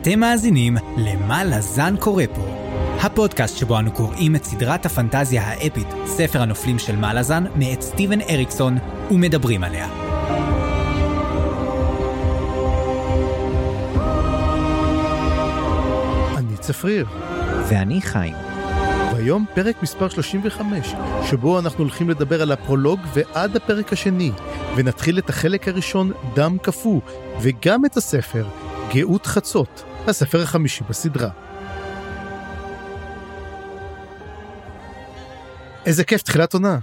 אתם מאזינים ל"מה לזן קורא פה", הפודקאסט שבו אנו קוראים את סדרת הפנטזיה האפית, ספר הנופלים של מה לזן, מאת סטיבן אריקסון, ומדברים עליה. אני צפריר, ואני חיים. והיום פרק מספר 35, שבו אנחנו הולכים לדבר על הפרולוג ועד הפרק השני, ונתחיל את החלק הראשון, דם קפוא, וגם את הספר, גאות חצות, הספר החמישי בסדרה. איזה כיף, תחילת עונה.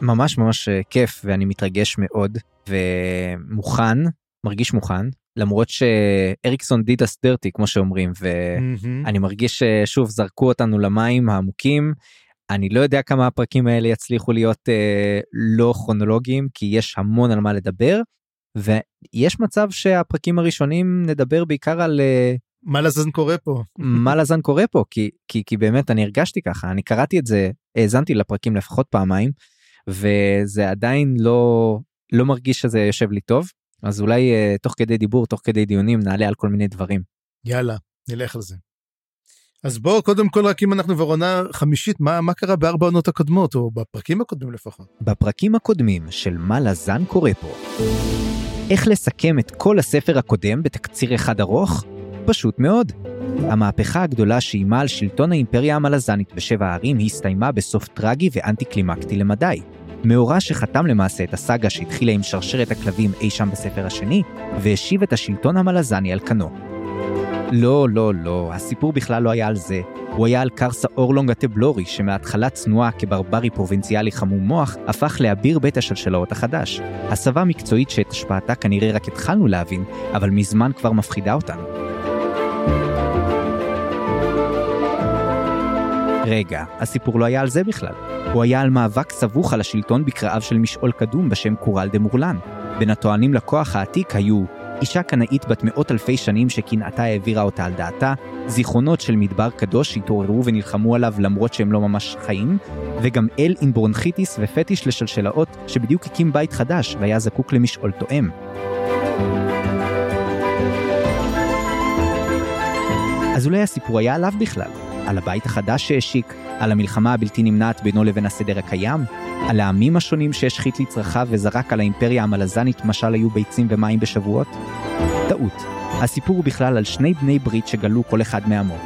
ממש ממש אה, כיף ואני מתרגש מאוד ומוכן, מרגיש מוכן, למרות שאריקסון דיד אס דרטי כמו שאומרים ואני מרגיש ששוב זרקו אותנו למים העמוקים. אני לא יודע כמה הפרקים האלה יצליחו להיות אה, לא כרונולוגיים כי יש המון על מה לדבר ויש מצב שהפרקים הראשונים נדבר בעיקר על אה, מה לזן קורה פה? מה לזן קורה פה כי כי כי באמת אני הרגשתי ככה אני קראתי את זה האזנתי לפרקים לפחות פעמיים וזה עדיין לא לא מרגיש שזה יושב לי טוב אז אולי uh, תוך כדי דיבור תוך כדי דיונים נעלה על כל מיני דברים. יאללה, נלך על זה. אז בואו קודם כל רק אם אנחנו כבר עונה חמישית, מה, מה קרה בארבע עונות הקודמות, או בפרקים הקודמים לפחות? בפרקים הקודמים של מה לזן קורה פה. איך לסכם את כל הספר הקודם בתקציר אחד ארוך? פשוט מאוד. המהפכה הגדולה שאיימה על שלטון האימפריה המלזנית בשבע הערים הסתיימה בסוף טרגי ואנטי קלימקטי למדי. מאורע שחתם למעשה את הסאגה שהתחילה עם שרשרת הכלבים אי שם בספר השני, והשיב את השלטון המלזני על כנו. לא, לא, לא, הסיפור בכלל לא היה על זה. הוא היה על קרסה אורלונג הטבלורי, שמההתחלה צנועה כברברי פרובינציאלי חמום מוח, הפך לאביר בית השלשלאות החדש. הסבה מקצועית שאת השפעתה כנראה רק התחלנו להבין, אבל מזמן כבר מפחידה אותנו. רגע, הסיפור לא היה על זה בכלל. הוא היה על מאבק סבוך על השלטון בקרעיו של משעול קדום בשם קורל דה מורלן. בין הטוענים לכוח העתיק היו אישה קנאית בת מאות אלפי שנים שקנאתה העבירה אותה על דעתה, זיכרונות של מדבר קדוש שהתעוררו ונלחמו עליו למרות שהם לא ממש חיים, וגם אל עם ברונכיטיס ופטיש לשלשלאות שבדיוק הקים בית חדש והיה זקוק למשעול תואם. אז אולי הסיפור היה עליו בכלל, על הבית החדש שהשיק, על המלחמה הבלתי נמנעת בינו לבין הסדר הקיים, על העמים השונים שהשחית לצרכיו וזרק על האימפריה המלזנית משל היו ביצים ומים בשבועות? טעות. הסיפור הוא בכלל על שני בני ברית שגלו כל אחד מעמו.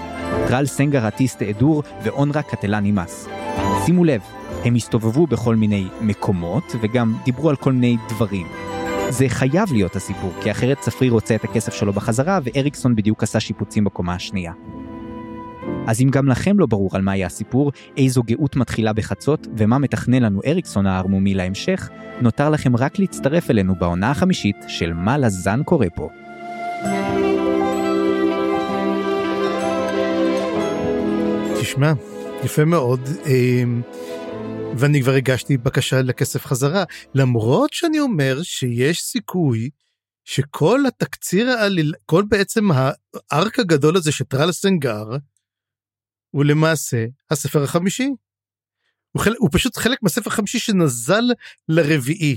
טרל סנגר אטיסט אדור ואונרה קטלה נימאס. שימו לב, הם הסתובבו בכל מיני מקומות וגם דיברו על כל מיני דברים. זה חייב להיות הסיפור, כי אחרת צפריר רוצה את הכסף שלו בחזרה ואריקסון בדיוק עשה שיפוצים בקומה השנייה. אז אם גם לכם לא ברור על מה יהיה הסיפור, איזו גאות מתחילה בחצות, ומה מתכנן לנו אריקסון הערמומי להמשך, נותר לכם רק להצטרף אלינו בעונה החמישית של מה לזן קורה פה. תשמע, יפה מאוד, אמ, ואני כבר הגשתי בקשה לכסף חזרה, למרות שאני אומר שיש סיכוי שכל התקציר העליל, כל בעצם הארק הגדול הזה שטרל סנגר, הוא למעשה הספר החמישי. הוא, חלק, הוא פשוט חלק מהספר החמישי שנזל לרביעי.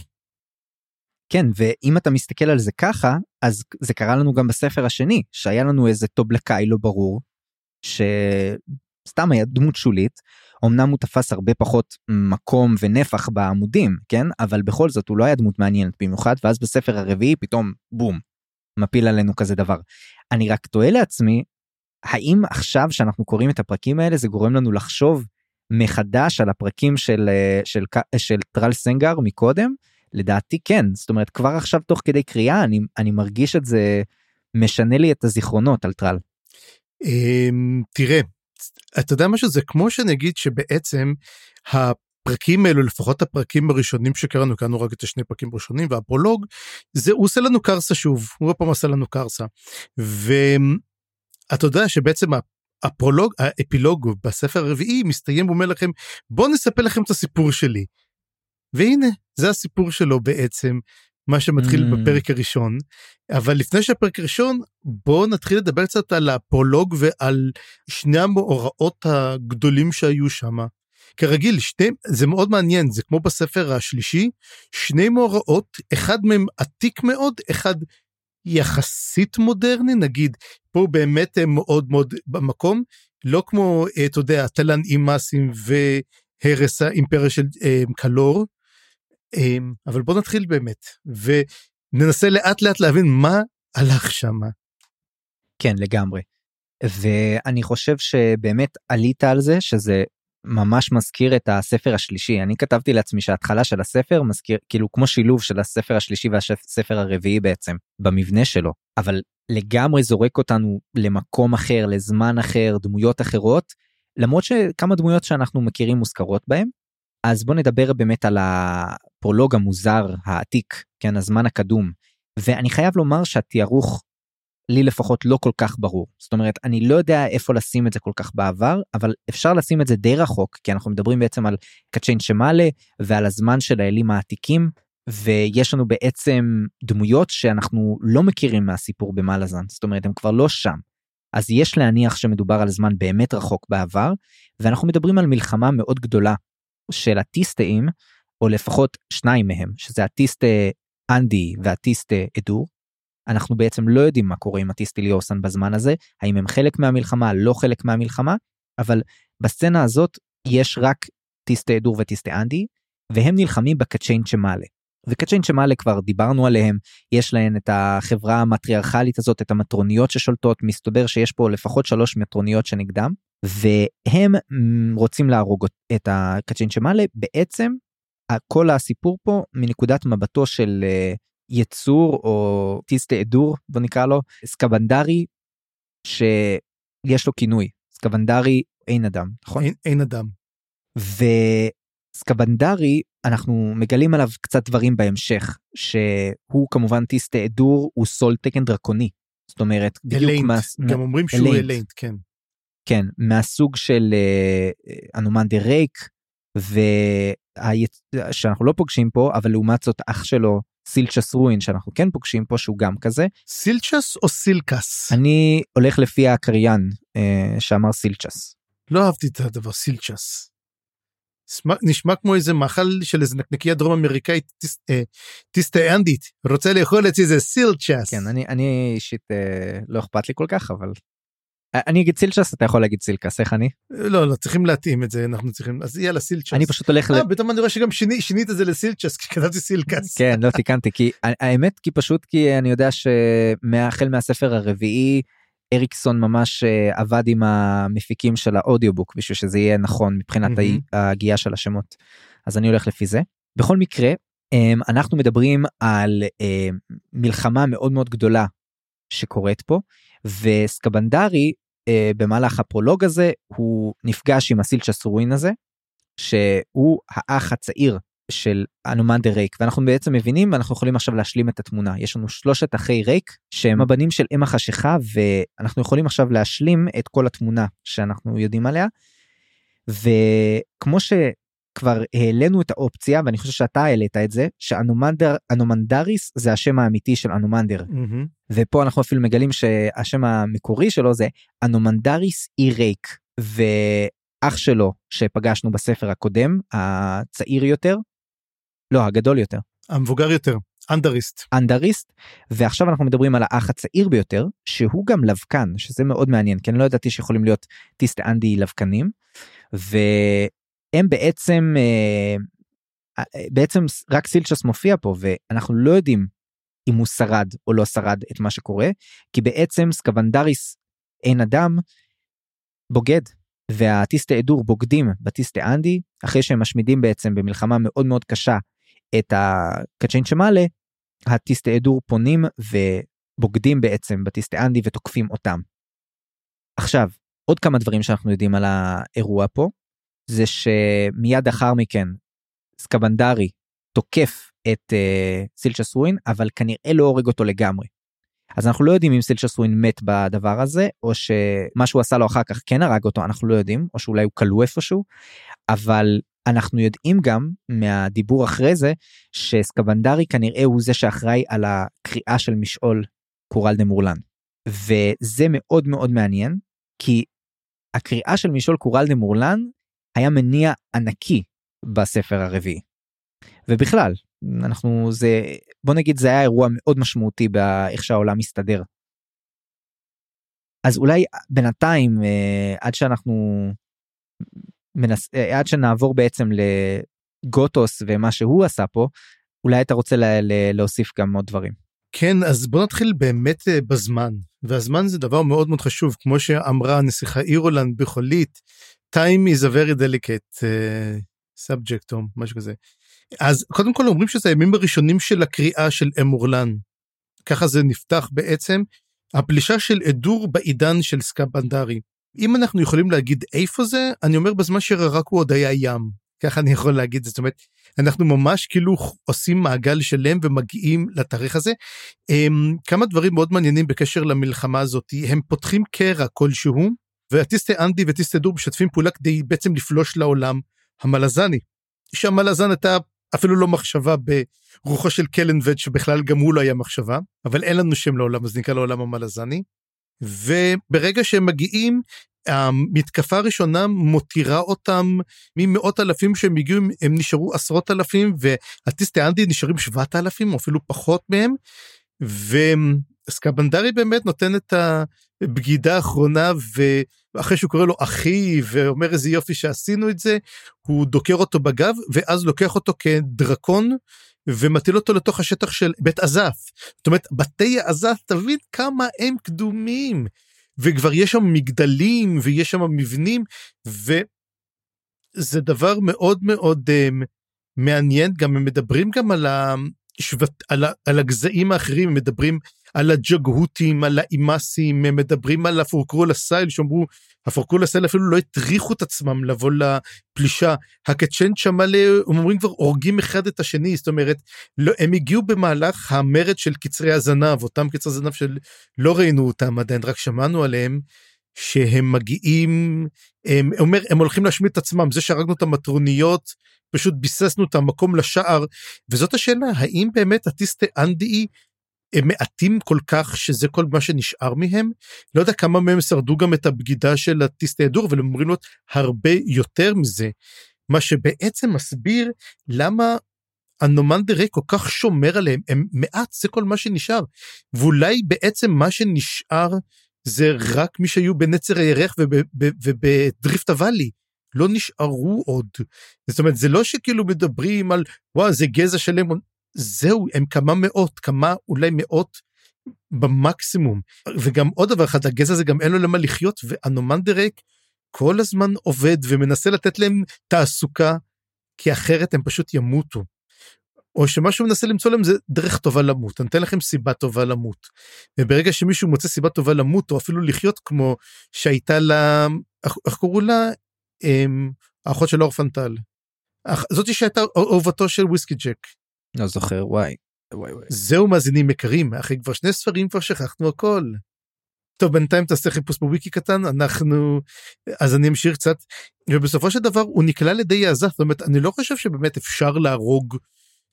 כן, ואם אתה מסתכל על זה ככה, אז זה קרה לנו גם בספר השני, שהיה לנו איזה טובלקאי לא ברור, שסתם היה דמות שולית, אמנם הוא תפס הרבה פחות מקום ונפח בעמודים, כן? אבל בכל זאת הוא לא היה דמות מעניינת במיוחד, ואז בספר הרביעי פתאום בום, מפיל עלינו כזה דבר. אני רק תוהה לעצמי, האם עכשיו שאנחנו קוראים את הפרקים האלה זה גורם לנו לחשוב מחדש על הפרקים של של של, של טרל סנגר מקודם לדעתי כן זאת אומרת כבר עכשיו תוך כדי קריאה אני אני מרגיש את זה משנה לי את הזיכרונות על טרל. אמ, תראה אתה יודע משהו זה כמו שנגיד שבעצם הפרקים האלו לפחות הפרקים הראשונים שקראנו קראנו רק את השני פרקים ראשונים והפרולוג זה הוא עושה לנו קרסה שוב הוא פעם עשה לנו קרסה. ו... אתה יודע שבעצם הפרולוג האפילוג בספר הרביעי מסתיים ואומר לכם בוא נספר לכם את הסיפור שלי. והנה זה הסיפור שלו בעצם מה שמתחיל mm. בפרק הראשון אבל לפני שהפרק הראשון בוא נתחיל לדבר קצת על הפרולוג ועל שני המאורעות הגדולים שהיו שם. כרגיל שני זה מאוד מעניין זה כמו בספר השלישי שני מאורעות אחד מהם עתיק מאוד אחד יחסית מודרני, נגיד, פה באמת הם מאוד מאוד במקום, לא כמו, אה, אתה יודע, תלן אימאסים והרס האימפריה של אה, קלור, אה, אבל בוא נתחיל באמת, וננסה לאט לאט להבין מה הלך שמה. כן, לגמרי. ואני חושב שבאמת עלית על זה שזה ממש מזכיר את הספר השלישי. אני כתבתי לעצמי שההתחלה של הספר מזכיר כאילו כמו שילוב של הספר השלישי והספר הרביעי בעצם במבנה שלו. אבל לגמרי זורק אותנו למקום אחר לזמן אחר דמויות אחרות. למרות שכמה דמויות שאנחנו מכירים מוזכרות בהם. אז בוא נדבר באמת על הפרולוג המוזר העתיק כן הזמן הקדום. ואני חייב לומר שהתיארוך לי לפחות לא כל כך ברור. זאת אומרת, אני לא יודע איפה לשים את זה כל כך בעבר, אבל אפשר לשים את זה די רחוק, כי אנחנו מדברים בעצם על קצ'יין שמאלה ועל הזמן של האלים העתיקים, ויש לנו בעצם דמויות שאנחנו לא מכירים מהסיפור במלאזן, זאת אומרת, הם כבר לא שם. אז יש להניח שמדובר על זמן באמת רחוק בעבר, ואנחנו מדברים על מלחמה מאוד גדולה של הטיסטאים, או לפחות שניים מהם, שזה הטיסטה אנדי והטיסטה אדור, אנחנו בעצם לא יודעים מה קורה עם הטיסטיליוסן בזמן הזה, האם הם חלק מהמלחמה, לא חלק מהמלחמה, אבל בסצנה הזאת יש רק טיסטה אדור וטיסטה אנדי, והם נלחמים בקצ'יין צ'מאלה. וקצ'יין צ'מאלה כבר דיברנו עליהם, יש להן את החברה המטריארכלית הזאת, את המטרוניות ששולטות, מסתבר שיש פה לפחות שלוש מטרוניות שנגדם, והם רוצים להרוג את הקצ'יין צ'מאלה, בעצם כל הסיפור פה מנקודת מבטו של אה, יצור או טיסטה אדור בוא נקרא לו סקבנדרי שיש לו כינוי. סקבנדרי עין אדם נכון? עין, עין אדם. וסקבנדרי אנחנו מגלים עליו קצת דברים בהמשך שהוא כמובן טיסטה אדור הוא soletaken דרקוני. זאת אומרת אלנט, מה... גם אומרים שהוא אלנט כן. כן מהסוג של אנומנדר uh, רייק ושאנחנו לא פוגשים פה אבל לעומת זאת אח שלו סילצ'ס רואין שאנחנו כן פוגשים פה שהוא גם כזה. סילצ'ס או סילקס? אני הולך לפי הקריין אה, שאמר סילצ'ס. לא אהבתי את הדבר סילצ'ס. נשמע כמו איזה מאכל של איזה נקניקיה דרום אמריקאית טיסטה אה, אנדית רוצה לאכול את זה סילצ'ס. כן אני אני אישית אה, לא אכפת לי כל כך אבל אני אגיד סילצ'ס אתה יכול להגיד סילקס איך אני? לא לא צריכים להתאים את זה אנחנו צריכים אז יאללה סילצ'ס. אני פשוט הולך. אה, פתאום אני רואה שגם שינית את זה לסילצ'ס כי כתבתי סילקס. כן לא תיקנתי כי האמת כי פשוט כי אני יודע שהחל מהספר הרביעי אריקסון ממש אה, עבד עם המפיקים של האודיובוק בשביל שזה יהיה נכון מבחינת ההגייה של השמות אז אני הולך לפי זה. בכל מקרה אמ, אנחנו מדברים על אה, מלחמה מאוד מאוד גדולה שקורית פה וסקבנדרי אה, במהלך הפרולוג הזה הוא נפגש עם הסילצ'ס רואין הזה שהוא האח הצעיר של אנומנדר ריק ואנחנו בעצם מבינים אנחנו יכולים עכשיו להשלים את התמונה יש לנו שלושת אחי ריק שהם הבנים של אם החשיכה ואנחנו יכולים עכשיו להשלים את כל התמונה שאנחנו יודעים עליה. וכמו ש... כבר העלינו את האופציה ואני חושב שאתה העלית את זה שאנומנדר אנומנדריס זה השם האמיתי של אנומנדר mm-hmm. ופה אנחנו אפילו מגלים שהשם המקורי שלו זה אנומנדריס אירייק ואח שלו שפגשנו בספר הקודם הצעיר יותר לא הגדול יותר המבוגר יותר אנדריסט אנדריסט ועכשיו אנחנו מדברים על האח הצעיר ביותר שהוא גם לבקן שזה מאוד מעניין כי אני לא ידעתי שיכולים להיות טיסט אנדי לבקנים. הם בעצם אה, אה, בעצם רק סילצ'ס מופיע פה ואנחנו לא יודעים אם הוא שרד או לא שרד את מה שקורה כי בעצם סקבנדרי עין אדם בוגד והטיסטה אדור בוגדים בטיסטה אנדי אחרי שהם משמידים בעצם במלחמה מאוד מאוד קשה את הקצ'יין צ'מאלה הטיסטה אדור פונים ובוגדים בעצם בטיסטה אנדי ותוקפים אותם. עכשיו עוד כמה דברים שאנחנו יודעים על האירוע פה זה שמיד אחר מכן סקבנדרי תוקף את uh, סילצ'ס רואין אבל כנראה לא הורג אותו לגמרי. אז אנחנו לא יודעים אם סילצ'ס רואין מת בדבר הזה או שמה שהוא עשה לו אחר כך כן הרג אותו אנחנו לא יודעים או שאולי הוא כלוא איפשהו אבל אנחנו יודעים גם מהדיבור אחרי זה שסקבנדרי כנראה הוא זה שאחראי על הקריאה של משעול קורל דה מורלן. וזה מאוד מאוד מעניין כי הקריאה של משעול קורל דה מורלן היה מניע ענקי בספר הרביעי. ובכלל, אנחנו זה בוא נגיד זה היה אירוע מאוד משמעותי באיך שהעולם מסתדר. אז אולי בינתיים אה, עד שאנחנו מנס... אה, עד שנעבור בעצם לגוטוס ומה שהוא עשה פה אולי אתה רוצה לה... להוסיף גם עוד דברים. כן אז בוא נתחיל באמת אה, בזמן והזמן זה דבר מאוד מאוד חשוב כמו שאמרה הנסיכה אירולנד בחולית time is a very delicate uh, subject או משהו כזה. אז קודם כל אומרים שזה הימים הראשונים של הקריאה של אמורלן. ככה זה נפתח בעצם הפלישה של אדור בעידן של סקאבנדרי. אם אנחנו יכולים להגיד איפה זה אני אומר בזמן שררקו עוד היה ים ככה אני יכול להגיד זאת אומרת אנחנו ממש כאילו עושים מעגל שלם ומגיעים לתאריך הזה. אמ, כמה דברים מאוד מעניינים בקשר למלחמה הזאת הם פותחים קרע כלשהו והטיסטי אנדי וטיסטי דור משתפים פעולה כדי בעצם לפלוש לעולם המלזני. שהמלזן הייתה אפילו לא מחשבה ברוחו של קלנבד שבכלל גם הוא לא היה מחשבה אבל אין לנו שם לעולם אז נקרא לעולם המלזני. וברגע שהם מגיעים המתקפה הראשונה מותירה אותם ממאות אלפים שהם הגיעו הם נשארו עשרות אלפים והטיסטי אנדי נשארים שבעת אלפים או אפילו פחות מהם. וסקבנדרי באמת נותן את הבגידה האחרונה ואחרי שהוא קורא לו אחי ואומר איזה יופי שעשינו את זה הוא דוקר אותו בגב ואז לוקח אותו כדרקון ומטיל אותו לתוך השטח של בית עזף. זאת אומרת בתי עזף תבין כמה הם קדומים וכבר יש שם מגדלים ויש שם מבנים וזה דבר מאוד מאוד um, מעניין גם הם מדברים גם על, השבט, על, על הגזעים האחרים מדברים על הג'גהותים על האימאסים הם מדברים על הפורקרול הסייל שאמרו הפורקרול הסייל אפילו לא הטריחו את עצמם לבוא לפלישה. הקצ'נט שמאלה הם אומרים כבר הורגים אחד את השני זאת אומרת לא, הם הגיעו במהלך המרד של קצרי הזנב אותם קצרי זנב שלא ראינו אותם עדיין רק שמענו עליהם שהם מגיעים הם אומר הם הולכים להשמיד את עצמם. זה שהרגנו את המטרוניות פשוט ביססנו את המקום לשער. וזאת השאלה האם באמת הטיסטה אנדאי הם מעטים כל כך שזה כל מה שנשאר מהם? לא יודע כמה מהם שרדו גם את הבגידה של הטיסטה הדור אבל הם אומרים לו הרבה יותר מזה. מה שבעצם מסביר למה הנומנדרי כל כך שומר עליהם. הם מעט זה כל מה שנשאר. ואולי בעצם מה שנשאר זה רק מי שהיו בנצר הירך ובדריפט הוואלי לא נשארו עוד. זאת אומרת זה לא שכאילו מדברים על וואו זה גזע שלם זהו הם כמה מאות כמה אולי מאות במקסימום וגם עוד דבר אחד הגזע הזה גם אין לו למה לחיות והנומנדרק כל הזמן עובד ומנסה לתת להם תעסוקה כי אחרת הם פשוט ימותו. או שמה שהוא מנסה למצוא להם זה דרך טובה למות, אני אתן לכם סיבה טובה למות. וברגע שמישהו מוצא סיבה טובה למות, או אפילו לחיות כמו שהייתה לה, איך קראו לה? אמ, האחות של אורפנטל. זאתי שהייתה אהובתו של וויסקי ג'ק. לא זוכר, וואי. וואי וואי. זהו מאזינים יקרים, אחרי כבר שני ספרים כבר שכחנו הכל. טוב בינתיים תעשה חיפוש בוויקי קטן אנחנו אז אני אמשיך קצת ובסופו של דבר הוא נקלע לידי יעזת זאת אומרת אני לא חושב שבאמת אפשר להרוג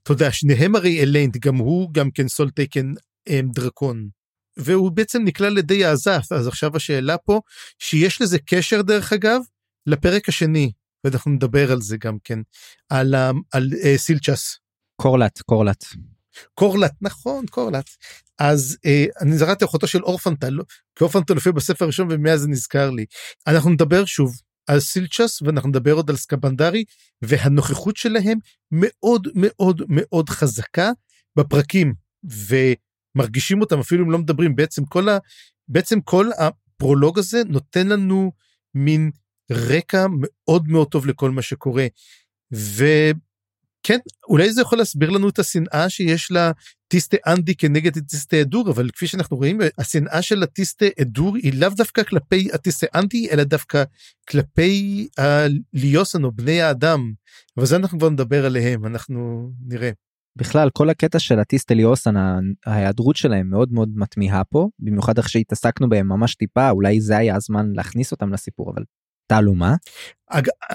אתה יודע, שניהם הרי אליינט, גם הוא גם כן סול טייקן אמ, דרקון. והוא בעצם נקלע לידי העזף, אז עכשיו השאלה פה, שיש לזה קשר דרך אגב, לפרק השני, ואנחנו נדבר על זה גם כן, על, על uh, סילצ'ס. קורלט, קורלט. קורלט, נכון, קורלט. אז uh, אני זרעתי אחותו של אורפנטל, כי אורפנטל הופיע בספר הראשון ומאז זה נזכר לי. אנחנו נדבר שוב על סילצ'ס ואנחנו נדבר עוד על סקבנדרי והנוכחות שלהם מאוד מאוד מאוד חזקה בפרקים ומרגישים אותם אפילו אם לא מדברים בעצם כל ה... בעצם כל הפרולוג הזה נותן לנו מין רקע מאוד מאוד טוב לכל מה שקורה. ו... כן, אולי זה יכול להסביר לנו את השנאה שיש לטיסטה אנדי כנגד הטיסטה אדור, אבל כפי שאנחנו רואים, השנאה של הטיסטה אדור היא לאו דווקא כלפי הטיסטה אנדי, אלא דווקא כלפי הליוסן או בני האדם. אבל זה אנחנו כבר נדבר עליהם, אנחנו נראה. בכלל כל הקטע של הטיסטה ליוסן ההיעדרות שלהם מאוד מאוד מתמיהה פה במיוחד איך שהתעסקנו בהם ממש טיפה אולי זה היה הזמן להכניס אותם לסיפור אבל תעלומה.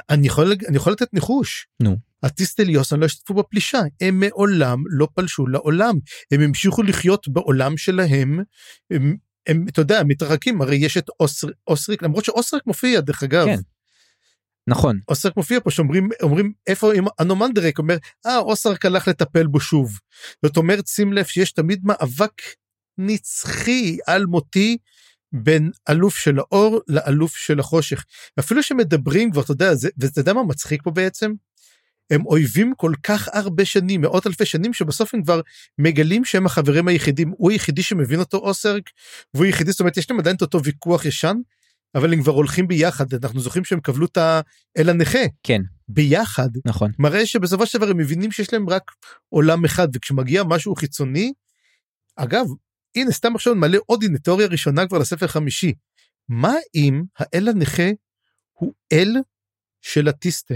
אני יכול אני יכול לתת ניחוש. נו. הטיסטליוסן לא השתתפו בפלישה הם מעולם לא פלשו לעולם הם המשיכו לחיות בעולם שלהם הם, הם אתה יודע מתרחקים הרי יש את אוסר, אוסריק למרות שאוסריק מופיע דרך אגב. כן. נכון. אוסרק מופיע פה שאומרים אומרים איפה אם אנומנדרק אומר אה אוסרק הלך לטפל בו שוב. זאת אומרת שים לב שיש תמיד מאבק נצחי אלמותי בין אלוף של האור לאלוף של החושך. אפילו שמדברים כבר אתה יודע זה ואתה יודע מה מצחיק פה בעצם. הם אויבים כל כך הרבה שנים מאות אלפי שנים שבסוף הם כבר מגלים שהם החברים היחידים הוא היחידי שמבין אותו אוסרק והוא היחידי זאת אומרת יש להם עדיין את אותו ויכוח ישן אבל הם כבר הולכים ביחד אנחנו זוכרים שהם קבלו את האל הנכה כן ביחד נכון מראה שבסופו של דבר הם מבינים שיש להם רק עולם אחד וכשמגיע משהו חיצוני. אגב הנה סתם עכשיו מלא עוד הנה תיאוריה ראשונה כבר לספר חמישי. מה אם האל הנכה הוא אל של הטיסטה?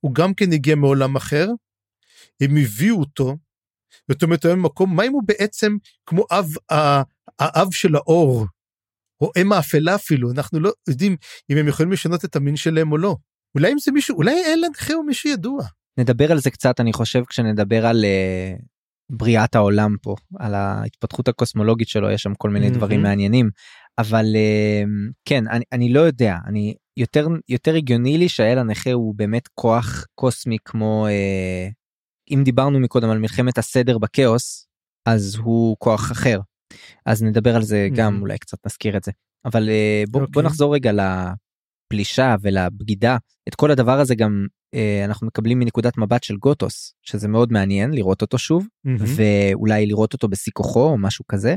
הוא גם כן הגיע מעולם אחר, הם הביאו אותו, זאת אומרת היום מקום, מה אם הוא בעצם כמו אב, האב של האור, או אם האפלה אפילו, אנחנו לא יודעים אם הם יכולים לשנות את המין שלהם או לא. אולי אם זה מישהו, אולי אל הנכה הוא מישהו ידוע. נדבר על זה קצת אני חושב כשנדבר על uh, בריאת העולם פה על ההתפתחות הקוסמולוגית שלו יש שם כל מיני mm-hmm. דברים מעניינים אבל uh, כן אני, אני לא יודע אני יותר יותר הגיוני לי שהאל הנכה הוא באמת כוח קוסמי כמו uh, אם דיברנו מקודם על מלחמת הסדר בכאוס אז הוא כוח אחר אז נדבר על זה. גם אולי קצת נזכיר את זה אבל uh, בוא, okay. בוא אוקיי. נחזור רגע לפלישה ולבגידה את כל הדבר הזה גם uh, אנחנו מקבלים מנקודת מבט של גוטוס שזה מאוד מעניין לראות אותו שוב mm-hmm. ואולי לראות אותו בסיכוכו או משהו כזה.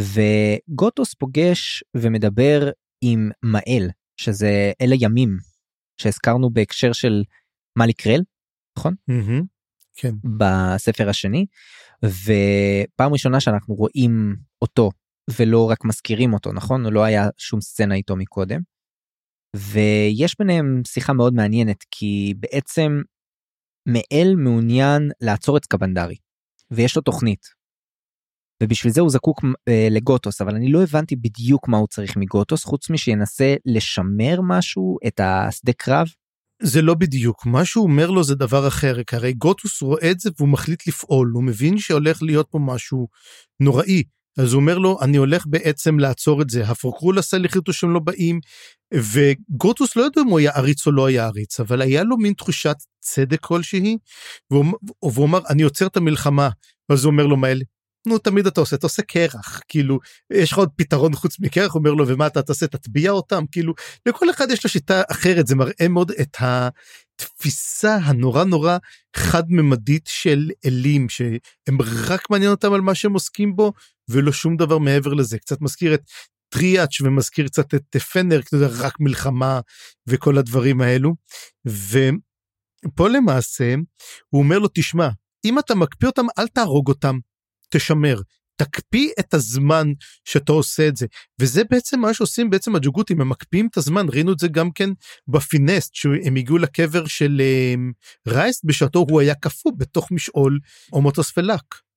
וגוטוס פוגש ומדבר עם מאל שזה אל הימים שהזכרנו בהקשר של מאליק נכון? Mm-hmm. כן. בספר השני ופעם ראשונה שאנחנו רואים אותו ולא רק מזכירים אותו נכון לא היה שום סצנה איתו מקודם. ויש ביניהם שיחה מאוד מעניינת כי בעצם מאל מעוניין לעצור את סקבנדרי ויש לו תוכנית. ובשביל זה הוא זקוק אה, לגוטוס אבל אני לא הבנתי בדיוק מה הוא צריך מגוטוס חוץ משינסה לשמר משהו את השדה קרב. זה לא בדיוק. מה שהוא אומר לו זה דבר אחר כי הרי גוטוס רואה את זה והוא מחליט לפעול. הוא מבין שהולך להיות פה משהו נוראי. אז הוא אומר לו אני הולך בעצם לעצור את זה. הפרוקרול עשה החליטו שהם לא באים. וגוטוס לא יודע אם הוא היה עריץ או לא היה עריץ אבל היה לו מין תחושת צדק כלשהי והוא, והוא אמר אני עוצר את המלחמה. אז הוא אומר לו מה אלה נו תמיד אתה עושה אתה עושה קרח כאילו יש לך עוד פתרון חוץ מקרח? אומר לו ומה אתה תעשה? תטביע אותם כאילו לכל אחד יש לו שיטה אחרת זה מראה מאוד את התפיסה הנורא נורא חד ממדית של אלים שהם רק מעניין אותם על מה שהם עוסקים בו ולא שום דבר מעבר לזה. קצת מזכיר את טריאץ' ומזכיר קצת את פנר כאילו רק מלחמה וכל הדברים האלו. ופה למעשה הוא אומר לו תשמע אם אתה מקפיא אותם אל תהרוג אותם תשמר. תקפיא את הזמן שאתה עושה את זה וזה בעצם מה שעושים בעצם הג'וגותים הם מקפיאים את הזמן ראינו את זה גם כן בפינסט שהם הגיעו לקבר של um, רייסט בשעתו הוא היה קפוא בתוך משעול פלאק.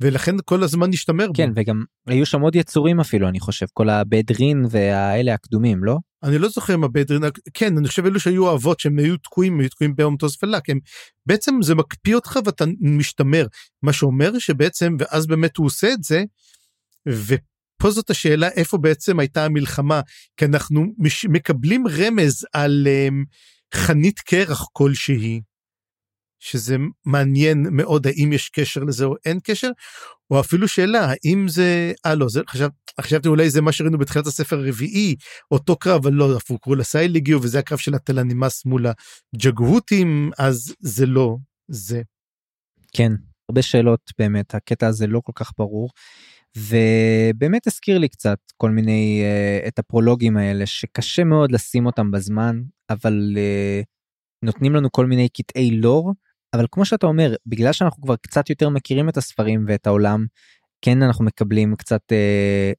ולכן כל הזמן נשתמר כן בו. וגם היו שם עוד יצורים אפילו אני חושב כל הבדרין והאלה הקדומים לא אני לא זוכר מה בדרין כן אני חושב אלו שהיו אבות שהם היו תקועים היו תקועים באומטוס פלאק הם בעצם זה מקפיא אותך ואתה משתמר מה שאומר שבעצם ואז באמת הוא עושה את זה. ופה זאת השאלה איפה בעצם הייתה המלחמה כי אנחנו מש, מקבלים רמז על um, חנית קרח כלשהי. שזה מעניין מאוד האם יש קשר לזה או אין קשר או אפילו שאלה האם זה אה לא זה חשב חשבתי אולי זה מה שראינו בתחילת הספר הרביעי אותו קרב אבל לא הפוקרו לסייל הגיעו וזה הקרב של התלנימאס מול הג'גהותים אז זה לא זה. כן הרבה שאלות באמת הקטע הזה לא כל כך ברור. ובאמת הזכיר לי קצת כל מיני uh, את הפרולוגים האלה שקשה מאוד לשים אותם בזמן אבל uh, נותנים לנו כל מיני קטעי לור אבל כמו שאתה אומר בגלל שאנחנו כבר קצת יותר מכירים את הספרים ואת העולם כן אנחנו מקבלים קצת אה,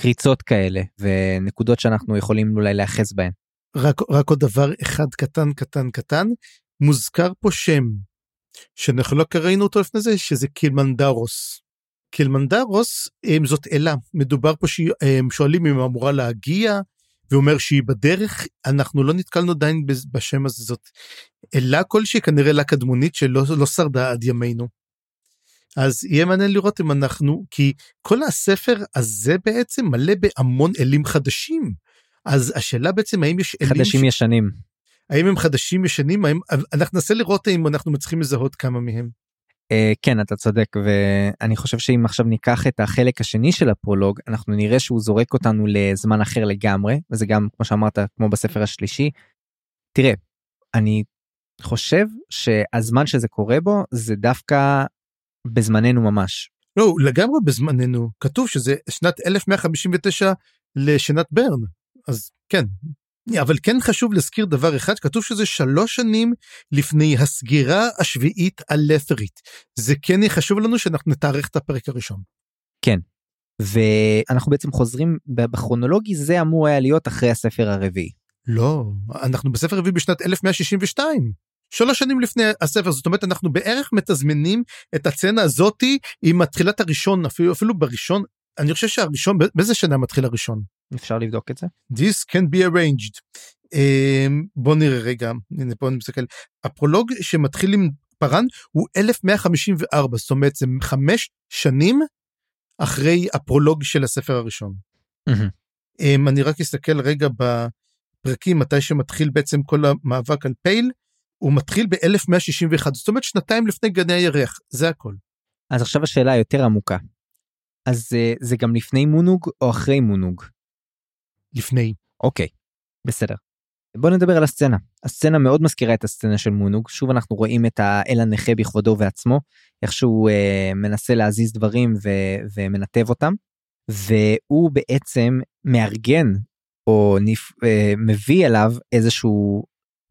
קריצות כאלה ונקודות שאנחנו יכולים אולי להיאחז בהן. רק, רק עוד דבר אחד קטן קטן קטן מוזכר פה שם שאנחנו לא קראינו אותו לפני זה שזה קילמנדרוס. קילמנדרוס זאת אלה מדובר פה שהם שואלים אם אמורה להגיע ואומר שהיא בדרך אנחנו לא נתקלנו עדיין בשם הזה זאת אלה כלשהי כנראה אלה קדמונית שלא לא שרדה עד ימינו. אז יהיה מעניין לראות אם אנחנו כי כל הספר הזה בעצם מלא בהמון אלים חדשים אז השאלה בעצם האם יש אלים חדשים ש... ישנים האם הם חדשים ישנים האם אנחנו ננסה לראות אם אנחנו מצליחים לזהות כמה מהם. Uh, כן אתה צודק ואני חושב שאם עכשיו ניקח את החלק השני של הפרולוג אנחנו נראה שהוא זורק אותנו לזמן אחר לגמרי וזה גם כמו שאמרת כמו בספר השלישי. תראה אני חושב שהזמן שזה קורה בו זה דווקא בזמננו ממש. לא לגמרי בזמננו כתוב שזה שנת 1159 לשנת ברן אז כן אבל כן חשוב להזכיר דבר אחד כתוב שזה שלוש שנים לפני הסגירה השביעית הלפרית זה כן חשוב לנו שאנחנו נתארך את הפרק הראשון. כן ואנחנו בעצם חוזרים בכרונולוגי זה אמור היה להיות אחרי הספר הרביעי. לא אנחנו בספר הרביעי בשנת 1162 שלוש שנים לפני הספר זאת אומרת אנחנו בערך מתזמנים את הצצנה הזאתי עם מתחילת הראשון אפילו אפילו בראשון אני חושב שהראשון באיזה שנה מתחיל הראשון. אפשר לבדוק את זה. This can be arranged. Um, בוא נראה רגע הנה פה אני מסתכל הפרולוג שמתחיל עם פארן הוא 1154 זאת אומרת זה חמש שנים אחרי הפרולוג של הספר הראשון. Mm-hmm. Um, אני רק אסתכל רגע בפרקים מתי שמתחיל בעצם כל המאבק על פייל הוא מתחיל ב-1161 זאת אומרת שנתיים לפני גני הירח זה הכל. אז עכשיו השאלה היותר עמוקה. אז uh, זה גם לפני מונוג או אחרי מונוג? לפני. אוקיי, בסדר. בוא נדבר על הסצנה. הסצנה מאוד מזכירה את הסצנה של מונוג. שוב אנחנו רואים את האל הנכה בכבודו ועצמו, איך שהוא uh, מנסה להזיז דברים ו- ומנתב אותם, והוא בעצם מארגן או נפ... uh, מביא אליו איזשהו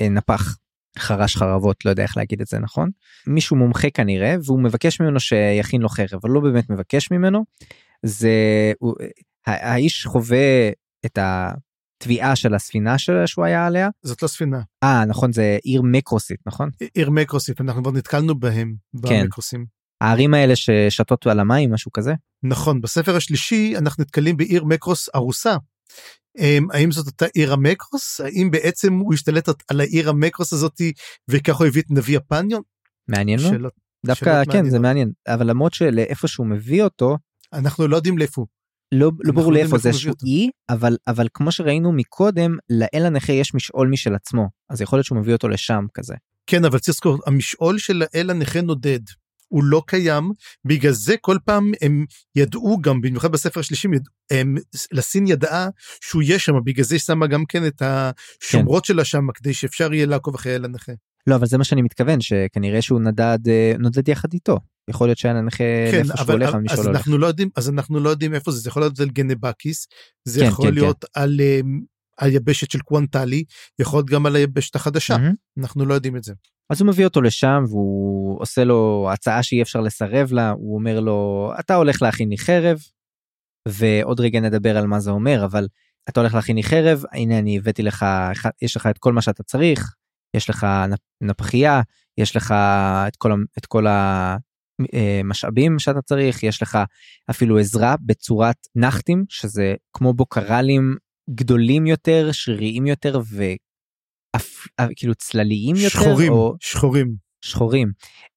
uh, נפח. חרש חרבות לא יודע איך להגיד את זה נכון מישהו מומחה כנראה והוא מבקש ממנו שיכין לו חרב אבל לא באמת מבקש ממנו זה הוא, האיש חווה את התביעה של הספינה שלה שהוא היה עליה זאת לא ספינה אה נכון זה עיר מקרוסית נכון עיר מקרוסית אנחנו כבר נתקלנו בהם כן. במקרוסים. הערים האלה ששתות על המים משהו כזה נכון בספר השלישי אנחנו נתקלים בעיר מקרוס ארוסה אמ, האם זאת אותה עיר המקרוס האם בעצם הוא השתלט על העיר המקרוס הזאתי וככה הוא הביא את נביא הפניון. מעניין לו. דווקא כן זה מעניין אבל למרות שלאיפה שהוא מביא אותו אנחנו לא יודעים לאיפה. לא, לא ברור לאיפה זה איזשהו אי אבל אבל כמו שראינו מקודם לאל הנכה יש משעול משל עצמו אז יכול להיות שהוא מביא אותו לשם כזה. כן אבל צריך לזכור המשעול של האל הנכה נודד. הוא לא קיים בגלל זה כל פעם הם ידעו גם במיוחד בספר השלישי הם, לסין ידעה שהוא יהיה שם בגלל זה היא שמה גם כן את השומרות כן. שלה שם כדי שאפשר יהיה לעקוב אחרי אל הנכה. לא אבל זה מה שאני מתכוון שכנראה שהוא נדד אה, נודד יחד איתו יכול להיות שהיה נכה כן, אבל, הולך אז אנחנו לא יודעים אז אנחנו לא יודעים איפה זה זה יכול להיות על גנבקיס זה כן, יכול כן, להיות כן. על אה, היבשת של קוונטלי יכול להיות גם על היבשת החדשה mm-hmm. אנחנו לא יודעים את זה. אז הוא מביא אותו לשם והוא עושה לו הצעה שאי אפשר לסרב לה הוא אומר לו אתה הולך להכין לי חרב ועוד רגע נדבר על מה זה אומר אבל אתה הולך להכין לי חרב הנה אני הבאתי לך יש לך את כל מה שאתה צריך יש לך נפחייה יש לך את כל את כל אה, שאתה צריך יש לך אפילו עזרה בצורת נחתים שזה כמו בוקרלים גדולים יותר שריריים יותר אפ, אה, צלליים יותר שחורים או שחורים שחורים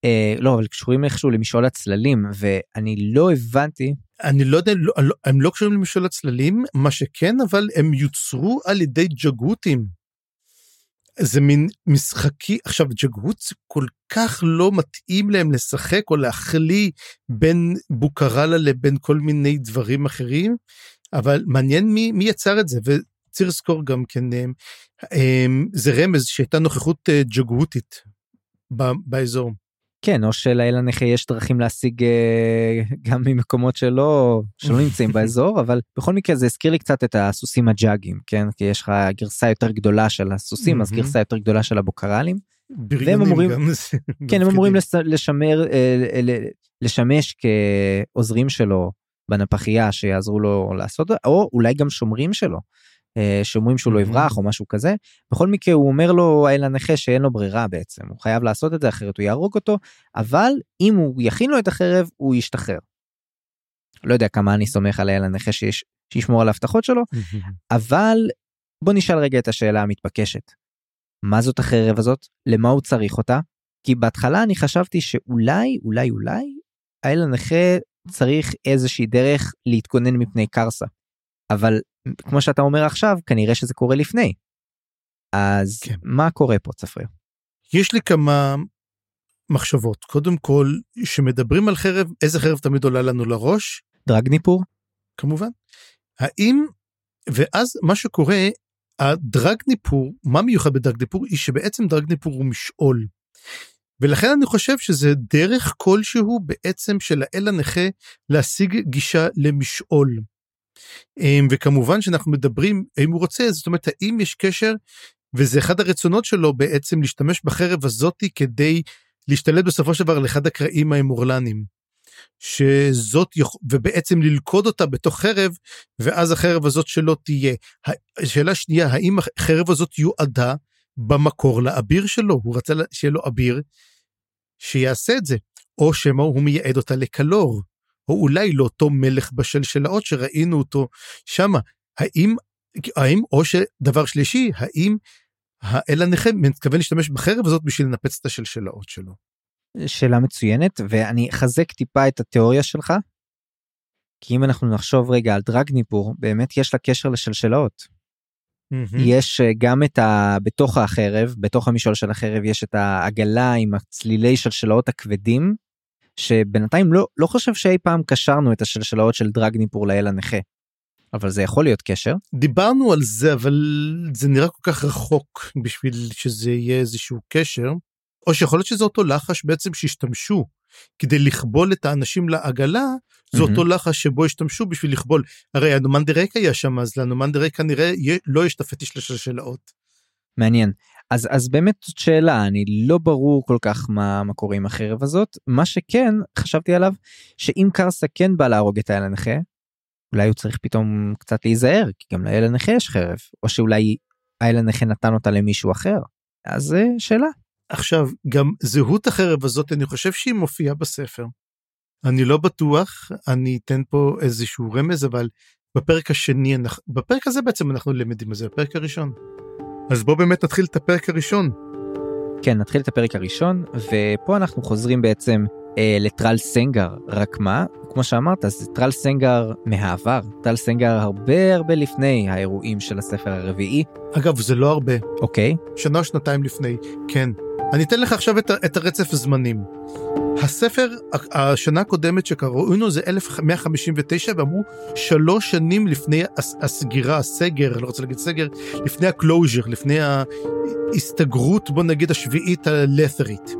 אה, לא אבל קשורים איכשהו למשעול הצללים ואני לא הבנתי אני לא יודע לא, לא, הם לא קשורים למשעול הצללים מה שכן אבל הם יוצרו על ידי ג'גותים. זה מין משחקי עכשיו ג'גות כל כך לא מתאים להם לשחק או להחליא בין בוקרלה לבין כל מיני דברים אחרים אבל מעניין מי מי יצר את זה צריך לזכור גם כן, אה, אה, זה רמז שהייתה נוכחות אה, ג'גותית באזור. כן, או שלאל הנכה יש דרכים להשיג גם ממקומות שלא, שלא נמצאים באזור, אבל בכל מקרה זה הזכיר לי קצת את הסוסים הג'אגים, כן? כי יש לך גרסה יותר גדולה של הסוסים, אז גרסה יותר גדולה של הבוקרלים. והם אמורים, כן, הם אמורים לשמר, לשמש כעוזרים שלו בנפחייה שיעזרו לו לעשות, או אולי גם שומרים שלו. אה, שאומרים שהוא לא יברח או משהו כזה. בכל מקרה הוא אומר לו האל הנכה שאין לו ברירה בעצם, הוא חייב לעשות את זה אחרת הוא יהרוג אותו, אבל אם הוא יכין לו את החרב הוא ישתחרר. לא יודע כמה אני סומך על האל הנכה שיש, שישמור על ההבטחות שלו, אבל בוא נשאל רגע את השאלה המתבקשת. מה זאת החרב הזאת? למה הוא צריך אותה? כי בהתחלה אני חשבתי שאולי, אולי, אולי, האל הנכה צריך איזושהי דרך להתכונן מפני קרסה. אבל כמו שאתה אומר עכשיו כנראה שזה קורה לפני. אז כן. מה קורה פה צפריר? יש לי כמה מחשבות. קודם כל, שמדברים על חרב, איזה חרב תמיד עולה לנו לראש? דרגניפור? כמובן. האם, ואז מה שקורה, הדרגניפור, מה מיוחד בדרגניפור? היא שבעצם דרגניפור הוא משעול. ולכן אני חושב שזה דרך כלשהו בעצם של האל הנכה להשיג גישה למשעול. אמ, וכמובן שאנחנו מדברים, האם הוא רוצה, זאת אומרת, האם יש קשר, וזה אחד הרצונות שלו בעצם להשתמש בחרב הזאתי כדי להשתלט בסופו של דבר על אחד הקרעים האמורלנים. שזאת, יכ- ובעצם ללכוד אותה בתוך חרב, ואז החרב הזאת שלו תהיה. השאלה השנייה, האם החרב הזאת יועדה במקור לאביר שלו? הוא רצה שיהיה לו אביר שיעשה את זה, או שמא הוא מייעד אותה לקלור, או אולי לאותו מלך בשלשלאות שראינו אותו שמה. האם, האם, או שדבר שלישי, האם האל הנכה מתכוון להשתמש בחרב הזאת בשביל לנפץ את השלשלאות שלו? שאלה מצוינת ואני אחזק טיפה את התיאוריה שלך. כי אם אנחנו נחשוב רגע על דרגניפור באמת יש לה קשר לשלשלאות. יש אה, גם את ה... בתוך החרב, בתוך המשעול של החרב יש את העגלה עם הצלילי שלשלאות הכבדים, שבינתיים לא, לא חושב שאי פעם קשרנו את השלשלאות של דרגניפור לאל הנכה. אבל זה יכול להיות קשר. דיברנו על זה, אבל זה נראה כל כך רחוק בשביל שזה יהיה איזשהו קשר, או שיכול להיות שזה אותו לחש בעצם שהשתמשו כדי לכבול את האנשים לעגלה, זה מהמם. אותו לחש שבו השתמשו בשביל לכבול. הרי הנומן דה ריק היה שם, אז לנומן דה ריק כנראה לא יש את הפטיש לשלשלאות. מעניין. אז, אז באמת זאת שאלה, אני לא ברור כל כך מה, מה קורה עם החרב הזאת. מה שכן, חשבתי עליו, שאם קרסה כן בא להרוג את האל הנכה, אולי הוא צריך פתאום קצת להיזהר, כי גם לאל הנכה יש חרב, או שאולי האל הנכה נתן אותה למישהו אחר. אז אה, שאלה. עכשיו, גם זהות החרב הזאת, אני חושב שהיא מופיעה בספר. אני לא בטוח, אני אתן פה איזשהו רמז, אבל בפרק השני, אנחנו- בפרק הזה בעצם אנחנו למדים על זה, בפרק הראשון. אז בוא באמת נתחיל את הפרק הראשון. כן, נתחיל את הפרק הראשון, ופה אנחנו חוזרים בעצם אה, לטרל סנגר, רק מה, כמו שאמרת, זה טרל סנגר מהעבר, טרל סנגר הרבה הרבה לפני האירועים של הספר הרביעי, אגב, זה לא הרבה, אוקיי? שנה שנתיים לפני, כן. אני אתן לך עכשיו את, את הרצף זמנים. הספר, השנה הקודמת שקראנו זה 1159 ואמרו שלוש שנים לפני הס- הסגירה, הסגר, לא רוצה להגיד סגר, לפני ה closure, לפני ההסתגרות, בוא נגיד השביעית הלת'רית.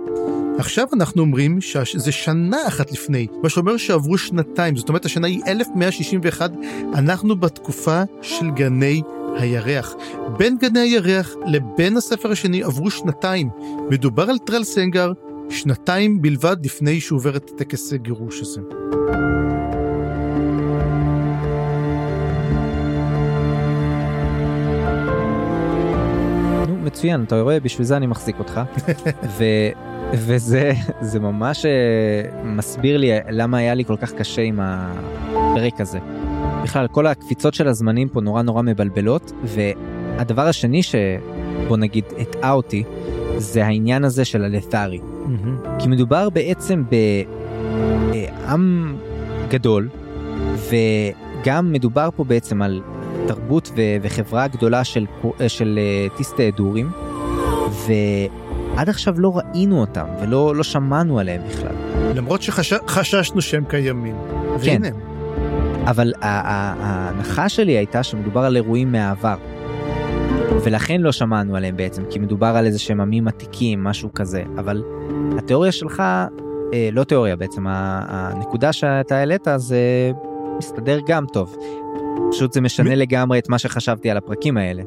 עכשיו אנחנו אומרים שזה שנה אחת לפני, מה שאומר שעברו שנתיים, זאת אומרת השנה היא 1161, אנחנו בתקופה של גני הירח. בין גני הירח לבין הספר השני עברו שנתיים. מדובר על טרל סנגר, שנתיים בלבד לפני שהוא עובר את טקס הגירוש הזה. נו, מצוין, אתה רואה, בשביל זה אני מחזיק אותך. ו... וזה זה ממש אה, מסביר לי למה היה לי כל כך קשה עם הפרק הזה. בכלל, כל הקפיצות של הזמנים פה נורא נורא מבלבלות, והדבר השני שבוא נגיד הטעה אותי, זה העניין הזה של הלת'רי. כי מדובר בעצם בעם גדול, וגם מדובר פה בעצם על תרבות ו- וחברה גדולה של, קו- של אה, טיסטי דורים, ועד עכשיו לא ראינו אותם ולא לא שמענו עליהם בכלל. למרות שחששנו שהם קיימים. כן. והנה הם. אבל ההנחה שלי הייתה שמדובר על אירועים מהעבר. ולכן לא שמענו עליהם בעצם, כי מדובר על איזה שהם עמים עתיקים, משהו כזה. אבל התיאוריה שלך, אה, לא תיאוריה בעצם, הנקודה שאתה העלית זה מסתדר גם טוב. פשוט זה משנה מ- לגמרי את מה שחשבתי על הפרקים האלה.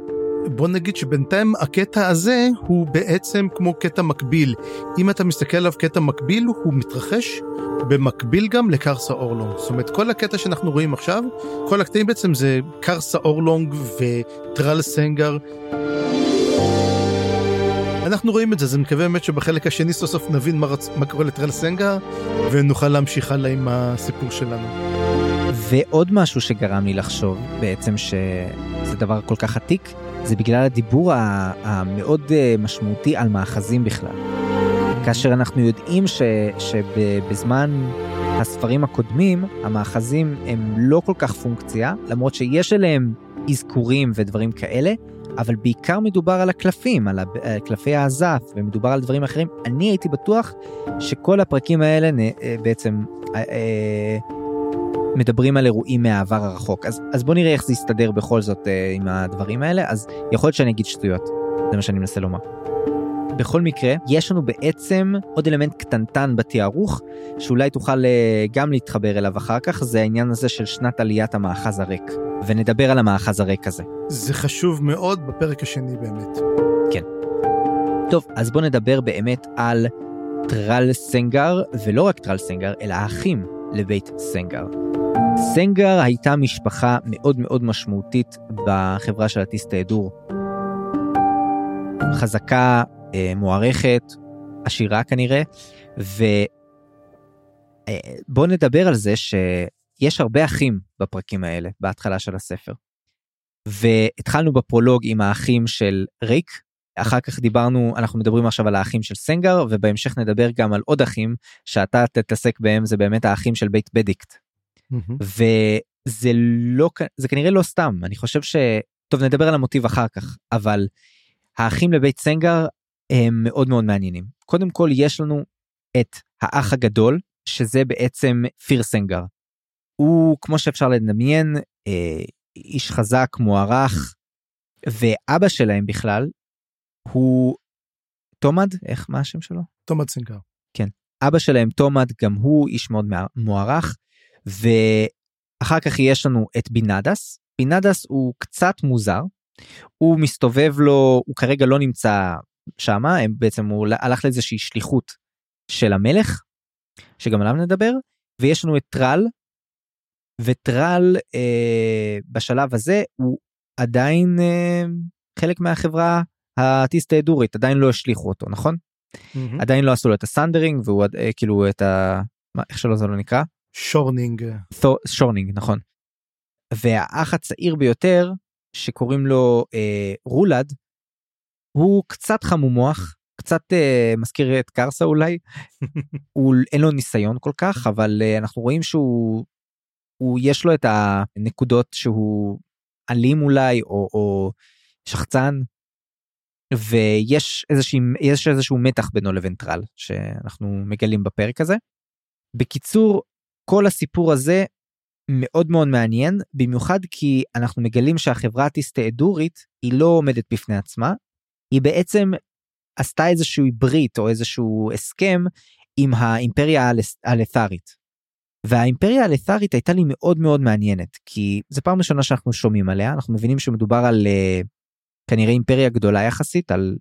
בוא נגיד שבינתיים הקטע הזה הוא בעצם כמו קטע מקביל. אם אתה מסתכל עליו קטע מקביל, הוא מתרחש במקביל גם לקרסה אורלונג. זאת אומרת, כל הקטע שאנחנו רואים עכשיו, כל הקטעים בעצם זה קרסה אורלונג וטרל סנגר. אנחנו רואים את זה, אז אני מקווה באמת שבחלק השני סוף סוף נבין מה, רצ... מה קורה לטרל סנגר, ונוכל להמשיך הלאה עם הסיפור שלנו. ועוד משהו שגרם לי לחשוב בעצם שזה דבר כל כך עתיק, זה בגלל הדיבור המאוד אה, משמעותי על מאחזים בכלל. כאשר אנחנו יודעים ש, שבזמן הספרים הקודמים, המאחזים הם לא כל כך פונקציה, למרות שיש אליהם אזכורים ודברים כאלה, אבל בעיקר מדובר על הקלפים, על קלפי האזף, ומדובר על דברים אחרים. אני הייתי בטוח שכל הפרקים האלה אה, בעצם אה, אה, מדברים על אירועים מהעבר הרחוק. אז, אז בוא נראה איך זה יסתדר בכל זאת עם הדברים האלה, אז יכול להיות שאני אגיד שטויות, זה מה שאני מנסה לומר. בכל מקרה, יש לנו בעצם עוד אלמנט קטנטן בתיארוך, שאולי תוכל אה, גם להתחבר אליו אחר כך, זה העניין הזה של שנת עליית המאחז הריק. ונדבר על המאחז הריק הזה. זה חשוב מאוד בפרק השני באמת. כן. טוב, אז בוא נדבר באמת על טרל סנגר, ולא רק טרל סנגר, אלא האחים לבית סנגר. סנגר הייתה משפחה מאוד מאוד משמעותית בחברה של הטיסטה אדור. חזקה, אה, מוערכת, עשירה כנראה, ובוא אה, נדבר על זה שיש הרבה אחים בפרקים האלה, בהתחלה של הספר. והתחלנו בפרולוג עם האחים של ריק, אחר כך דיברנו, אנחנו מדברים עכשיו על האחים של סנגר, ובהמשך נדבר גם על עוד אחים שאתה תתעסק בהם, זה באמת האחים של בית בדיקט. וזה לא, זה כנראה לא סתם, אני חושב ש... טוב, נדבר על המוטיב אחר כך, אבל האחים לבית סנגר הם מאוד מאוד מעניינים. קודם כל יש לנו את האח הגדול שזה בעצם פירסנגר. הוא כמו שאפשר לדמיין אה, איש חזק מוערך ואבא שלהם בכלל הוא תומד איך מה השם שלו? תומד סנגר. כן אבא שלהם תומד גם הוא איש מאוד מוערך ואחר כך יש לנו את בינדס בינדס הוא קצת מוזר הוא מסתובב לו הוא כרגע לא נמצא שמה הם בעצם הוא הלך לאיזושהי שליחות של המלך שגם עליו נדבר ויש לנו את טרל וטרל אה, בשלב הזה הוא עדיין אה, חלק מהחברה הטיסטה-אדורית עדיין לא השליכו אותו נכון? Mm-hmm. עדיין לא עשו לו את ה sundering והוא אה, כאילו את ה... מה, איך שלא זה לא נקרא? shorning. shorning נכון. והאח הצעיר ביותר שקוראים לו אה, רולד הוא קצת חמום מוח קצת uh, מזכיר את קרסה אולי הוא אין לו ניסיון כל כך אבל uh, אנחנו רואים שהוא הוא יש לו את הנקודות שהוא אלים אולי או, או שחצן ויש איזושהי יש איזשהו מתח בינו לבין טרל שאנחנו מגלים בפרק הזה. בקיצור כל הסיפור הזה מאוד מאוד מעניין במיוחד כי אנחנו מגלים שהחברה הטיסטה-אדורית היא לא עומדת בפני עצמה היא בעצם עשתה איזשהו ברית או איזשהו הסכם עם האימפריה הלת'רית. והאימפריה הלת'רית הייתה לי מאוד מאוד מעניינת כי זו פעם ראשונה שאנחנו שומעים עליה אנחנו מבינים שמדובר על uh, כנראה אימפריה גדולה יחסית על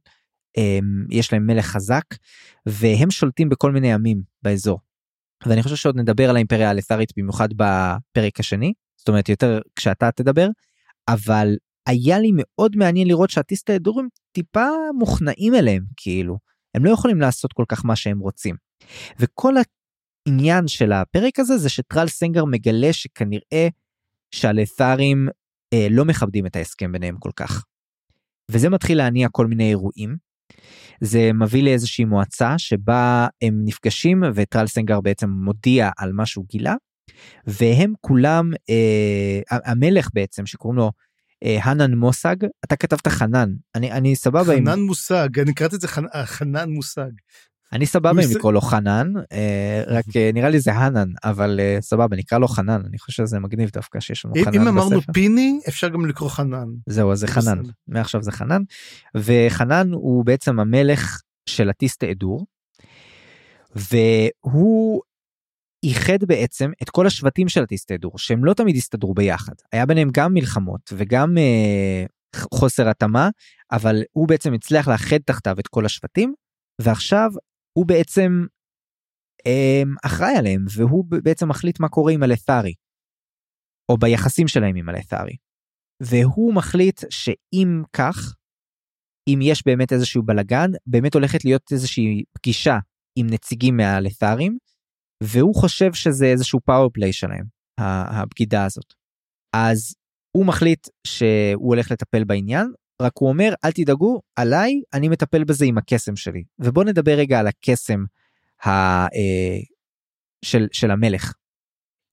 um, יש להם מלך חזק והם שולטים בכל מיני עמים באזור. ואני חושב שעוד נדבר על האימפריה הלת'רית במיוחד בפרק השני זאת אומרת יותר כשאתה תדבר אבל היה לי מאוד מעניין לראות שהטיסטה הדורים טיפה מוכנעים אליהם כאילו הם לא יכולים לעשות כל כך מה שהם רוצים. וכל העניין של הפרק הזה זה שטרל סנגר מגלה שכנראה שהלת'רים אה, לא מכבדים את ההסכם ביניהם כל כך. וזה מתחיל להניע כל מיני אירועים. זה מביא לאיזושהי מועצה שבה הם נפגשים וטרל סנגר בעצם מודיע על מה שהוא גילה. והם כולם אה, המלך בעצם שקוראים לו אה, חנן מושג אתה כתבת חנן אני אני סבבה חנן עם... מושג אני קראתי את זה חנ... חנן מושג. אני סבבה עם לקרוא לו חנן אה, רק אה, נראה לי זה הנן אבל סבבה נקרא לו חנן אני חושב שזה מגניב דווקא שיש לנו חנן בספר. אם אמרנו פיני אפשר גם לקרוא חנן. זהו אז זה חנן מעכשיו זה חנן וחנן הוא בעצם המלך של הטיסטה אדור. והוא איחד בעצם את כל השבטים של הטיסטדור שהם לא תמיד הסתדרו ביחד היה ביניהם גם מלחמות וגם אה, חוסר התאמה אבל הוא בעצם הצליח לאחד תחתיו את כל השבטים ועכשיו הוא בעצם אה, אחראי עליהם והוא בעצם מחליט מה קורה עם הלת'ארי. או ביחסים שלהם עם הלת'ארי. והוא מחליט שאם כך אם יש באמת איזשהו בלגן באמת הולכת להיות איזושהי פגישה עם נציגים מהלת'ארים והוא חושב שזה איזשהו פאוור פליי שלהם הבגידה הזאת. אז הוא מחליט שהוא הולך לטפל בעניין רק הוא אומר אל תדאגו עליי אני מטפל בזה עם הקסם שלי ובוא נדבר רגע על הקסם ה, אה, של, של המלך.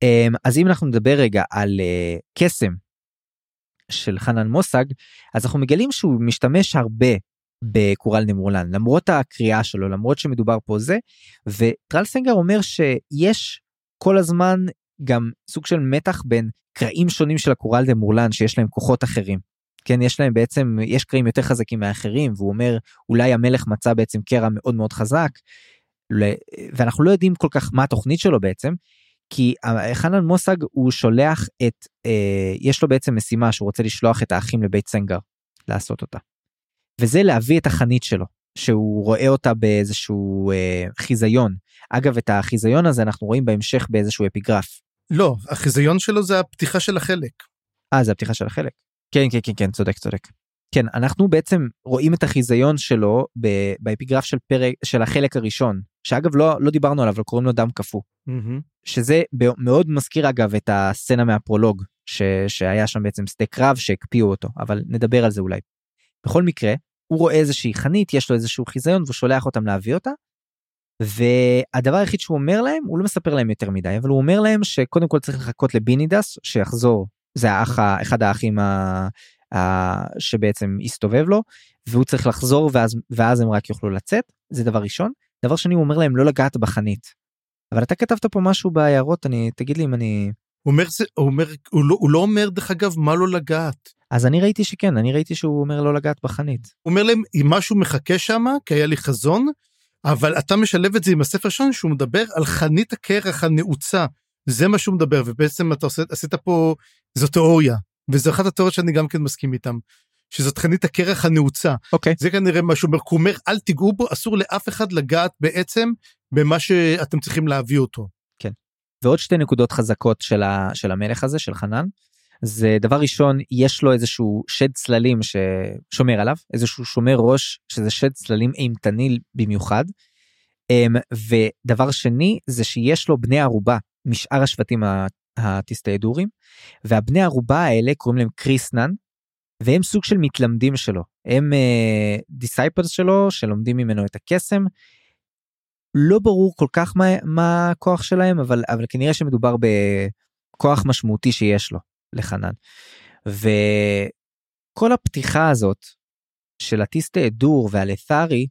אה, אז אם אנחנו נדבר רגע על אה, קסם של חנן מוסג, אז אנחנו מגלים שהוא משתמש הרבה בקורל נמרולן, למרות הקריאה שלו, למרות שמדובר פה זה, וטרלסנגר אומר שיש כל הזמן גם סוג של מתח בין קרעים שונים של הקורל נמרולן שיש להם כוחות אחרים. כן, יש להם בעצם, יש קרעים יותר חזקים מאחרים, והוא אומר, אולי המלך מצא בעצם קרע מאוד מאוד חזק, ואנחנו לא יודעים כל כך מה התוכנית שלו בעצם, כי חנן מוסג הוא שולח את, אה, יש לו בעצם משימה שהוא רוצה לשלוח את האחים לבית סנגר לעשות אותה. וזה להביא את החנית שלו, שהוא רואה אותה באיזשהו אה, חיזיון. אגב, את החיזיון הזה אנחנו רואים בהמשך באיזשהו אפיגרף. לא, החיזיון שלו זה הפתיחה של החלק. אה, זה הפתיחה של החלק. כן, כן, כן, כן, צודק, צודק. כן, אנחנו בעצם רואים את החיזיון שלו באפיגרף של פרק, של החלק הראשון, שאגב לא, לא דיברנו עליו, אבל קוראים לו דם קפוא. Mm-hmm. שזה מאוד מזכיר אגב את הסצנה מהפרולוג, ש, שהיה שם בעצם שדה קרב שהקפיאו אותו, אבל נדבר על זה אולי. בכל מקרה, הוא רואה איזושהי חנית, יש לו איזשהו חיזיון והוא שולח אותם להביא אותה. והדבר היחיד שהוא אומר להם, הוא לא מספר להם יותר מדי, אבל הוא אומר להם שקודם כל צריך לחכות לבינידס שיחזור, זה האח, אחד האחים ה, ה, שבעצם הסתובב לו, והוא צריך לחזור ואז, ואז הם רק יוכלו לצאת, זה דבר ראשון. דבר שני הוא אומר להם לא לגעת בחנית. אבל אתה כתבת פה משהו בהערות, אני, תגיד לי אם אני... הוא אומר, זה, הוא, אומר הוא, לא, הוא לא אומר דרך אגב מה לא לגעת. אז אני ראיתי שכן, אני ראיתי שהוא אומר לא לגעת בחנית. הוא אומר להם אם משהו מחכה שם, כי היה לי חזון, אבל אתה משלב את זה עם הספר שלנו שהוא מדבר על חנית הקרח הנעוצה. זה מה שהוא מדבר, ובעצם אתה עושה, עשית פה, זו תיאוריה, וזו אחת התיאוריות שאני גם כן מסכים איתם. שזאת חנית הקרח הנעוצה. אוקיי. Okay. זה כנראה משהו, הוא אומר אל תיגעו בו, אסור לאף אחד לגעת בעצם במה שאתם צריכים להביא אותו. כן. ועוד שתי נקודות חזקות של, ה, של המלך הזה, של חנן. זה דבר ראשון, יש לו איזשהו שד צללים ששומר עליו, איזשהו שומר ראש, שזה שד צללים אימתני במיוחד. אמ, ודבר שני, זה שיש לו בני ערובה משאר השבטים הטיסטאדורים, והבני ערובה האלה קוראים להם קריסנן, והם סוג של מתלמדים שלו, הם disciples uh, שלו שלומדים ממנו את הקסם. לא ברור כל כך מה, מה הכוח שלהם, אבל, אבל כנראה שמדובר בכוח משמעותי שיש לו. לחנן. וכל הפתיחה הזאת של הטיסטה אדור והלת'ארי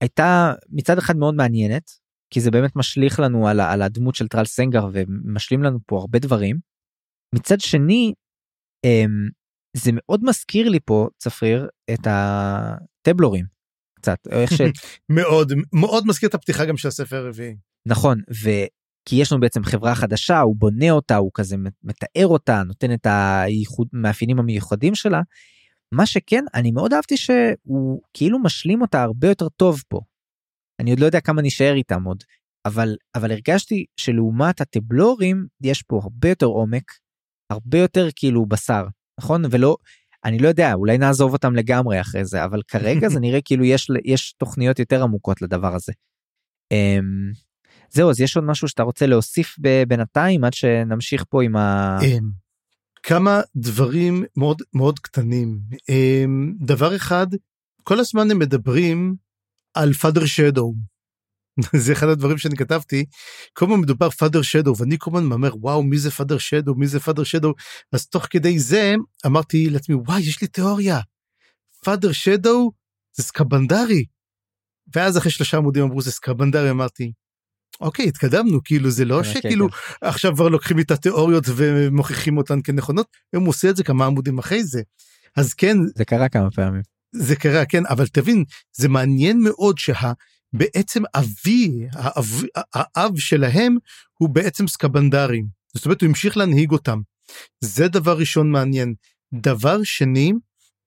הייתה מצד אחד מאוד מעניינת כי זה באמת משליך לנו על, על הדמות של טרל סנגר ומשלים לנו פה הרבה דברים. מצד שני אמ, זה מאוד מזכיר לי פה צפריר את הטבלורים קצת איך ש... מאוד מאוד מזכיר את הפתיחה גם של הספר הרביעי. נכון כי יש לנו בעצם חברה חדשה, הוא בונה אותה, הוא כזה מתאר אותה, נותן את המאפיינים המיוחדים שלה. מה שכן, אני מאוד אהבתי שהוא כאילו משלים אותה הרבה יותר טוב פה. אני עוד לא יודע כמה נשאר איתם עוד, אבל, אבל הרגשתי שלעומת הטבלורים, יש פה הרבה יותר עומק, הרבה יותר כאילו בשר, נכון? ולא, אני לא יודע, אולי נעזוב אותם לגמרי אחרי זה, אבל כרגע זה נראה כאילו יש, יש תוכניות יותר עמוקות לדבר הזה. אמ, זהו אז יש עוד משהו שאתה רוצה להוסיף בינתיים עד שנמשיך פה עם ה... אין. כמה דברים מאוד מאוד קטנים. אמ, דבר אחד, כל הזמן הם מדברים על פאדר שדו. זה אחד הדברים שאני כתבתי, כל הזמן מדובר פאדר שדו, ואני כל הזמן אומר וואו מי זה פאדר שדו, מי זה פאדר שדו, אז תוך כדי זה אמרתי לעצמי וואי יש לי תיאוריה, פאדר שדו זה סקבנדרי. ואז אחרי שלושה עמודים אמרו זה סקבנדרי אמרתי אוקיי התקדמנו כאילו זה לא שכאילו. עכשיו כבר לוקחים את התיאוריות ומוכיחים אותן כנכונות הם עושים את זה כמה עמודים אחרי זה. אז כן זה קרה כמה פעמים זה קרה כן אבל תבין זה מעניין מאוד שבעצם אבי האב, האב שלהם הוא בעצם סקבנדרים זאת אומרת הוא המשיך להנהיג אותם. זה דבר ראשון מעניין. דבר שני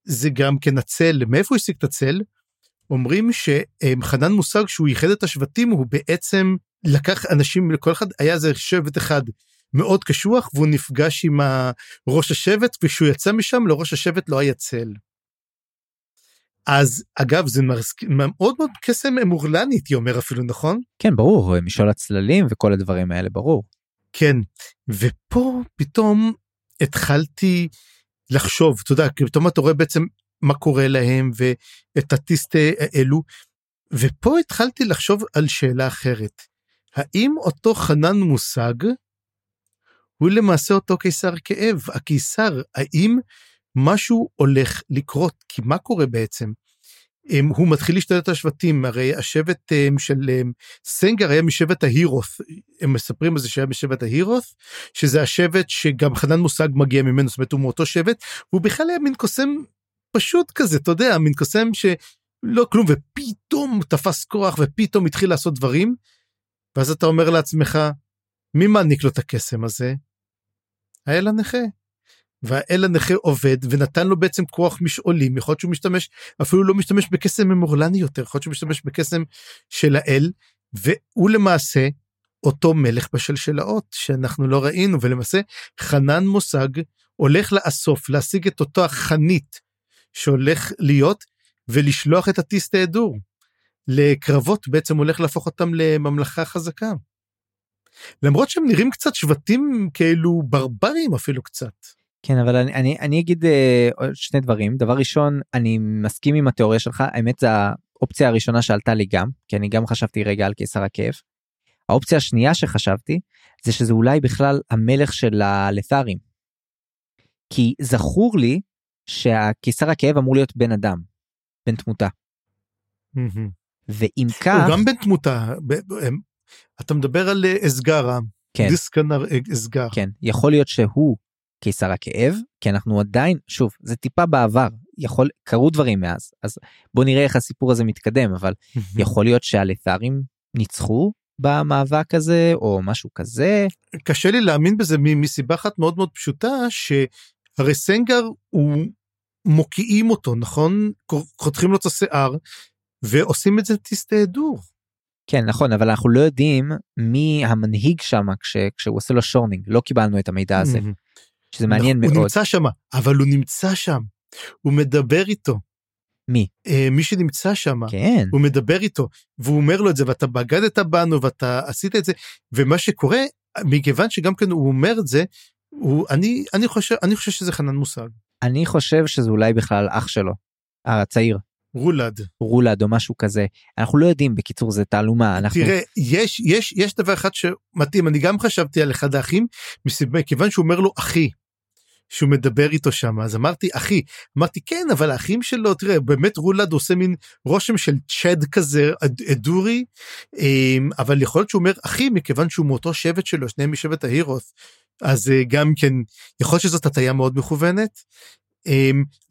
זה גם כן הצל מאיפה הוא השיג את הצל. אומרים שחנן מושג שהוא ייחד את השבטים הוא בעצם לקח אנשים לכל אחד היה איזה שבט אחד מאוד קשוח והוא נפגש עם ראש השבט וכשהוא יצא משם לראש השבט לא היה צל. אז אגב זה מאוד מאוד קסם מורלני הייתי אומר אפילו נכון? כן ברור משול הצללים וכל הדברים האלה ברור. כן ופה פתאום התחלתי לחשוב אתה יודע פתאום אתה רואה בעצם מה קורה להם ואת הטיסטה האלו ופה התחלתי לחשוב על שאלה אחרת. האם אותו חנן מושג הוא למעשה אותו קיסר כאב? הקיסר, האם משהו הולך לקרות, כי מה קורה בעצם? הם, הוא מתחיל להשתלט על השבטים, הרי השבט הם, של הם, סנגר היה משבט ההירוth, הם מספרים על זה שהיה משבט ההירוth, שזה השבט שגם חנן מושג מגיע ממנו, זאת אומרת הוא מאותו שבט, והוא בכלל היה מין קוסם פשוט כזה, אתה יודע, מין קוסם שלא כלום, ופתאום תפס כוח ופתאום התחיל לעשות דברים, ואז אתה אומר לעצמך, מי מעניק לו את הקסם הזה? האל הנכה. והאל הנכה עובד ונתן לו בעצם כוח משעולים יכול להיות שהוא משתמש אפילו לא משתמש בקסם ממורלני יותר יכול להיות שהוא משתמש בקסם של האל והוא למעשה אותו מלך בשלשלאות שאנחנו לא ראינו ולמעשה חנן מושג הולך לאסוף להשיג את אותו החנית שהולך להיות ולשלוח את הטיסטה אדור לקרבות בעצם הולך להפוך אותם לממלכה חזקה. למרות שהם נראים קצת שבטים כאילו ברברים אפילו קצת. כן אבל אני אני אני אגיד uh, שני דברים דבר ראשון אני מסכים עם התיאוריה שלך האמת זה האופציה הראשונה שעלתה לי גם כי אני גם חשבתי רגע על קיסר הכאב. האופציה השנייה שחשבתי זה שזה אולי בכלל המלך של הלת'רים. כי זכור לי שהקיסר הכאב אמור להיות בן אדם, בן תמותה. ואם כך... הוא גם בן תמותה, אתה מדבר על אסגרה, כן. דיסקנר אסגר. כן, יכול להיות שהוא קיסר הכאב, כי אנחנו עדיין, שוב, זה טיפה בעבר, יכול, קרו דברים מאז, אז בוא נראה איך הסיפור הזה מתקדם, אבל יכול להיות שהלת'רים ניצחו במאבק הזה, או משהו כזה. קשה לי להאמין בזה מסיבה אחת מאוד מאוד פשוטה, שהרי סנגר הוא מוקיעים אותו, נכון? חותכים לו את השיער, ועושים את זה טיסטי דור. כן נכון אבל אנחנו לא יודעים מי המנהיג שם כש, כשהוא עושה לו שורנינג לא קיבלנו את המידע הזה. שזה מעניין נכון, מאוד. הוא נמצא שם אבל הוא נמצא שם הוא מדבר איתו. מי? אה, מי שנמצא שם כן. הוא מדבר איתו והוא אומר לו את זה ואתה בגדת בנו ואתה עשית את זה ומה שקורה מכיוון שגם כן הוא אומר את זה הוא אני אני חושב אני חושב שזה חנן מושג. אני חושב שזה אולי בכלל אח שלו הצעיר. רולד. רולד או משהו כזה אנחנו לא יודעים בקיצור זה תעלומה אנחנו תראה יש יש יש דבר אחד שמתאים אני גם חשבתי על אחד האחים מסיבה כיוון שהוא אומר לו אחי. שהוא מדבר איתו שם אז אמרתי אחי אמרתי כן אבל האחים שלו תראה באמת רולד עושה מין רושם של צ'ד כזה אדורי אמ, אבל יכול להיות שהוא אומר אחי מכיוון שהוא מאותו שבט שלו שניהם משבט ההירוס אז אה, גם כן יכול להיות שזאת הטעיה מאוד מכוונת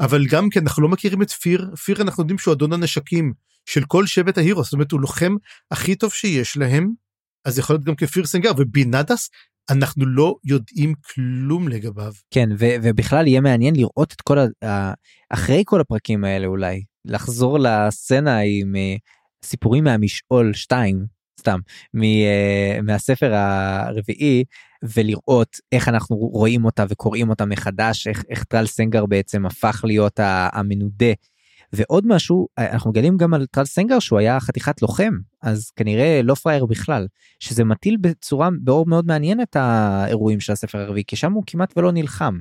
אבל גם כן אנחנו לא מכירים את פיר. פיר אנחנו יודעים שהוא אדון הנשקים של כל שבט ההירוס זאת אומרת הוא לוחם הכי טוב שיש להם. אז יכול להיות גם כפיר סנגר. ובינדס אנחנו לא יודעים כלום לגביו. כן ו- ובכלל יהיה מעניין לראות את כל ה... אחרי כל הפרקים האלה אולי לחזור לסצנה עם uh, סיפורים מהמשעול 2 סתם מ- uh, מהספר הרביעי ולראות איך אנחנו רואים אותה וקוראים אותה מחדש איך, איך טרל סנגר בעצם הפך להיות המנודה. ועוד משהו אנחנו מגלים גם על טרל סנגר שהוא היה חתיכת לוחם אז כנראה לא פראייר בכלל שזה מטיל בצורה באור מאוד מעניין את האירועים של הספר הרביעי כי שם הוא כמעט ולא נלחם.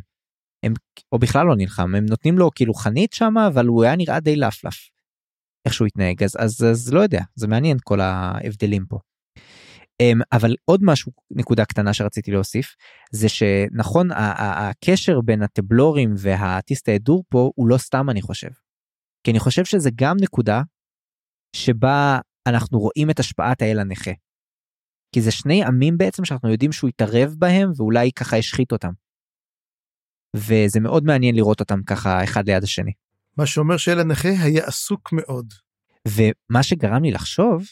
הם, או בכלל לא נלחם הם נותנים לו כאילו חנית שמה אבל הוא היה נראה די לפלף. איך שהוא התנהג אז, אז אז לא יודע זה מעניין כל ההבדלים פה. Um, אבל עוד משהו נקודה קטנה שרציתי להוסיף זה שנכון הקשר בין הטבלורים והטיסטה דור פה הוא לא סתם אני חושב. כי אני חושב שזה גם נקודה שבה אנחנו רואים את השפעת האל הנכה. כי זה שני עמים בעצם שאנחנו יודעים שהוא יתערב בהם ואולי ככה השחית אותם. וזה מאוד מעניין לראות אותם ככה אחד ליד השני. מה שאומר שאל הנכה היה עסוק מאוד. ומה שגרם לי לחשוב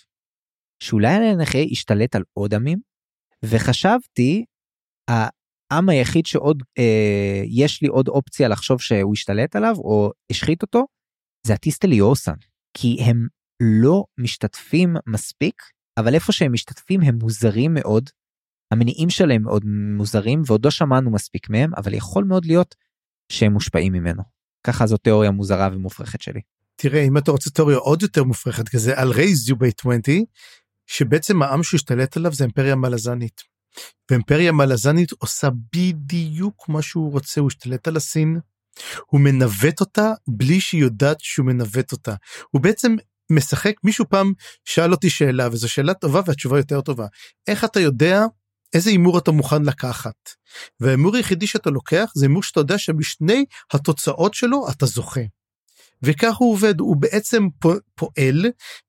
שאולי הנכה השתלט על עוד עמים וחשבתי העם היחיד שעוד אה, יש לי עוד אופציה לחשוב שהוא השתלט עליו או השחית אותו זה הטיסטלי אורסן כי הם לא משתתפים מספיק אבל איפה שהם משתתפים הם מוזרים מאוד. המניעים שלהם מאוד מוזרים ועוד לא שמענו מספיק מהם אבל יכול מאוד להיות שהם מושפעים ממנו. ככה זו תיאוריה מוזרה ומופרכת שלי. תראה אם אתה רוצה תיאוריה עוד יותר מופרכת כזה על רייז יו בי 20 שבעצם העם שהשתלט עליו זה אימפריה מלזנית. ואימפריה מלזנית עושה בדיוק מה שהוא רוצה הוא השתלט על הסין. הוא מנווט אותה בלי שהיא יודעת שהוא מנווט אותה. הוא בעצם משחק מישהו פעם שאל אותי שאלה וזו שאלה טובה והתשובה יותר טובה איך אתה יודע איזה הימור אתה מוכן לקחת. וההימור היחידי שאתה לוקח זה הימור שאתה יודע שמשני התוצאות שלו אתה זוכה. וכך הוא עובד, הוא בעצם פועל,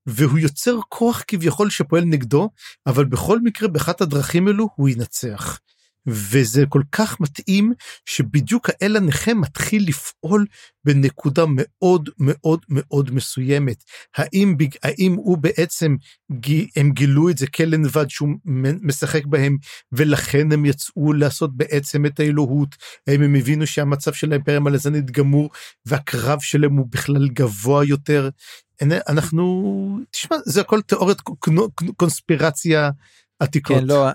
והוא יוצר כוח כביכול שפועל נגדו, אבל בכל מקרה באחת הדרכים אלו הוא ינצח. וזה כל כך מתאים שבדיוק האל הנכה מתחיל לפעול בנקודה מאוד מאוד מאוד מסוימת. האם, האם הוא בעצם, הם גילו את זה כלא נבד שהוא משחק בהם ולכן הם יצאו לעשות בעצם את האלוהות? האם הם הבינו שהמצב של האימפריה המלזנית גמור והקרב שלהם הוא בכלל גבוה יותר? אנחנו, תשמע, זה הכל תיאוריית קונספירציה עתיקות. כן, לא,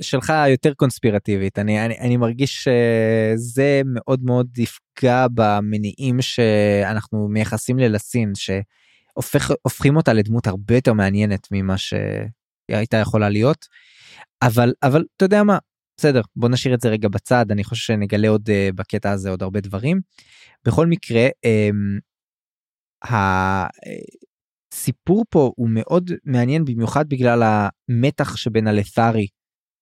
שלך יותר קונספירטיבית, אני, אני, אני מרגיש שזה מאוד מאוד יפגע במניעים שאנחנו מייחסים ללסין, שהופכים אותה לדמות הרבה יותר מעניינת ממה שהייתה יכולה להיות. אבל, אבל אתה יודע מה, בסדר, בוא נשאיר את זה רגע בצד, אני חושב שנגלה עוד uh, בקטע הזה עוד הרבה דברים. בכל מקרה, um, הסיפור פה הוא מאוד מעניין במיוחד בגלל המתח שבין הלת'רי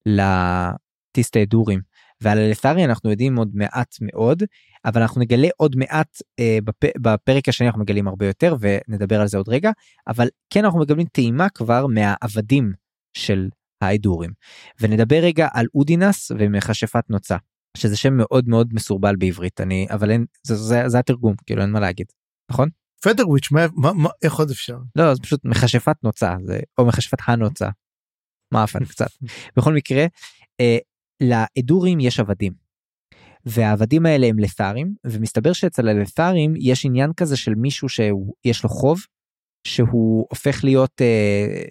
לטיסטה דורים. ועל הלת'רי אנחנו יודעים עוד מעט מאוד אבל אנחנו נגלה עוד מעט אה, בפ... בפרק השני אנחנו מגלים הרבה יותר ונדבר על זה עוד רגע אבל כן אנחנו מקבלים טעימה כבר מהעבדים של האדורים ונדבר רגע על אודינס ומכשפת נוצה שזה שם מאוד מאוד מסורבל בעברית אני אבל אין זה, זה, זה התרגום כאילו אין מה להגיד נכון? פדרוויץ' מה, מה, מה איך עוד אפשר? לא זה פשוט מכשפת נוצה זה או מכשפת הנוצה. מאפן קצת. בכל מקרה אה, לאדורים יש עבדים. והעבדים האלה הם לת'רים ומסתבר שאצל הלת'רים יש עניין כזה של מישהו שיש לו חוב שהוא הופך להיות אה,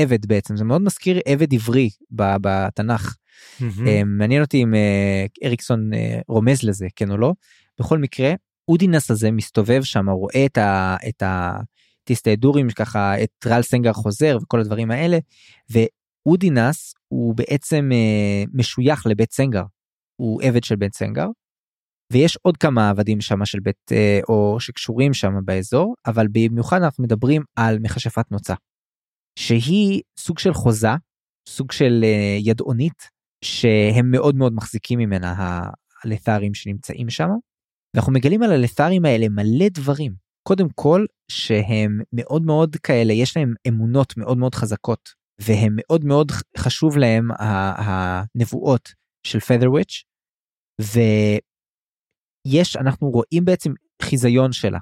עבד בעצם זה מאוד מזכיר עבד עברי בתנ"ך. Mm-hmm. אה, מעניין אותי אם אה, אריקסון אה, רומז לזה כן או לא. בכל מקרה אודינס הזה מסתובב שם רואה את ה... את ה טיסטאדורים ככה את טרל סנגר חוזר וכל הדברים האלה ואודינס הוא בעצם אה, משוייך לבית סנגר הוא עבד של בית סנגר. ויש עוד כמה עבדים שם של בית אה, או שקשורים שם באזור אבל במיוחד אנחנו מדברים על מכשפת נוצה. שהיא סוג של חוזה סוג של אה, ידעונית שהם מאוד מאוד מחזיקים ממנה הלת'רים שנמצאים שם. ואנחנו מגלים על הלת'רים האלה מלא דברים. קודם כל שהם מאוד מאוד כאלה, יש להם אמונות מאוד מאוד חזקות, והם מאוד מאוד חשוב להם הנבואות של פדרוויץ', ויש, אנחנו רואים בעצם חיזיון שלה.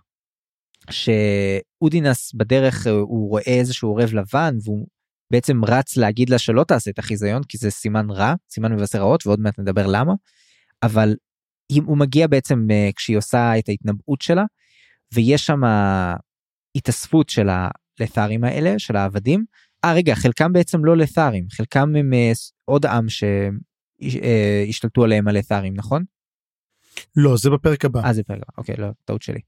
שאודינס בדרך הוא רואה איזשהו עורב לבן והוא בעצם רץ להגיד לה שלא תעשה את החיזיון כי זה סימן רע סימן מבשר רעות ועוד מעט נדבר למה אבל הוא מגיע בעצם אה, כשהיא עושה את ההתנבאות שלה ויש שם התאספות של הלת'רים האלה של העבדים. אה רגע חלקם בעצם לא לת'רים חלקם הם אה, עוד עם שהשתלטו עליהם הלת'רים נכון? לא זה בפרק הבא. אה זה בפרק הבא אוקיי לא טעות שלי.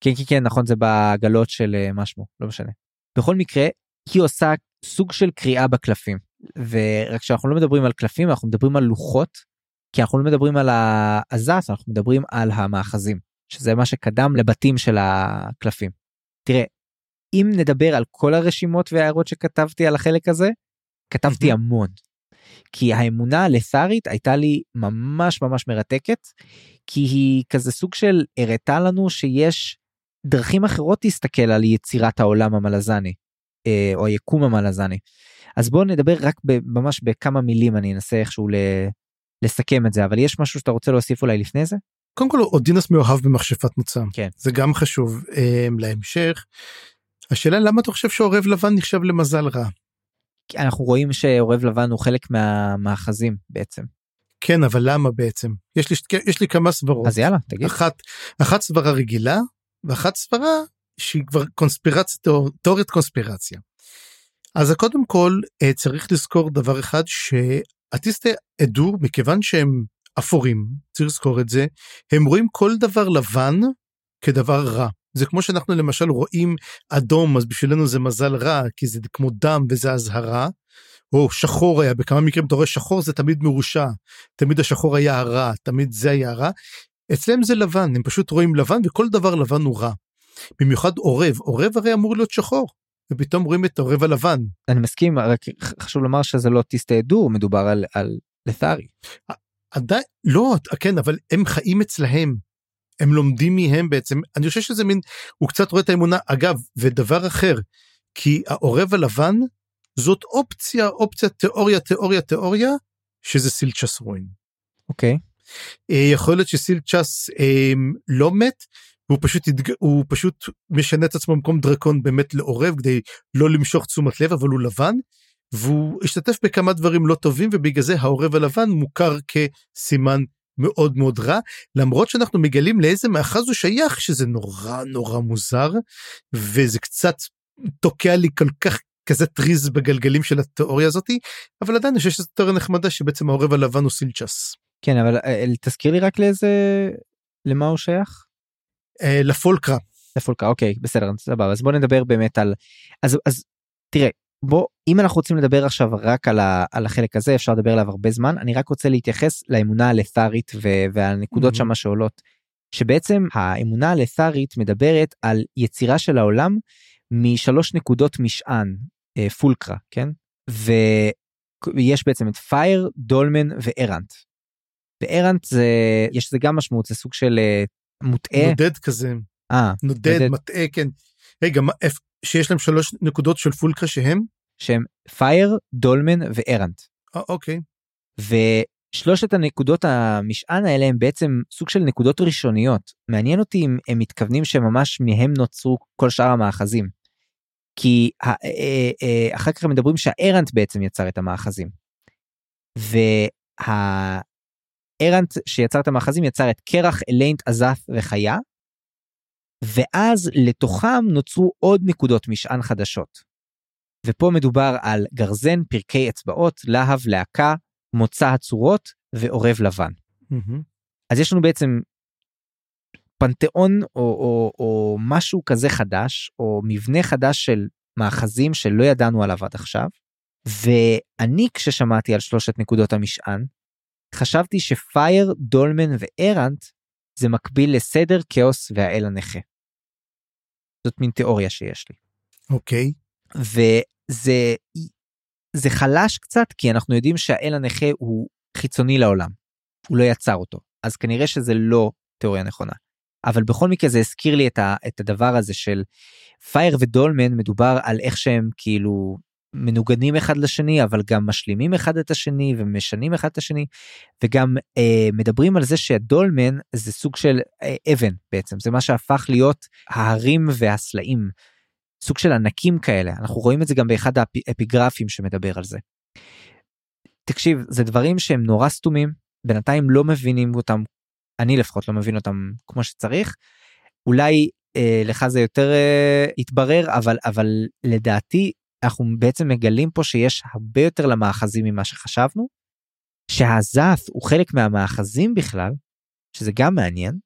כן כן כן נכון זה בעגלות של מה שמו לא משנה. בכל מקרה היא עושה סוג של קריאה בקלפים ורק שאנחנו לא מדברים על קלפים אנחנו מדברים על לוחות כי אנחנו לא מדברים על העזת אנחנו מדברים על המאחזים שזה מה שקדם לבתים של הקלפים. תראה אם נדבר על כל הרשימות וההערות שכתבתי על החלק הזה כתבתי המון. כי האמונה הלת'רית הייתה לי ממש ממש מרתקת כי היא כזה סוג של הראתה לנו שיש דרכים אחרות להסתכל על יצירת העולם המלזני אה, או היקום המלזני. אז בואו נדבר רק ממש בכמה מילים אני אנסה איכשהו לסכם את זה אבל יש משהו שאתה רוצה להוסיף אולי לפני זה? קודם כל אודינס מאוהב במכשפת נוצה כן זה גם חשוב אה, להמשך. השאלה למה אתה חושב שעורב לבן נחשב למזל רע? אנחנו רואים שעורב לבן הוא חלק מהמאחזים בעצם. כן אבל למה בעצם יש לי יש לי כמה סברות אז יאללה תגיד אחת אחת סברה רגילה ואחת סברה שהיא כבר קונספירציה תיאוריית קונספירציה. אז קודם כל אה, צריך לזכור דבר אחד אטיסטי עדו מכיוון שהם אפורים צריך לזכור את זה הם רואים כל דבר לבן כדבר רע זה כמו שאנחנו למשל רואים אדום אז בשבילנו זה מזל רע כי זה כמו דם וזה אזהרה. או שחור היה בכמה מקרים אתה רואה שחור זה תמיד מרושע תמיד השחור היה הרע תמיד זה היה הרע. אצלם זה לבן הם פשוט רואים לבן וכל דבר לבן הוא רע. במיוחד עורב עורב הרי אמור להיות שחור ופתאום רואים את העורב הלבן. אני מסכים, רק חשוב לומר שזה לא דור, מדובר על, על לת'ארי. עדיין, לא, כן, אבל הם חיים אצלהם. הם לומדים מהם בעצם, אני חושב שזה מין, הוא קצת רואה את האמונה. אגב, ודבר אחר, כי העורב הלבן זאת אופציה, אופציה, תיאוריה, תיאוריה, תיאוריה, שזה סילצ'ס רוין. אוקיי. Okay. אה, יכול להיות שסילצ'ס אה, לא מת, הוא פשוט, יתג... הוא פשוט משנה את עצמו במקום דרקון באמת לעורב כדי לא למשוך תשומת לב, אבל הוא לבן, והוא השתתף בכמה דברים לא טובים, ובגלל זה העורב הלבן מוכר כסימן מאוד מאוד רע, למרות שאנחנו מגלים לאיזה מאחז הוא שייך, שזה נורא נורא מוזר, וזה קצת תוקע לי כל כך כזה טריז בגלגלים של התיאוריה הזאתי, אבל עדיין חושב שזו תיאוריה נחמדה שבעצם העורב הלבן הוא סילצ'ס. כן, אבל אה, תזכיר לי רק לאיזה, למה הוא שייך? אה, לפולקרה. לפולקרה, אוקיי, בסדר, סבבה, אז בוא נדבר באמת על, אז, אז תראה, בוא, אם אנחנו רוצים לדבר עכשיו רק על, ה, על החלק הזה, אפשר לדבר עליו הרבה זמן, אני רק רוצה להתייחס לאמונה הלת'רית והנקודות mm-hmm. שמה שעולות. שבעצם האמונה הלת'רית מדברת על יצירה של העולם משלוש נקודות משען, אה, פולקרה, כן? ויש בעצם את פייר, דולמן וארנט. וארנט זה, יש לזה גם משמעות, זה סוג של אה, מוטעה. נודד כזה. אה. נודד, נודד, מטעה, כן. רגע, מה, שיש להם שלוש נקודות של פולקרה שהם? שהם פייר, דולמן וארנט. אה, אוקיי. ושלושת הנקודות המשען האלה הם בעצם סוג של נקודות ראשוניות. מעניין אותי אם הם מתכוונים שממש מהם נוצרו כל שאר המאחזים. כי אה, אה, אחר כך הם מדברים שהארנט בעצם יצר את המאחזים. והארנט שיצר את המאחזים יצר את קרח, אליינט, עזת וחיה, ואז לתוכם נוצרו עוד נקודות משען חדשות. ופה מדובר על גרזן, פרקי אצבעות, להב, להקה, מוצא הצורות ועורב לבן. Mm-hmm. אז יש לנו בעצם פנתיאון או, או, או משהו כזה חדש, או מבנה חדש של מאחזים שלא ידענו עליו עד עכשיו. ואני כששמעתי על שלושת נקודות המשען, חשבתי שפייר, דולמן וארנט זה מקביל לסדר, כאוס והאל הנכה. זאת מין תיאוריה שיש לי. אוקיי. Okay. וזה זה חלש קצת כי אנחנו יודעים שהאל הנכה הוא חיצוני לעולם. הוא לא יצר אותו. אז כנראה שזה לא תיאוריה נכונה. אבל בכל מקרה זה הזכיר לי את, ה, את הדבר הזה של פייר ודולמן מדובר על איך שהם כאילו מנוגנים אחד לשני אבל גם משלימים אחד את השני ומשנים אחד את השני וגם אה, מדברים על זה שהדולמן זה סוג של אה, אבן בעצם זה מה שהפך להיות ההרים והסלעים סוג של ענקים כאלה אנחנו רואים את זה גם באחד האפיגרפים שמדבר על זה. תקשיב זה דברים שהם נורא סתומים בינתיים לא מבינים אותם אני לפחות לא מבין אותם כמו שצריך. אולי אה, לך זה יותר אה, יתברר אבל אבל לדעתי אנחנו בעצם מגלים פה שיש הרבה יותר למאחזים ממה שחשבנו. שהזף הוא חלק מהמאחזים בכלל שזה גם מעניין.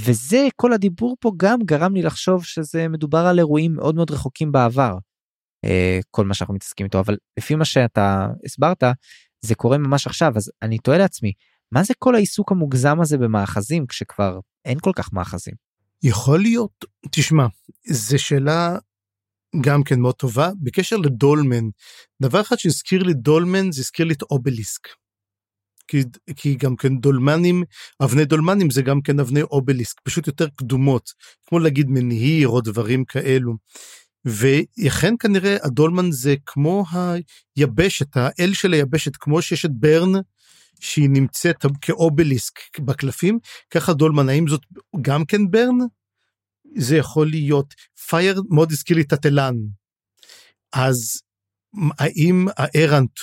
וזה כל הדיבור פה גם גרם לי לחשוב שזה מדובר על אירועים מאוד מאוד רחוקים בעבר. אה, כל מה שאנחנו מתעסקים איתו אבל לפי מה שאתה הסברת זה קורה ממש עכשיו אז אני תוהה לעצמי מה זה כל העיסוק המוגזם הזה במאחזים כשכבר אין כל כך מאחזים? יכול להיות, תשמע, זו שאלה גם כן מאוד טובה. בקשר לדולמן, דבר אחד שהזכיר לי דולמן, זה הזכיר לי את אובליסק. כי, כי גם כן דולמנים, אבני דולמנים זה גם כן אבני אובליסק, פשוט יותר קדומות, כמו להגיד מנהיר או דברים כאלו. ואכן כנראה הדולמן זה כמו היבשת, האל של היבשת, כמו שיש את ברן שהיא נמצאת כאובליסק בקלפים, ככה דולמן, האם זאת גם כן ברן? זה יכול להיות. פייר מאוד הזכיר לי את הטלן. אז האם הארנט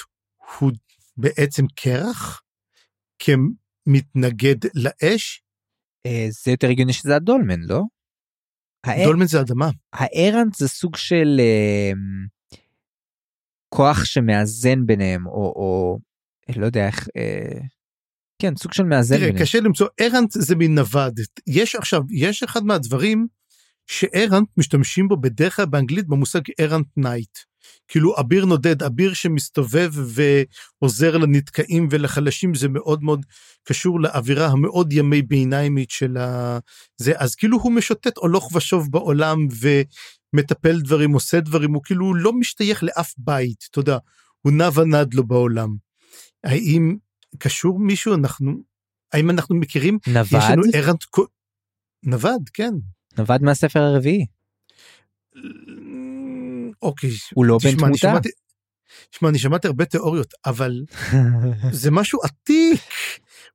הוא בעצם קרח? כמתנגד לאש? אה, זה יותר הגיוני שזה הדולמן, לא? דולמן זה אדמה. הארנט זה סוג של אה, כוח שמאזן ביניהם, או, או לא יודע איך, אה, כן, סוג של מאזן. תראה, ביניהם. קשה למצוא, ארנט זה מין נווד. יש עכשיו, יש אחד מהדברים ש errant משתמשים בו בדרך כלל באנגלית במושג errant knight. כאילו אביר נודד, אביר שמסתובב ועוזר לנתקעים ולחלשים, זה מאוד מאוד קשור לאווירה המאוד ימי ביניימית של ה... זה, אז כאילו הוא משוטט הלוך ושוב בעולם ו... מטפל דברים, עושה דברים, הוא כאילו לא משתייך לאף בית, אתה יודע, הוא נע ונד לו בעולם. האם קשור מישהו, אנחנו, האם אנחנו מכירים? נווד? יש לנו ארנט... נווד, כן. נווד מהספר הרביעי. אוקיי. הוא לא בן תמותה? שמע, אני שמעתי הרבה תיאוריות, אבל זה משהו עתיק.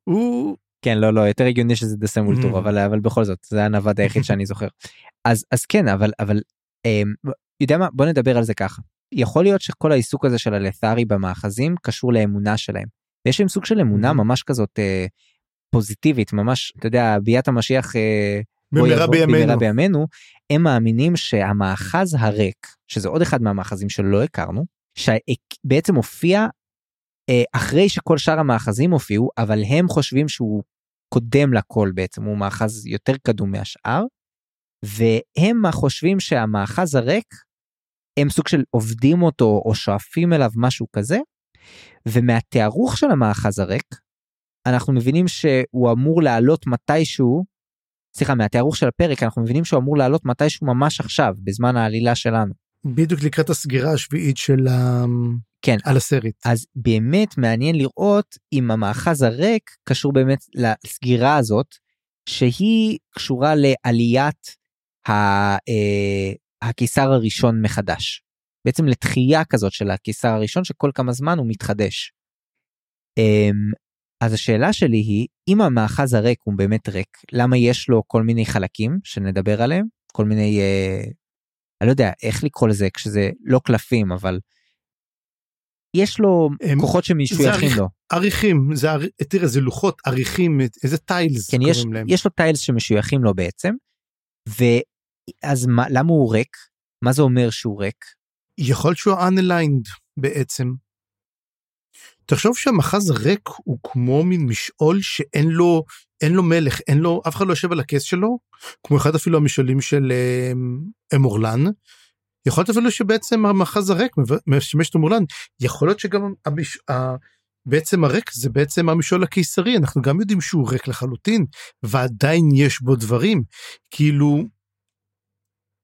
הוא... כן, לא, לא, יותר הגיוני שזה דה סמולטור, mm. אבל, אבל בכל זאת, זה הנווד היחיד שאני זוכר. אז, אז כן, אבל, אבל, אה, יודע מה, בוא נדבר על זה ככה. יכול להיות שכל העיסוק הזה של הלת'ארי במאחזים קשור לאמונה שלהם. ויש להם סוג של אמונה ממש כזאת אה, פוזיטיבית, ממש, אתה יודע, ביאת המשיח אה, במהרה בימינו. בימינו, הם מאמינים שהמאחז הריק, שזה עוד אחד מהמאחזים שלא הכרנו, שבעצם הופיע אה, אחרי שכל שאר המאחזים הופיעו, אבל הם חושבים שהוא קודם לכל בעצם, הוא מאחז יותר קדום מהשאר, והם חושבים שהמאחז הריק, הם סוג של עובדים אותו או שואפים אליו משהו כזה, ומהתארוך של המאחז הריק, אנחנו מבינים שהוא אמור לעלות מתישהו, סליחה, מהתארוך של הפרק, אנחנו מבינים שהוא אמור לעלות מתישהו ממש עכשיו, בזמן העלילה שלנו. בדיוק לקראת הסגירה השביעית של ה... כן. על הסרט. אז באמת מעניין לראות אם המאחז הריק קשור באמת לסגירה הזאת, שהיא קשורה לעליית ה, אה, הקיסר הראשון מחדש. בעצם לתחייה כזאת של הקיסר הראשון שכל כמה זמן הוא מתחדש. אה, אז השאלה שלי היא, אם המאחז הריק הוא באמת ריק, למה יש לו כל מיני חלקים שנדבר עליהם? כל מיני, אה, אני לא יודע איך לקרוא לזה כשזה לא קלפים, אבל יש לו הם, כוחות שמשויכים לו. עריכים, זה, תראה, זה לוחות עריכים, איזה טיילס כן, קוראים יש, להם. יש לו טיילס שמשויכים לו בעצם, ואז מה, למה הוא ריק? מה זה אומר שהוא ריק? יכול להיות שהוא unaligned בעצם. תחשוב שהמחז ריק הוא כמו מין משעול שאין לו אין לו מלך אין לו אף אחד לא יושב על הכס שלו כמו אחד אפילו המשעולים של אמורלן. יכול להיות אפילו שבעצם המחז הריק משמש את אמורלן יכול להיות שגם המש... בעצם הריק זה בעצם המשעול הקיסרי אנחנו גם יודעים שהוא ריק לחלוטין ועדיין יש בו דברים כאילו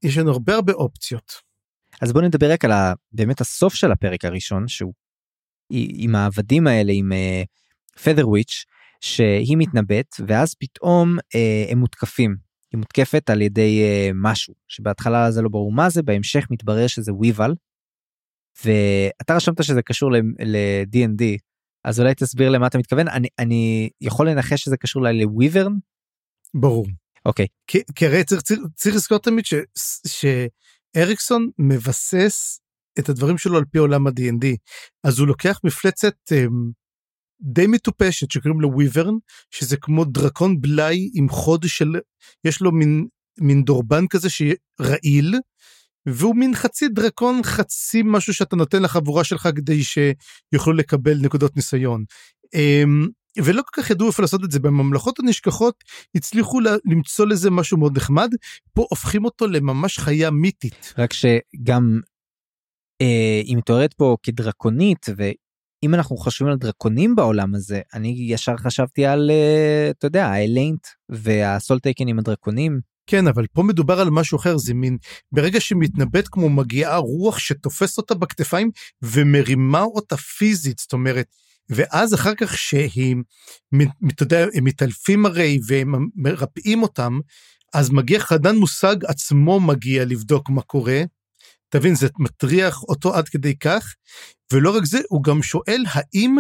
יש לנו הרבה הרבה אופציות. אז בוא נדבר רק על ה... באמת הסוף של הפרק הראשון שהוא עם העבדים האלה עם פדרוויץ' uh, שהיא מתנבאת ואז פתאום uh, הם מותקפים. היא מותקפת על ידי uh, משהו שבהתחלה זה לא ברור מה זה בהמשך מתברר שזה וויבל. ואתה רשמת שזה קשור ל-D&D אז אולי תסביר למה אתה מתכוון אני אני יכול לנחש שזה קשור לוויברן. ברור. אוקיי. כי הרי צריך, לזכור תמיד שאריקסון מבסס את הדברים שלו על פי עולם ה-D&D. אז הוא לוקח מפלצת um, די מטופשת שקוראים לו וויברן, שזה כמו דרקון בלאי עם חוד של, יש לו מין, מין דורבן כזה שרעיל, והוא מין חצי דרקון, חצי משהו שאתה נותן לחבורה שלך כדי שיוכלו לקבל נקודות ניסיון. Um, ולא כל כך ידעו איפה לעשות את זה בממלכות הנשכחות הצליחו למצוא לזה משהו מאוד נחמד פה הופכים אותו לממש חיה מיתית. רק שגם היא מתוארת פה כדרקונית ואם אנחנו חושבים על דרקונים בעולם הזה אני ישר חשבתי על אה, אתה יודע האליינט והסולטייקן עם הדרקונים. כן אבל פה מדובר על משהו אחר זה מין ברגע שמתנבט כמו מגיעה רוח שתופס אותה בכתפיים ומרימה אותה פיזית זאת אומרת ואז אחר כך שהיא אתה יודע הם מתעלפים הרי והם מרפאים אותם אז מגיע חדן מושג עצמו מגיע לבדוק מה קורה תבין, זה מטריח אותו עד כדי כך, ולא רק זה, הוא גם שואל האם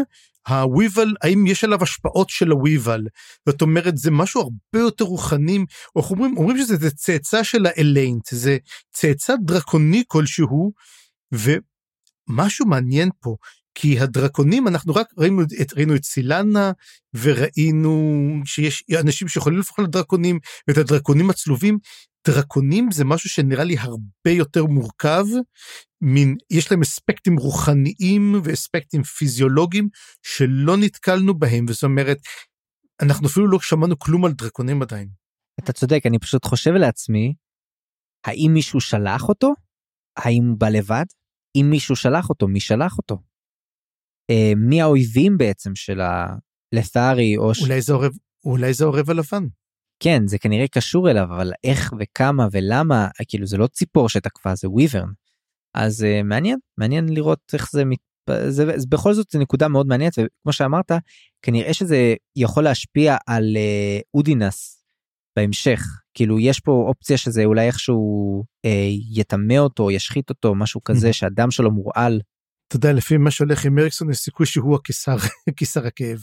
הוויבל, האם יש עליו השפעות של הוויבל. זאת אומרת, זה משהו הרבה יותר רוחני, או אומרים, אומרים שזה צאצא של האליינט, זה צאצא דרקוני כלשהו, ומשהו מעניין פה, כי הדרקונים אנחנו רק ראינו את ראינו את סילנה וראינו שיש אנשים שיכולים לפחות לדרקונים ואת הדרקונים הצלובים דרקונים זה משהו שנראה לי הרבה יותר מורכב, מין, יש להם אספקטים רוחניים ואספקטים פיזיולוגיים שלא נתקלנו בהם, וזאת אומרת, אנחנו אפילו לא שמענו כלום על דרקונים עדיין. אתה צודק, אני פשוט חושב לעצמי, האם מישהו שלח אותו? האם הוא בא לבד? אם מישהו שלח אותו, מי שלח אותו? אה, מי האויבים בעצם של הלת'ארי או... אולי זה עורב, אולי זה עורב הלבן. כן, זה כנראה קשור אליו, אבל איך וכמה ולמה, כאילו זה לא ציפור שתקפה, זה וויברן. אז uh, מעניין, מעניין לראות איך זה, מת... זה, זה בכל זאת זה נקודה מאוד מעניינת, וכמו שאמרת, כנראה שזה יכול להשפיע על uh, אודינס בהמשך. כאילו יש פה אופציה שזה אולי איכשהו אה, יטמא אותו, ישחית אותו, משהו כזה, שהדם שלו מורעל. אתה יודע, לפי מה שהולך עם אריקסון, יש סיכוי שהוא הקיסר, קיסר הכאב.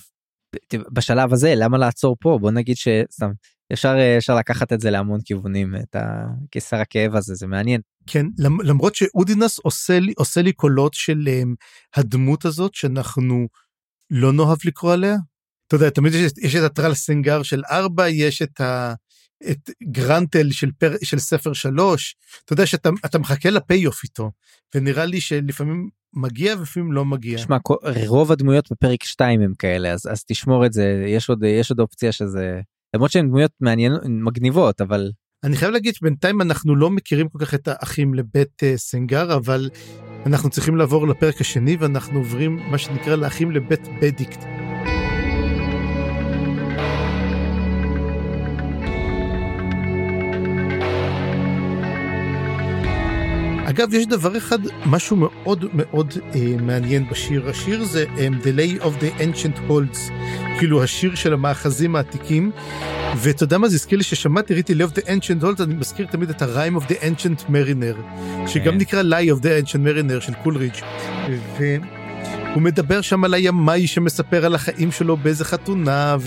בשלב הזה, למה לעצור פה? בוא נגיד שסתם, אפשר, אה, אפשר לקחת את זה להמון כיוונים, את הקיסר הכאב הזה, זה מעניין. כן, למרות שאודינס עושה לי, עושה לי קולות של um, הדמות הזאת שאנחנו לא נאהב לקרוא עליה. אתה יודע, תמיד יש, יש את הטרל סנגר של ארבע, יש את, ה, את גרנטל של, פר, של ספר שלוש, אתה יודע שאתה מחכה לפי-אוף איתו, ונראה לי שלפעמים מגיע ולפעמים לא מגיע. שמע, רוב הדמויות בפרק 2 הם כאלה, אז, אז תשמור את זה, יש עוד, יש עוד אופציה שזה, למרות שהן דמויות מעניינות, מגניבות, אבל... אני חייב להגיד שבינתיים אנחנו לא מכירים כל כך את האחים לבית uh, סנגר, אבל אנחנו צריכים לעבור לפרק השני ואנחנו עוברים מה שנקרא לאחים לבית בדיקט. אגב, יש דבר אחד, משהו מאוד מאוד אה, מעניין בשיר. השיר זה um, The Lay of the Ancient Holds, כאילו השיר של המאחזים העתיקים. ואתה יודע מה זה הזכיר לי ששמעתי ראיתי Lay of the Ancient Holds, אני מזכיר תמיד את ה-Rime of the Ancient Mariner, שגם כן. נקרא Lay of the Ancient Mariner של קולרידג'. הוא מדבר שם על הימאי שמספר על החיים שלו באיזה חתונה,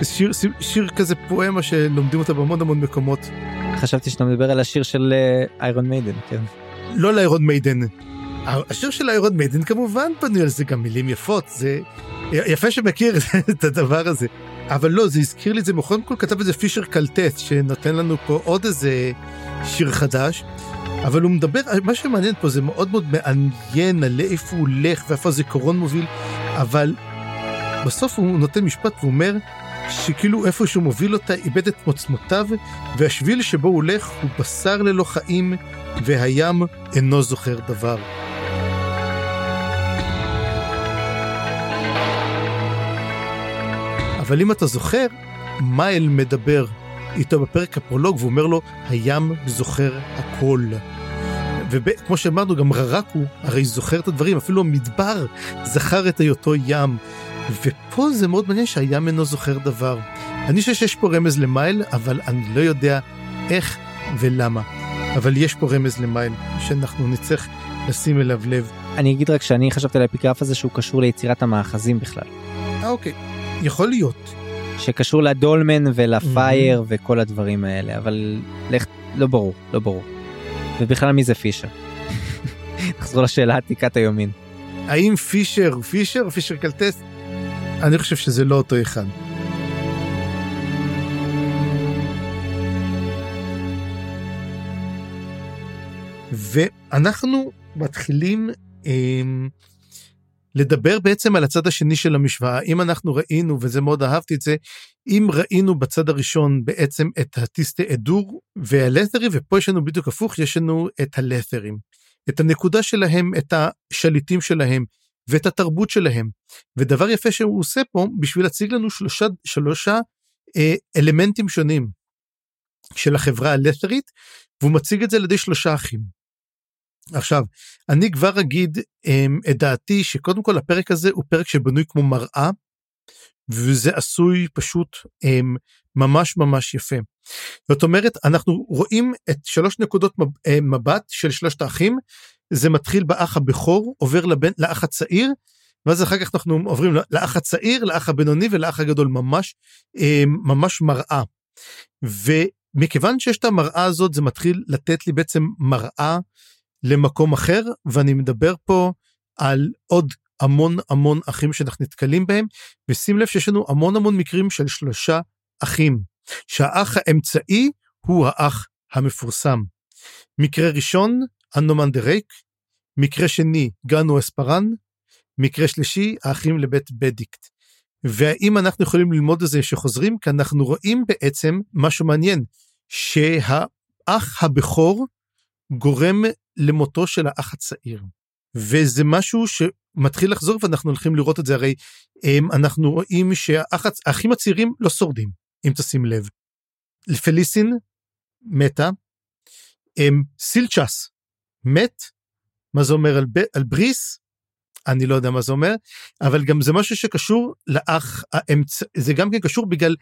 ושיר שיר כזה פואמה שלומדים אותה בהמון המון מקומות. חשבתי שאתה מדבר על השיר של איירון uh, מיידן, כן. לא לאיירון מיידן. השיר של איירון מיידן כמובן בנו על זה גם מילים יפות, זה יפה שמכיר את הדבר הזה. אבל לא, זה הזכיר לי את זה, קודם כל כתב איזה פישר קלטט, שנותן לנו פה עוד איזה שיר חדש. אבל הוא מדבר, מה שמעניין פה זה מאוד מאוד מעניין על איפה הוא הולך ואיפה הזיכרון מוביל, אבל בסוף הוא נותן משפט ואומר שכאילו איפה שהוא מוביל אותה איבד את עוצמותיו, והשביל שבו הוא הולך הוא בשר ללא חיים, והים אינו זוכר דבר. אבל אם אתה זוכר, מייל מדבר איתו בפרק הפרולוג ואומר לו, הים זוכר הכל. וכמו שאמרנו, גם ררקו הרי זוכר את הדברים, אפילו המדבר זכר את היותו ים. ופה זה מאוד מעניין שהים אינו זוכר דבר. אני חושב שיש פה רמז למייל, אבל אני לא יודע איך ולמה. אבל יש פה רמז למייל, שאנחנו נצטרך לשים אליו לב. אני אגיד רק שאני חשבתי על האפיגרף הזה שהוא קשור ליצירת המאחזים בכלל. אה אוקיי, יכול להיות. שקשור לדולמן ולפייר mm-hmm. וכל הדברים האלה, אבל לך, לא ברור, לא ברור. ובכלל מי זה פישר? נחזור לשאלה עתיקת היומין. האם פישר הוא פישר או פישר קלטס? אני חושב שזה לא אותו אחד. ואנחנו מתחילים אה, לדבר בעצם על הצד השני של המשוואה. אם אנחנו ראינו, וזה מאוד אהבתי את זה, אם ראינו בצד הראשון בעצם את הטיסטי אדור והלת'רים, ופה יש לנו בדיוק הפוך, יש לנו את הלת'רים. את הנקודה שלהם, את השליטים שלהם, ואת התרבות שלהם. ודבר יפה שהוא עושה פה, בשביל להציג לנו שלושה, שלושה אה, אלמנטים שונים של החברה הלת'רית, והוא מציג את זה על ידי שלושה אחים. עכשיו, אני כבר אגיד um, את דעתי שקודם כל הפרק הזה הוא פרק שבנוי כמו מראה, וזה עשוי פשוט um, ממש ממש יפה. זאת אומרת, אנחנו רואים את שלוש נקודות מבט של שלושת האחים, זה מתחיל באח הבכור, עובר לבן, לאח הצעיר, ואז אחר כך אנחנו עוברים לאח הצעיר, לאח הבינוני ולאח הגדול, ממש, ממש מראה. ומכיוון שיש את המראה הזאת, זה מתחיל לתת לי בעצם מראה למקום אחר, ואני מדבר פה על עוד המון המון אחים שאנחנו נתקלים בהם, ושים לב שיש לנו המון המון מקרים של שלושה אחים, שהאח האמצעי הוא האח המפורסם. מקרה ראשון, אנומן דה רייק, מקרה שני, גנו אספרן, מקרה שלישי, האחים לבית בדיקט. והאם אנחנו יכולים ללמוד את זה שחוזרים? כי אנחנו רואים בעצם משהו מעניין, שהאח הבכור גורם למותו של האח הצעיר. וזה משהו שמתחיל לחזור ואנחנו הולכים לראות את זה, הרי הם, אנחנו רואים שהאחים הצעירים לא שורדים, אם תשים לב. פליסין מתה, הם, סילצ'ס מת, מה זה אומר על, ב, על בריס? אני לא יודע מה זה אומר, אבל גם זה משהו שקשור לאח האמצע, זה גם כן קשור בגלל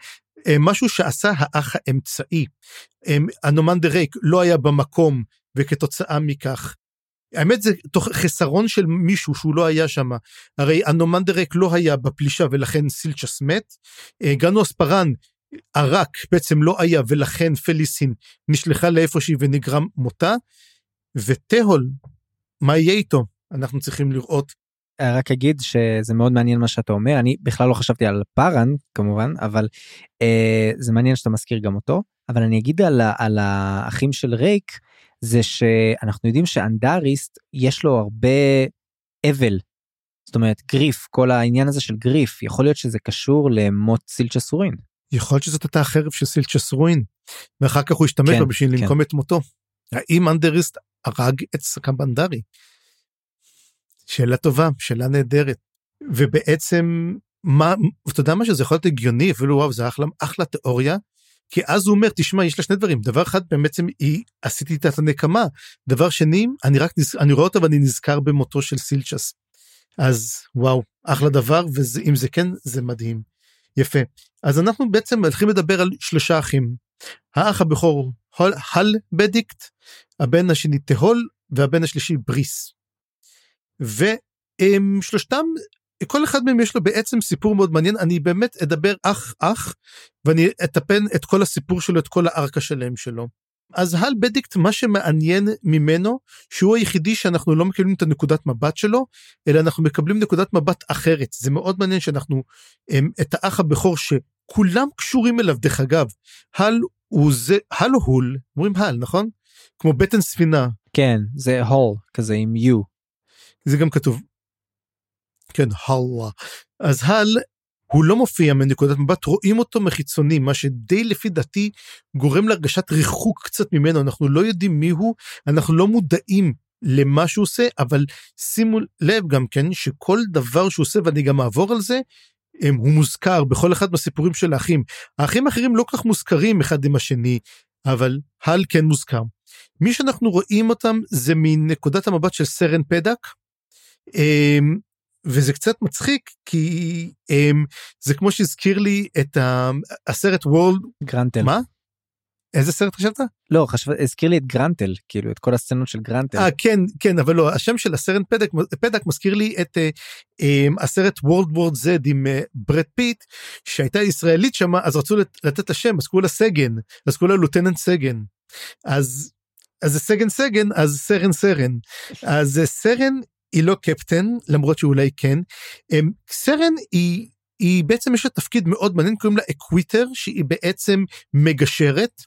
אה, משהו שעשה האח האמצעי. אנומנדר רייק לא היה במקום וכתוצאה מכך. האמת זה תוך חסרון של מישהו שהוא לא היה שם הרי אנומנדר רייק לא היה בפלישה ולכן סילצ'ס מת. אה, גנוס פארן ערק בעצם לא היה ולכן פליסין נשלחה לאיפושהי ונגרם מותה. ותהול מה יהיה איתו? אנחנו צריכים לראות. רק אגיד שזה מאוד מעניין מה שאתה אומר. אני בכלל לא חשבתי על פארן כמובן אבל אה, זה מעניין שאתה מזכיר גם אותו. אבל אני אגיד על, על האחים של רייק. זה שאנחנו יודעים שאנדריסט יש לו הרבה אבל. זאת אומרת grief כל העניין הזה של grief יכול להיות שזה קשור למות סילצ'ס רואין. יכול להיות שזאת הייתה החרב של סילצ'ס רואין ואחר כך הוא השתמש כן, בה בשביל כן. לנקום את מותו. האם אנדריסט הרג את סקמבנדרי? שאלה טובה שאלה נהדרת ובעצם מה אתה יודע מה שזה יכול להיות הגיוני אפילו וואו זה אחלה אחלה תיאוריה כי אז הוא אומר תשמע יש לה שני דברים דבר אחד בעצם היא עשיתי את הנקמה דבר שני אני רק נז... אני רואה אותו ואני נזכר במותו של סילצ'ס. אז וואו אחלה דבר ואם זה כן זה מדהים. יפה אז אנחנו בעצם הולכים לדבר על שלושה אחים. האח הבכור הול, הל בדיקט הבן השני תהול והבן השלישי בריס. והם שלושתם כל אחד מהם יש לו בעצם סיפור מאוד מעניין אני באמת אדבר אח אח ואני אטפן את כל הסיפור שלו את כל הארק השלם שלו. אז הל בדיקט מה שמעניין ממנו שהוא היחידי שאנחנו לא מקבלים את הנקודת מבט שלו אלא אנחנו מקבלים נקודת מבט אחרת. זה מאוד מעניין שאנחנו את האח הבכור שכולם קשורים אליו. דרך אגב הל הוא זה הל הול אומרים הל נכון? כמו בטן ספינה. כן זה הול כזה עם יו. זה גם כתוב כן, הלאה. אז הל הוא לא מופיע מנקודת מבט, רואים אותו מחיצוני, מה שדי לפי דעתי גורם להרגשת ריחוק קצת ממנו, אנחנו לא יודעים מי הוא, אנחנו לא מודעים למה שהוא עושה, אבל שימו לב גם כן שכל דבר שהוא עושה, ואני גם אעבור על זה, הם, הוא מוזכר בכל אחד מהסיפורים של האחים. האחים האחרים לא כך מוזכרים אחד עם השני, אבל הל כן מוזכר. מי שאנחנו רואים אותם זה מנקודת המבט של סרן פדק. אמ, וזה קצת מצחיק כי הם, זה כמו שהזכיר לי את הסרט וולד גרנטל מה? איזה סרט חשבת? לא חשב הזכיר לי את גרנטל כאילו את כל הסצנות של גרנטל. 아, כן כן אבל לא השם של הסרט פדק פדק מזכיר לי את uh, um, הסרט וולד וורד זד עם uh, ברד פיט שהייתה ישראלית שמה אז רצו לתת את השם אז קראו לה סגן אז קראו לה לוטננט סגן אז אז זה סגן סגן אז סרן סרן אז סרן היא לא קפטן למרות שאולי כן. אמ, סרן היא היא בעצם יש לה תפקיד מאוד מעניין קוראים לה Acquitor שהיא בעצם מגשרת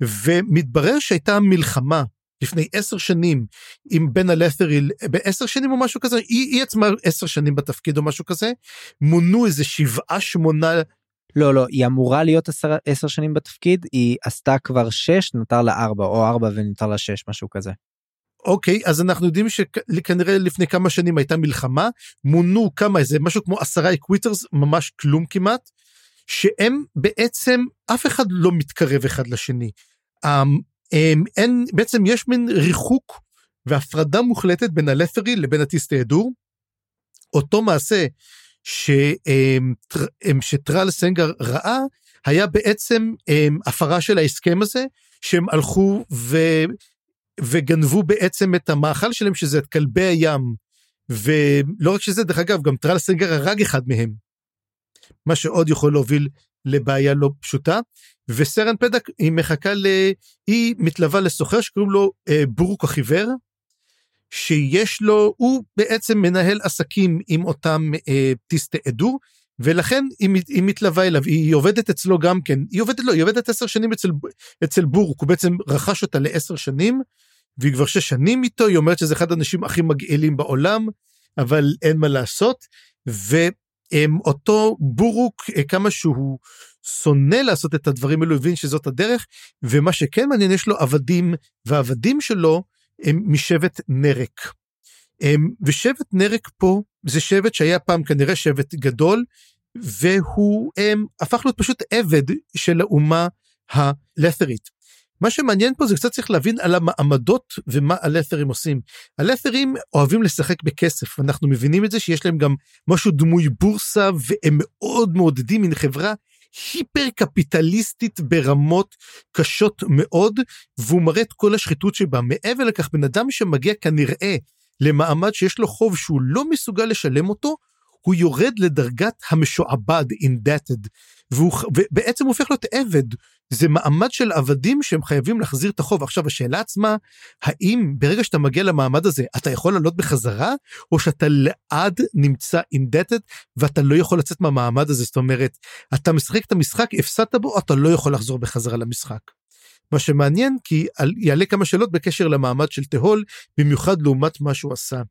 ומתברר שהייתה מלחמה לפני עשר שנים עם בין הלת'רי ל בעשר שנים או משהו כזה היא, היא עצמה עשר שנים בתפקיד או משהו כזה מנו איזה שבעה שמונה. לא לא היא אמורה להיות עשר, עשר שנים בתפקיד היא עשתה כבר שש נותר לה ארבע או ארבע ונותר לה שש משהו כזה. אוקיי אז אנחנו יודעים שכנראה לפני כמה שנים הייתה מלחמה מנו כמה איזה משהו כמו עשרה Acquitors ממש כלום כמעט שהם בעצם אף אחד לא מתקרב אחד לשני. הם, הם, אין בעצם יש מין ריחוק והפרדה מוחלטת בין הלת'רי לבין הטיסטי אדור. אותו מעשה שהם, שטרל סנגר ראה היה בעצם הם, הפרה של ההסכם הזה שהם הלכו ו... וגנבו בעצם את המאכל שלהם שזה את כלבי הים. ולא רק שזה דרך אגב גם טרל סנגר הרג אחד מהם. מה שעוד יכול להוביל לבעיה לא פשוטה. וסרן פדק היא מחכה ל... היא מתלווה לסוחר שקוראים לו אה, בורוק החיוור שיש לו הוא בעצם מנהל עסקים עם אותם אה, טיסטי עדור ולכן היא, היא מתלווה אליו. היא עובדת אצלו גם כן. היא עובדת לא היא עובדת עשר שנים אצל אצל בורוק הוא בעצם רכש אותה לעשר שנים והיא כבר שש שנים איתו, היא אומרת שזה אחד האנשים הכי מגעילים בעולם, אבל אין מה לעשות. ואותו בורוק, אה, כמה שהוא שונא לעשות את הדברים האלו, הבין שזאת הדרך, ומה שכן מעניין, יש לו עבדים, והעבדים שלו הם משבט נרק. ושבט נרק פה זה שבט שהיה פעם כנראה שבט גדול, והוא הם, הפך להיות פשוט עבד של האומה הלת'רית. מה שמעניין פה זה קצת צריך להבין על המעמדות ומה הלת'רים עושים. הלת'רים אוהבים לשחק בכסף, אנחנו מבינים את זה שיש להם גם משהו דמוי בורסה והם מאוד מעודדים מן חברה היפר קפיטליסטית ברמות קשות מאוד, והוא מראה את כל השחיתות שבה. מעבר לכך, בן אדם שמגיע כנראה למעמד שיש לו חוב שהוא לא מסוגל לשלם אותו, הוא יורד לדרגת המשועבד, indebted, והוא בעצם הופך להיות עבד. זה מעמד של עבדים שהם חייבים להחזיר את החוב. עכשיו השאלה עצמה, האם ברגע שאתה מגיע למעמד הזה, אתה יכול לעלות בחזרה, או שאתה לעד נמצא indebted ואתה לא יכול לצאת מהמעמד הזה, זאת אומרת, אתה משחק את המשחק, הפסדת בו, אתה לא יכול לחזור בחזרה למשחק. מה שמעניין כי יעלה כמה שאלות בקשר למעמד של תהול, במיוחד לעומת מה שהוא עשה.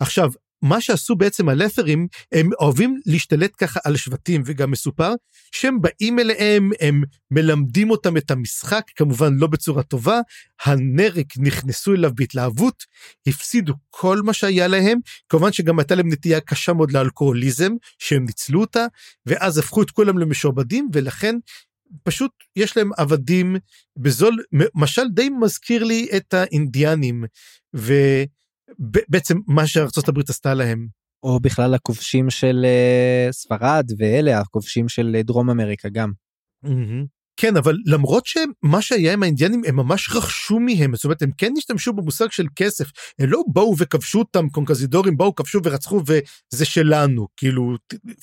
עכשיו, מה שעשו בעצם הלת'רים, הם אוהבים להשתלט ככה על שבטים, וגם מסופר שהם באים אליהם, הם מלמדים אותם את המשחק, כמובן לא בצורה טובה, הנרק נכנסו אליו בהתלהבות, הפסידו כל מה שהיה להם, כמובן שגם הייתה להם נטייה קשה מאוד לאלכוהוליזם, שהם ניצלו אותה, ואז הפכו את כולם למשועבדים, ולכן פשוט יש להם עבדים בזול, משל די מזכיר לי את האינדיאנים, ו... בעצם מה שארצות הברית עשתה להם. או בכלל הכובשים של uh, ספרד ואלה הכובשים של uh, דרום אמריקה גם. Mm-hmm. כן אבל למרות שמה שהיה עם האינדיאנים הם ממש רכשו מהם זאת אומרת הם כן השתמשו במושג של כסף הם לא באו וכבשו אותם קונקזידורים באו כבשו ורצחו וזה שלנו כאילו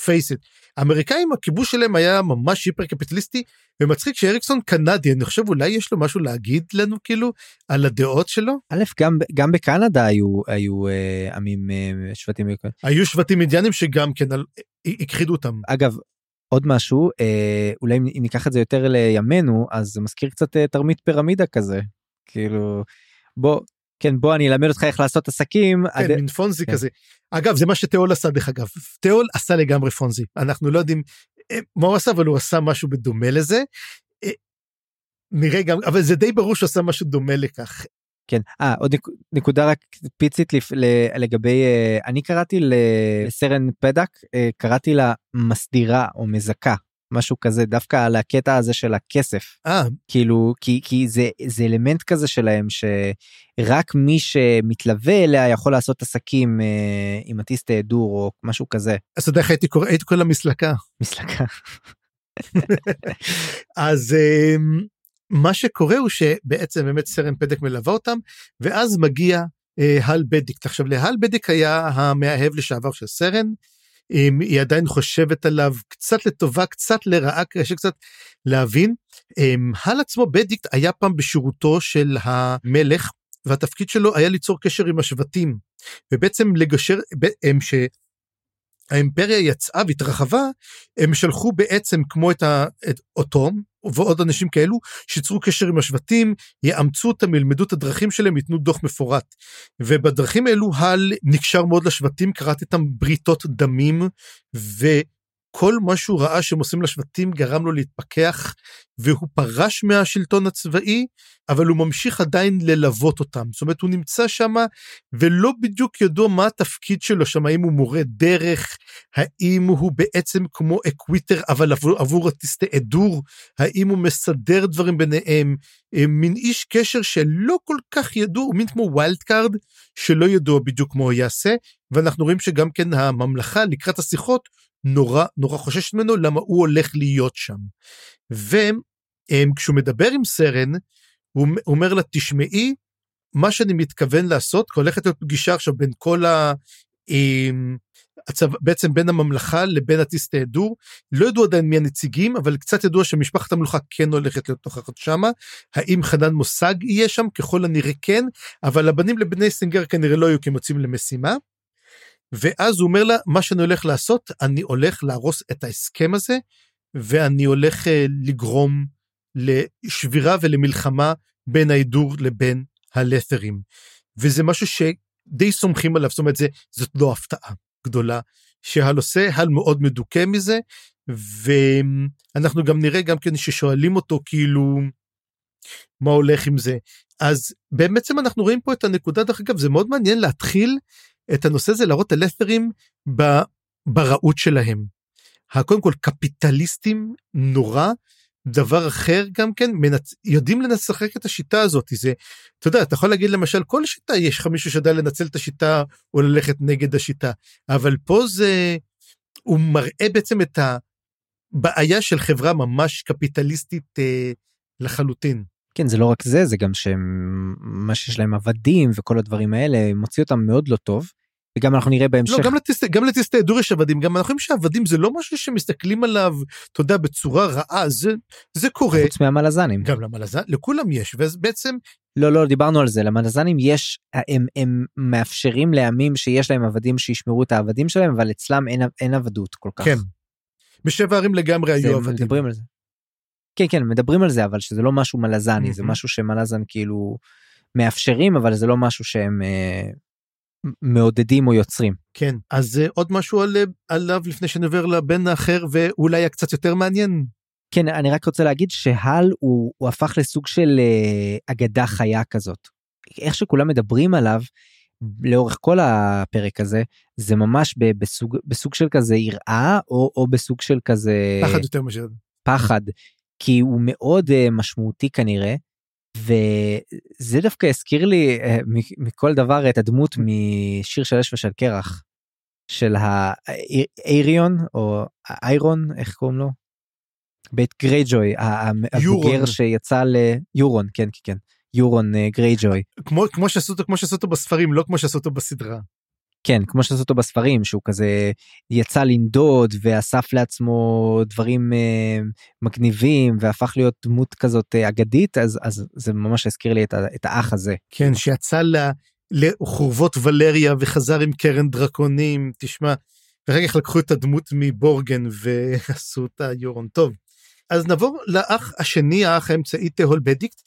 פייס את. האמריקאים הכיבוש שלהם היה ממש היפר קפיטליסטי ומצחיק שאריקסון קנדי אני חושב אולי יש לו משהו להגיד לנו כאילו על הדעות שלו. א' גם גם בקנדה היו היו אה, עמים אה, שבטים היו שבטים אינדיאנים שגם כן הכחידו אותם אגב עוד משהו אה, אולי אם ניקח את זה יותר לימינו אז זה מזכיר קצת אה, תרמית פירמידה כזה כאילו בוא כן בוא אני אלמד אותך איך לעשות עסקים. כן, עד... מין פונזי כן. כזה. אגב זה מה שתיאול עשה דרך אגב תיאול עשה לגמרי פונזי אנחנו לא יודעים אה, מה הוא עשה אבל הוא עשה משהו בדומה לזה. אה, נראה גם אבל זה די ברור שהוא עשה משהו דומה לכך כן אה עוד נקודה רק פיצית לפ, לגבי אה, אני קראתי לסרן פדק אה, קראתי לה מסדירה או מזכה משהו כזה דווקא על הקטע הזה של הכסף אה כאילו כי כי זה זה אלמנט כזה שלהם שרק מי שמתלווה אליה יכול לעשות עסקים אה, עם הטיסט דור או משהו כזה. אז אתה יודע איך הייתי קורא הייתי קורא לה מסלקה. מסלקה. אז אמ, מה שקורה הוא שבעצם באמת סרן פדק מלווה אותם, ואז מגיע אה, הל בדיק. עכשיו להל בדיק היה המאהב לשעבר של סרן, אם היא עדיין חושבת עליו קצת לטובה, קצת לרעה, קשה קצת להבין. הל עצמו בדיקט היה פעם בשירותו של המלך, והתפקיד שלו היה ליצור קשר עם השבטים, ובעצם לגשר, הם ש... האימפריה יצאה והתרחבה, הם שלחו בעצם כמו את, ה, את אותו ועוד אנשים כאלו, שיצרו קשר עם השבטים, יאמצו אותם, ילמדו את הדרכים שלהם, ייתנו דוח מפורט. ובדרכים האלו הל נקשר מאוד לשבטים, קראתי איתם בריתות דמים, ו... כל מה שהוא ראה שהם עושים לשבטים גרם לו להתפכח, והוא פרש מהשלטון הצבאי, אבל הוא ממשיך עדיין ללוות אותם. זאת אומרת, הוא נמצא שם, ולא בדיוק ידוע מה התפקיד שלו שם, האם הוא מורה דרך, האם הוא בעצם כמו Acquitor, אבל עבור, עבור הטיסטי אדור, האם הוא מסדר דברים ביניהם, אה, מין איש קשר שלא כל כך ידוע, הוא מין כמו wild card, שלא ידוע בדיוק מה הוא יעשה, ואנחנו רואים שגם כן הממלכה לקראת השיחות, נורא נורא חוששת ממנו למה הוא הולך להיות שם. וכשהוא מדבר עם סרן, הוא אומר לה, תשמעי, מה שאני מתכוון לעשות, כי הולכת להיות פגישה עכשיו בין כל ה... הצו... בעצם בין הממלכה לבין הטיסטי הדור, לא ידעו עדיין מי הנציגים, אבל קצת ידוע שמשפחת המלוכה כן הולכת להיות נוכחת שמה. האם חנן מושג יהיה שם? ככל הנראה כן, אבל הבנים לבני סינגר כנראה לא יהיו כי הם יוצאים למשימה. ואז הוא אומר לה, מה שאני הולך לעשות, אני הולך להרוס את ההסכם הזה, ואני הולך uh, לגרום לשבירה ולמלחמה בין ההידור לבין הלת'רים. וזה משהו שדי סומכים עליו, זאת אומרת, זה, זאת לא הפתעה גדולה שהל עושה, הל מאוד מדוכא מזה, ואנחנו גם נראה גם כן ששואלים אותו כאילו, מה הולך עם זה. אז בעצם אנחנו רואים פה את הנקודה, דרך אגב, זה מאוד מעניין להתחיל את הנושא הזה להראות הלת'רים ברעות שלהם. קודם כל קפיטליסטים נורא דבר אחר גם כן, מנצ... יודעים לשחק את השיטה הזאת, זה, אתה יודע, אתה יכול להגיד למשל, כל שיטה יש לך מישהו שיודע לנצל את השיטה או ללכת נגד השיטה, אבל פה זה, הוא מראה בעצם את הבעיה של חברה ממש קפיטליסטית אה, לחלוטין. כן, זה לא רק זה, זה גם שהם, מה שיש להם עבדים וכל הדברים האלה, מוציא אותם מאוד לא טוב. וגם אנחנו נראה בהמשך. לא, גם לטיסטי, גם לטיסטי דור יש עבדים, גם אנחנו חושבים שעבדים זה לא משהו שמסתכלים עליו, אתה יודע, בצורה רעה, זה, זה קורה. חוץ מהמלזנים. גם למלזן, לכולם יש, ואז בעצם... לא, לא, דיברנו על זה, למלזנים יש, הם, הם מאפשרים לעמים שיש להם עבדים שישמרו את העבדים שלהם, אבל אצלם אין, אין עבדות כל כך. כן. בשבע ערים לגמרי היו עבדים. מדברים על זה. כן, כן, מדברים על זה, אבל שזה לא משהו מלזני. זה משהו שמלזן כאילו מאפשרים, אבל זה לא משהו שהם... אה, מעודדים או יוצרים. כן, אז uh, עוד משהו על, עליו לפני שנעבר לבן האחר ואולי הקצת יותר מעניין. כן, אני רק רוצה להגיד שהל הוא, הוא הפך לסוג של uh, אגדה חיה כזאת. איך שכולם מדברים עליו לאורך כל הפרק הזה, זה ממש בסוג, בסוג של כזה יראה או, או בסוג של כזה... פחד יותר מאשר. פחד, כי הוא מאוד uh, משמעותי כנראה. וזה דווקא הזכיר לי אה, מכל דבר את הדמות משיר של אש ושל קרח של האייריון או איירון איך קוראים לו? בית גרייג'וי הבוגר שיצא ליורון כן כן כן יורון אה, גרייג'וי כמו כמו שעשו אותו כמו שעשו אותו בספרים לא כמו שעשו אותו בסדרה. כן כמו שעשו אותו בספרים שהוא כזה יצא לנדוד ואסף לעצמו דברים אה, מגניבים והפך להיות דמות כזאת אה, אגדית אז אז זה ממש הזכיר לי את, את האח הזה. כן שיצא ל, לחורבות ולריה וחזר עם קרן דרקונים תשמע. ורגע כך לקחו את הדמות מבורגן ועשו אותה יורון טוב. אז נעבור לאח השני האח האמצעי תהול בדיקט.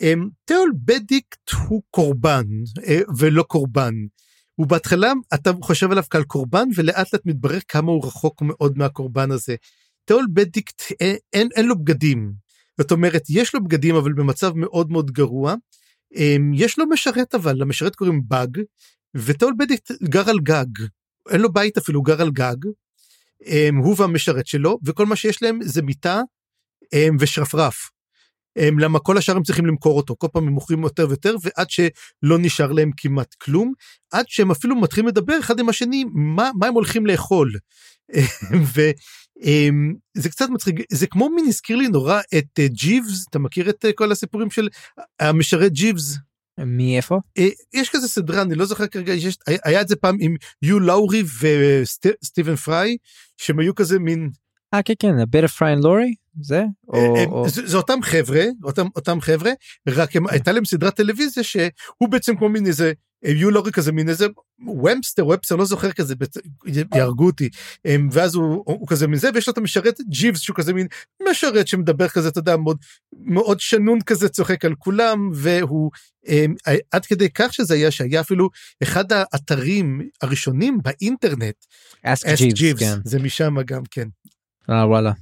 אמ, תהול בדיקט הוא קורבן אה, ולא קורבן. הוא בהתחלה אתה חושב עליו כעל קורבן ולאט לאט מתברר כמה הוא רחוק מאוד מהקורבן הזה. תיאול בדיקט אין, אין, אין לו בגדים. זאת אומרת יש לו בגדים אבל במצב מאוד מאוד גרוע. אמ, יש לו משרת אבל למשרת קוראים באג ותיאול בדיקט גר על גג. אין לו בית אפילו הוא גר על גג. אמ, הוא והמשרת שלו וכל מה שיש להם זה מיטה אמ, ושרפרף. למה כל השאר הם צריכים למכור אותו, כל פעם הם מוכרים יותר ויותר, ועד שלא נשאר להם כמעט כלום, עד שהם אפילו מתחילים לדבר אחד עם השני, מה, מה הם הולכים לאכול. וזה קצת מצחיק, זה כמו מין הזכיר לי נורא את אה, ג'יבס, אתה מכיר את אה, כל הסיפורים של המשרת ג'יבס? מאיפה? אה, יש כזה סדרה, אני לא זוכר כרגע, יש, היה את זה פעם עם יו לאורי וסטיבן פריי, שהם היו כזה מין... אה כן כן, a bit of fry and לורי? זה? או, הם, או... זה, זה אותם חבר'ה, אותם, אותם חבר'ה, רק הם, הייתה להם סדרת טלוויזיה שהוא בעצם כמו מין איזה, יהיו לא כזה מין איזה ומפסטר, ומפסטר לא זוכר כזה, יהרגו אותי, ואז הוא, הוא כזה מזה, ויש לו את המשרת ג'יבס שהוא כזה מין משרת שמדבר כזה, אתה יודע, מאוד, מאוד שנון כזה, צוחק על כולם, והוא, עד כדי כך שזה היה, שהיה אפילו אחד האתרים הראשונים באינטרנט, אסק ג'יבס, כן. זה משם גם כן. אה וואלה.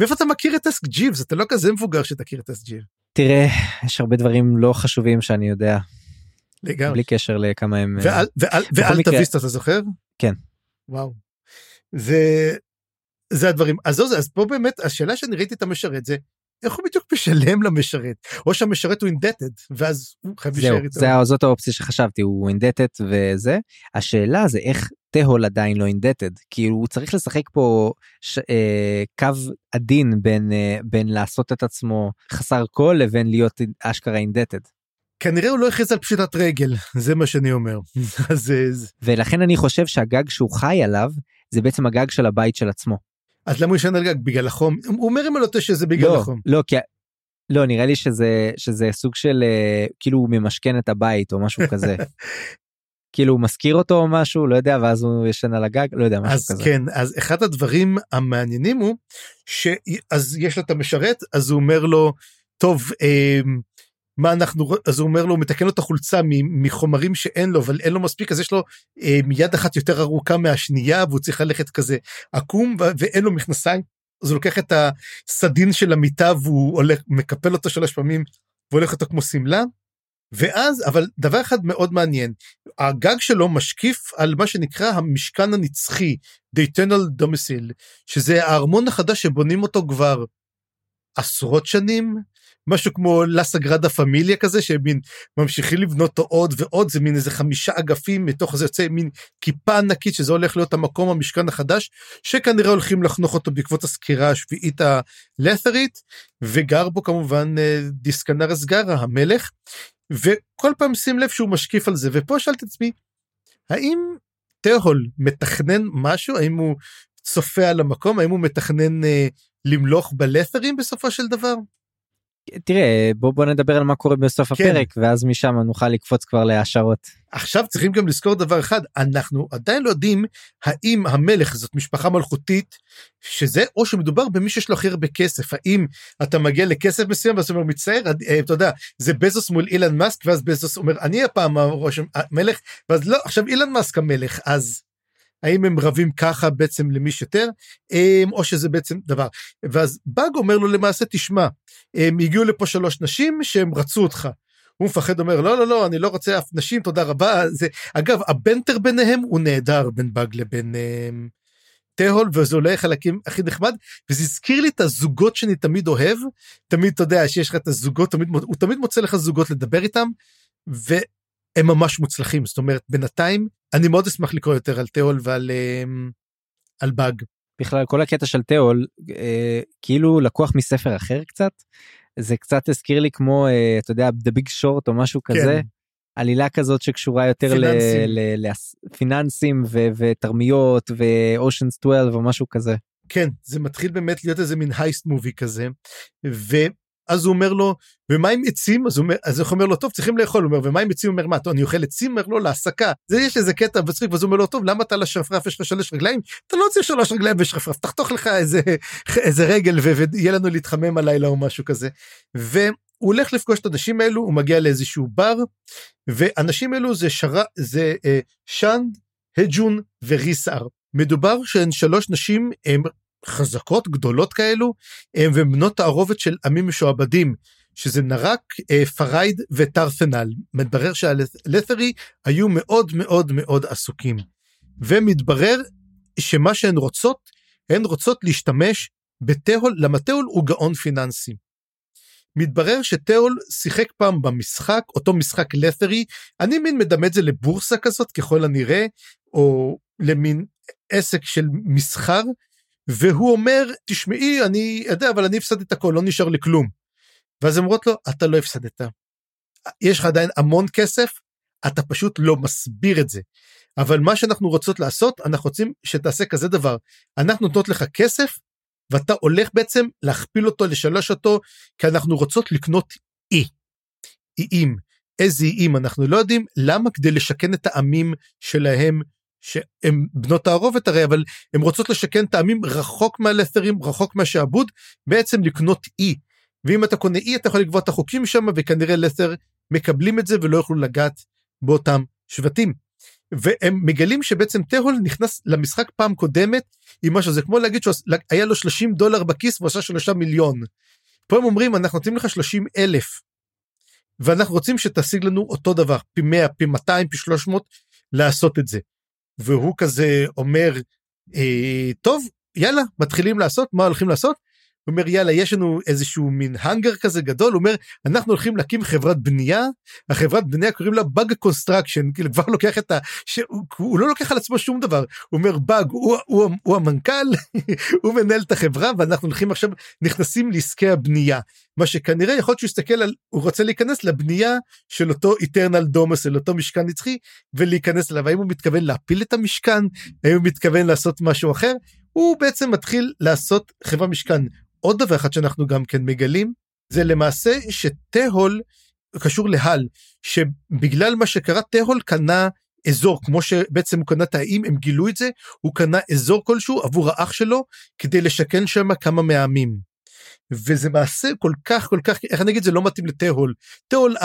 מאיפה אתה מכיר את אסק ג'יבס? אתה לא כזה מבוגר שתכיר את אסק ג'יבס. תראה, יש הרבה דברים לא חשובים שאני יודע. לגמרי. בלי קשר לכמה הם... ואל, ואל. תביסט, אתה זוכר? כן. וואו. זה, זה הדברים. אז, זו, אז פה באמת, השאלה שאני ראיתי את המשרת זה, איך הוא בדיוק משלם למשרת? או שהמשרת הוא אינדטד, ואז הוא חייב להישאר איתו. זהו, זאת האופציה שחשבתי, הוא אינדטד וזה. השאלה זה איך תהול עדיין לא אינדטד, כאילו הוא צריך לשחק פה ש, אה, קו עדין בין, אה, בין לעשות את עצמו חסר כל לבין להיות אשכרה אינדטד. כנראה הוא לא הכריז על פשיטת רגל, זה מה שאני אומר. אז... ולכן אני חושב שהגג שהוא חי עליו, זה בעצם הגג של הבית של עצמו. אז למה הוא ישן על גג? בגלל החום? הוא אומר אם אני לא טועה שזה בגלל לא, החום. לא, כי... לא, נראה לי שזה, שזה סוג של אה, כאילו הוא ממשכן את הבית או משהו כזה. כאילו הוא מזכיר אותו או משהו לא יודע ואז הוא ישן על הגג לא יודע משהו אז כזה. כן אז אחד הדברים המעניינים הוא שאז יש לו את המשרת אז הוא אומר לו טוב אה, מה אנחנו אז הוא אומר לו הוא מתקן לו את החולצה מחומרים שאין לו אבל אין לו מספיק אז יש לו אה, יד אחת יותר ארוכה מהשנייה והוא צריך ללכת כזה עקום ואין לו מכנסיים אז הוא לוקח את הסדין של המיטה והוא הולך מקפל אותו שלוש פעמים והולך אותו כמו שמלה. ואז אבל דבר אחד מאוד מעניין הגג שלו משקיף על מה שנקרא המשכן הנצחי The Eternal Domicile שזה הארמון החדש שבונים אותו כבר עשרות שנים, משהו כמו לה סגרדה פמיליה כזה, שהם מין ממשיכים לבנות עוד ועוד, זה מין איזה חמישה אגפים, מתוך זה יוצא מין כיפה ענקית, שזה הולך להיות המקום המשכן החדש, שכנראה הולכים לחנוך אותו בעקבות הסקירה השביעית הלת'רית, וגר בו כמובן אה, דיסקנר אסגרה, המלך, וכל פעם שים לב שהוא משקיף על זה, ופה שאלתי את עצמי, האם תהול מתכנן משהו? האם הוא צופה על המקום? האם הוא מתכנן אה, למלוך בלת'רים בסופו של דבר? תראה בוא בוא נדבר על מה קורה בסוף כן. הפרק ואז משם נוכל לקפוץ כבר להשערות. עכשיו צריכים גם לזכור דבר אחד, אנחנו עדיין לא יודעים האם המלך זאת משפחה מלכותית, שזה, או שמדובר במי שיש לו הכי הרבה כסף, האם אתה מגיע לכסף מסוים ואז אומר מצטער, אה, אתה יודע, זה בזוס מול אילן מאסק, ואז בזוס אומר אני הפעם הראש המלך, ואז לא, עכשיו אילן מאסק המלך, אז האם הם רבים ככה בעצם למי שיותר, אמ, או שזה בעצם דבר. ואז באג אומר לו למעשה, תשמע, הם הגיעו לפה שלוש נשים שהם רצו אותך. הוא מפחד אומר לא לא לא אני לא רוצה אף נשים תודה רבה זה אגב הבנטר ביניהם הוא נהדר בין באג לבין אמ, תהול וזה אולי החלקים הכי נחמד וזה הזכיר לי את הזוגות שאני תמיד אוהב תמיד אתה יודע שיש לך את הזוגות תמיד הוא תמיד מוצא לך זוגות לדבר איתם. והם ממש מוצלחים זאת אומרת בינתיים אני מאוד אשמח לקרוא יותר על תהול ועל אמ, על באג. בכלל כל הקטע של תיאול אה, כאילו לקוח מספר אחר קצת זה קצת הזכיר לי כמו אה, אתה יודע the big short או משהו כן. כזה עלילה כזאת שקשורה יותר פיננסים. לפיננסים ותרמיות ואושנס 12 או משהו כזה. כן זה מתחיל באמת להיות איזה מין הייסט מובי כזה. ואז הוא אומר לו ומה עם עצים? אז הוא אומר אז הוא אומר לו טוב צריכים לאכול. הוא אומר ומה עם עצים? הוא אומר מה טוב, אני אוכל עצים? אומר לו להסקה. זה יש איזה קטע מצחיק ואז הוא אומר לו טוב למה אתה על השרפרף? יש לך שלוש רגליים? אתה לא צריך שלוש רגליים ושרפרף תחתוך לך איזה איזה רגל ו- ויהיה לנו להתחמם הלילה או משהו כזה. והוא הולך לפגוש את האנשים האלו הוא מגיע לאיזשהו בר ואנשים אלו זה שרה זה אה, שאנד הג'ון וריסאר. מדובר שהן שלוש נשים הם חזקות גדולות כאלו הם ובנות תערובת של עמים משועבדים שזה נרק אה, פראד וטרת'נל מתברר שהלת'רי היו מאוד מאוד מאוד עסוקים. ומתברר שמה שהן רוצות הן רוצות להשתמש בתהול למה תהול הוא גאון פיננסי. מתברר שתהול שיחק פעם במשחק אותו משחק לת'רי אני מין מדמה את זה לבורסה כזאת ככל הנראה או למין עסק של מסחר והוא אומר תשמעי אני יודע אבל אני הפסדתי את הכל לא נשאר לי כלום. ואז אומרות לו אתה לא הפסדת. יש לך עדיין המון כסף אתה פשוט לא מסביר את זה. אבל מה שאנחנו רוצות לעשות אנחנו רוצים שתעשה כזה דבר אנחנו נותנות לך כסף ואתה הולך בעצם להכפיל אותו לשלוש אותו כי אנחנו רוצות לקנות אי. איים. איזה איים אנחנו לא יודעים למה כדי לשכן את העמים שלהם שהם בנות תערובת הרי אבל הם רוצות לשכן את העמים רחוק מהלת'רים רחוק מהשעבוד בעצם לקנות אי. ואם אתה קונה אי אתה יכול לקבוע את החוקים שם וכנראה לת'ר מקבלים את זה ולא יוכלו לגעת באותם שבטים. והם מגלים שבעצם תהול נכנס למשחק פעם קודמת עם משהו זה כמו להגיד שהיה לו 30 דולר בכיס והוא עשה 3 מיליון. פה הם אומרים אנחנו נותנים לך 30 אלף. ואנחנו רוצים שתשיג לנו אותו דבר פי 100 פי 200 פי 300 לעשות את זה. והוא כזה אומר אה, טוב יאללה מתחילים לעשות מה הולכים לעשות. אומר יאללה יש לנו איזשהו מין הנגר כזה גדול. הוא אומר אנחנו הולכים להקים חברת בנייה. החברת בנייה קוראים לה Bugg Construction כאילו כבר לוקח את ה... ש... הוא, הוא לא לוקח על עצמו שום דבר. הוא אומר באג הוא, הוא, הוא, הוא המנכ"ל הוא מנהל את החברה ואנחנו הולכים עכשיו נכנסים לעסקי הבנייה. מה שכנראה יכול להיות שהוא יסתכל על הוא רוצה להיכנס לבנייה של אותו Eternal Domus של אותו משכן נצחי ולהיכנס אליו. האם הוא מתכוון להפיל את המשכן? האם הוא מתכוון לעשות משהו אחר הוא בעצם מתחיל לעשות חברה משכן עוד דבר אחד שאנחנו גם כן מגלים זה למעשה שתהול קשור להל שבגלל מה שקרה תהול קנה אזור כמו שבעצם הוא קנה את האיים הם גילו את זה הוא קנה אזור כלשהו עבור האח שלו כדי לשכן שם כמה מהעמים. וזה מעשה כל כך כל כך איך אני אגיד זה לא מתאים לתהול תהול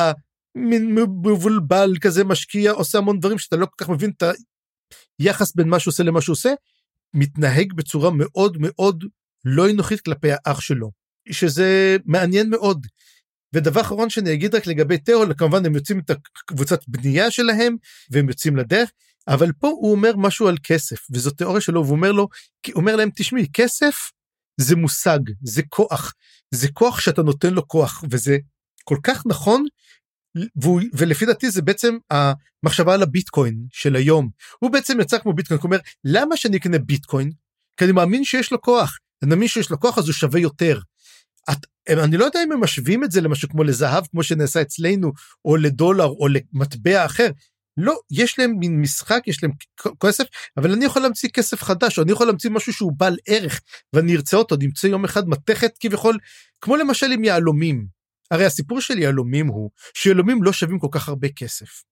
המבולבל כזה משקיע עושה המון דברים שאתה לא כל כך מבין את היחס בין מה שהוא עושה למה שהוא עושה מתנהג בצורה מאוד מאוד לא אנוכית כלפי האח שלו, שזה מעניין מאוד. ודבר אחרון שאני אגיד רק לגבי תיאול, כמובן הם יוצאים את הקבוצת בנייה שלהם והם יוצאים לדרך, אבל פה הוא אומר משהו על כסף, וזו תיאוריה שלו, והוא אומר לו, אומר להם, תשמעי, כסף זה מושג, זה כוח, זה כוח שאתה נותן לו כוח, וזה כל כך נכון, ולפי דעתי זה בעצם המחשבה על הביטקוין של היום. הוא בעצם יצא כמו ביטקוין, הוא אומר, למה שאני אקנה ביטקוין? כי אני מאמין שיש לו כוח, אני מאמין שיש לו כוח אז הוא שווה יותר. את, אני לא יודע אם הם משווים את זה למשהו כמו לזהב, כמו שנעשה אצלנו, או לדולר, או למטבע אחר. לא, יש להם מין משחק, יש להם כסף, אבל אני יכול להמציא כסף חדש, או אני יכול להמציא משהו שהוא בעל ערך, ואני ארצה אותו, אני אמצא יום אחד מתכת כביכול, כמו למשל עם יהלומים. הרי הסיפור של יהלומים הוא שיהלומים לא שווים כל כך הרבה כסף.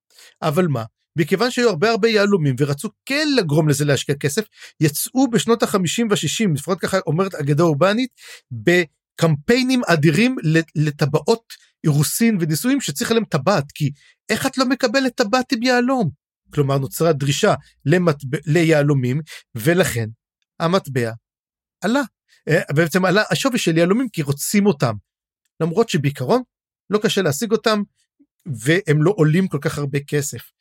אבל מה? מכיוון שהיו הרבה הרבה יהלומים ורצו כן לגרום לזה להשקיע כסף, יצאו בשנות ה-50 וה-60, לפחות ככה אומרת אגדה אורבנית, בקמפיינים אדירים לטבעות אירוסין ונישואים שצריך עליהם טבעת, כי איך את לא מקבלת טבעת עם יהלום? כלומר נוצרה דרישה למטבע, ליהלומים, ולכן המטבע עלה. אה, בעצם עלה השווי של יהלומים כי רוצים אותם. למרות שבעיקרון לא קשה להשיג אותם והם לא עולים כל כך הרבה כסף.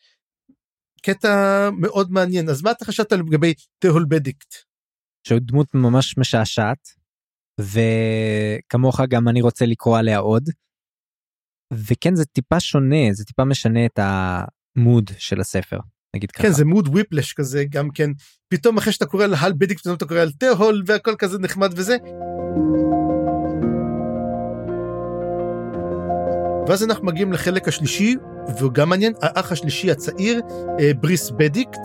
קטע מאוד מעניין אז מה אתה חשבת לגבי תהול בדיקט? שהוא דמות ממש משעשעת וכמוך גם אני רוצה לקרוא עליה עוד. וכן זה טיפה שונה זה טיפה משנה את המוד של הספר נגיד ככה. כן זה מוד וויפלש כזה גם כן פתאום אחרי שאתה קורא על הל בדיקט פתאום אתה קורא על תהול והכל כזה נחמד וזה. ואז אנחנו מגיעים לחלק השלישי, והוא גם מעניין, האח השלישי הצעיר, אה, בריס בדיקט.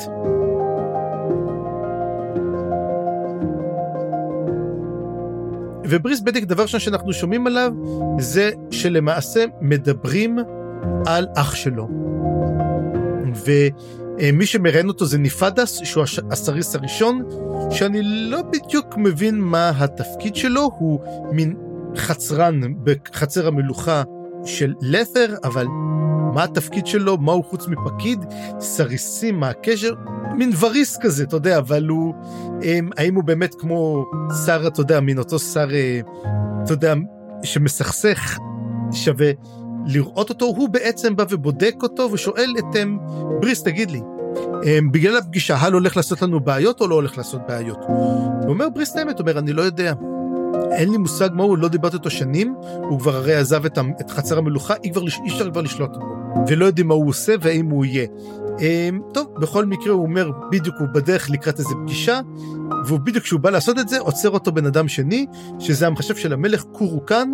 ובריס בדיקט, דבר ראשון שאנחנו שומעים עליו, זה שלמעשה מדברים על אח שלו. ומי שמראיין אותו זה ניפדס, שהוא הסריס הראשון, שאני לא בדיוק מבין מה התפקיד שלו, הוא מין חצרן בחצר המלוכה של לת'ר, אבל מה התפקיד שלו, מה הוא חוץ מפקיד, סריסים, מה הקשר, מין וריס כזה, אתה יודע, אבל הוא, הם, האם הוא באמת כמו שר, אתה יודע, מין אותו שר, אה, אתה יודע, שמסכסך, שווה לראות אותו, הוא בעצם בא ובודק אותו ושואל את הם, בריס, תגיד לי, הם, בגלל הפגישה, הל הולך לעשות לנו בעיות או לא הולך לעשות בעיות? הוא אומר, בריס האמת, אומר, אני לא יודע. אין לי מושג מה הוא, לא דיברתי איתו שנים, הוא כבר הרי עזב את, את חצר המלוכה, אי אפשר כבר לשלוט בו, ולא יודעים מה הוא עושה והאם הוא יהיה. אמ, טוב, בכל מקרה הוא אומר, בדיוק הוא בדרך לקראת איזה פגישה, והוא בדיוק כשהוא בא לעשות את זה, עוצר אותו בן אדם שני, שזה המחשב של המלך קורוקן,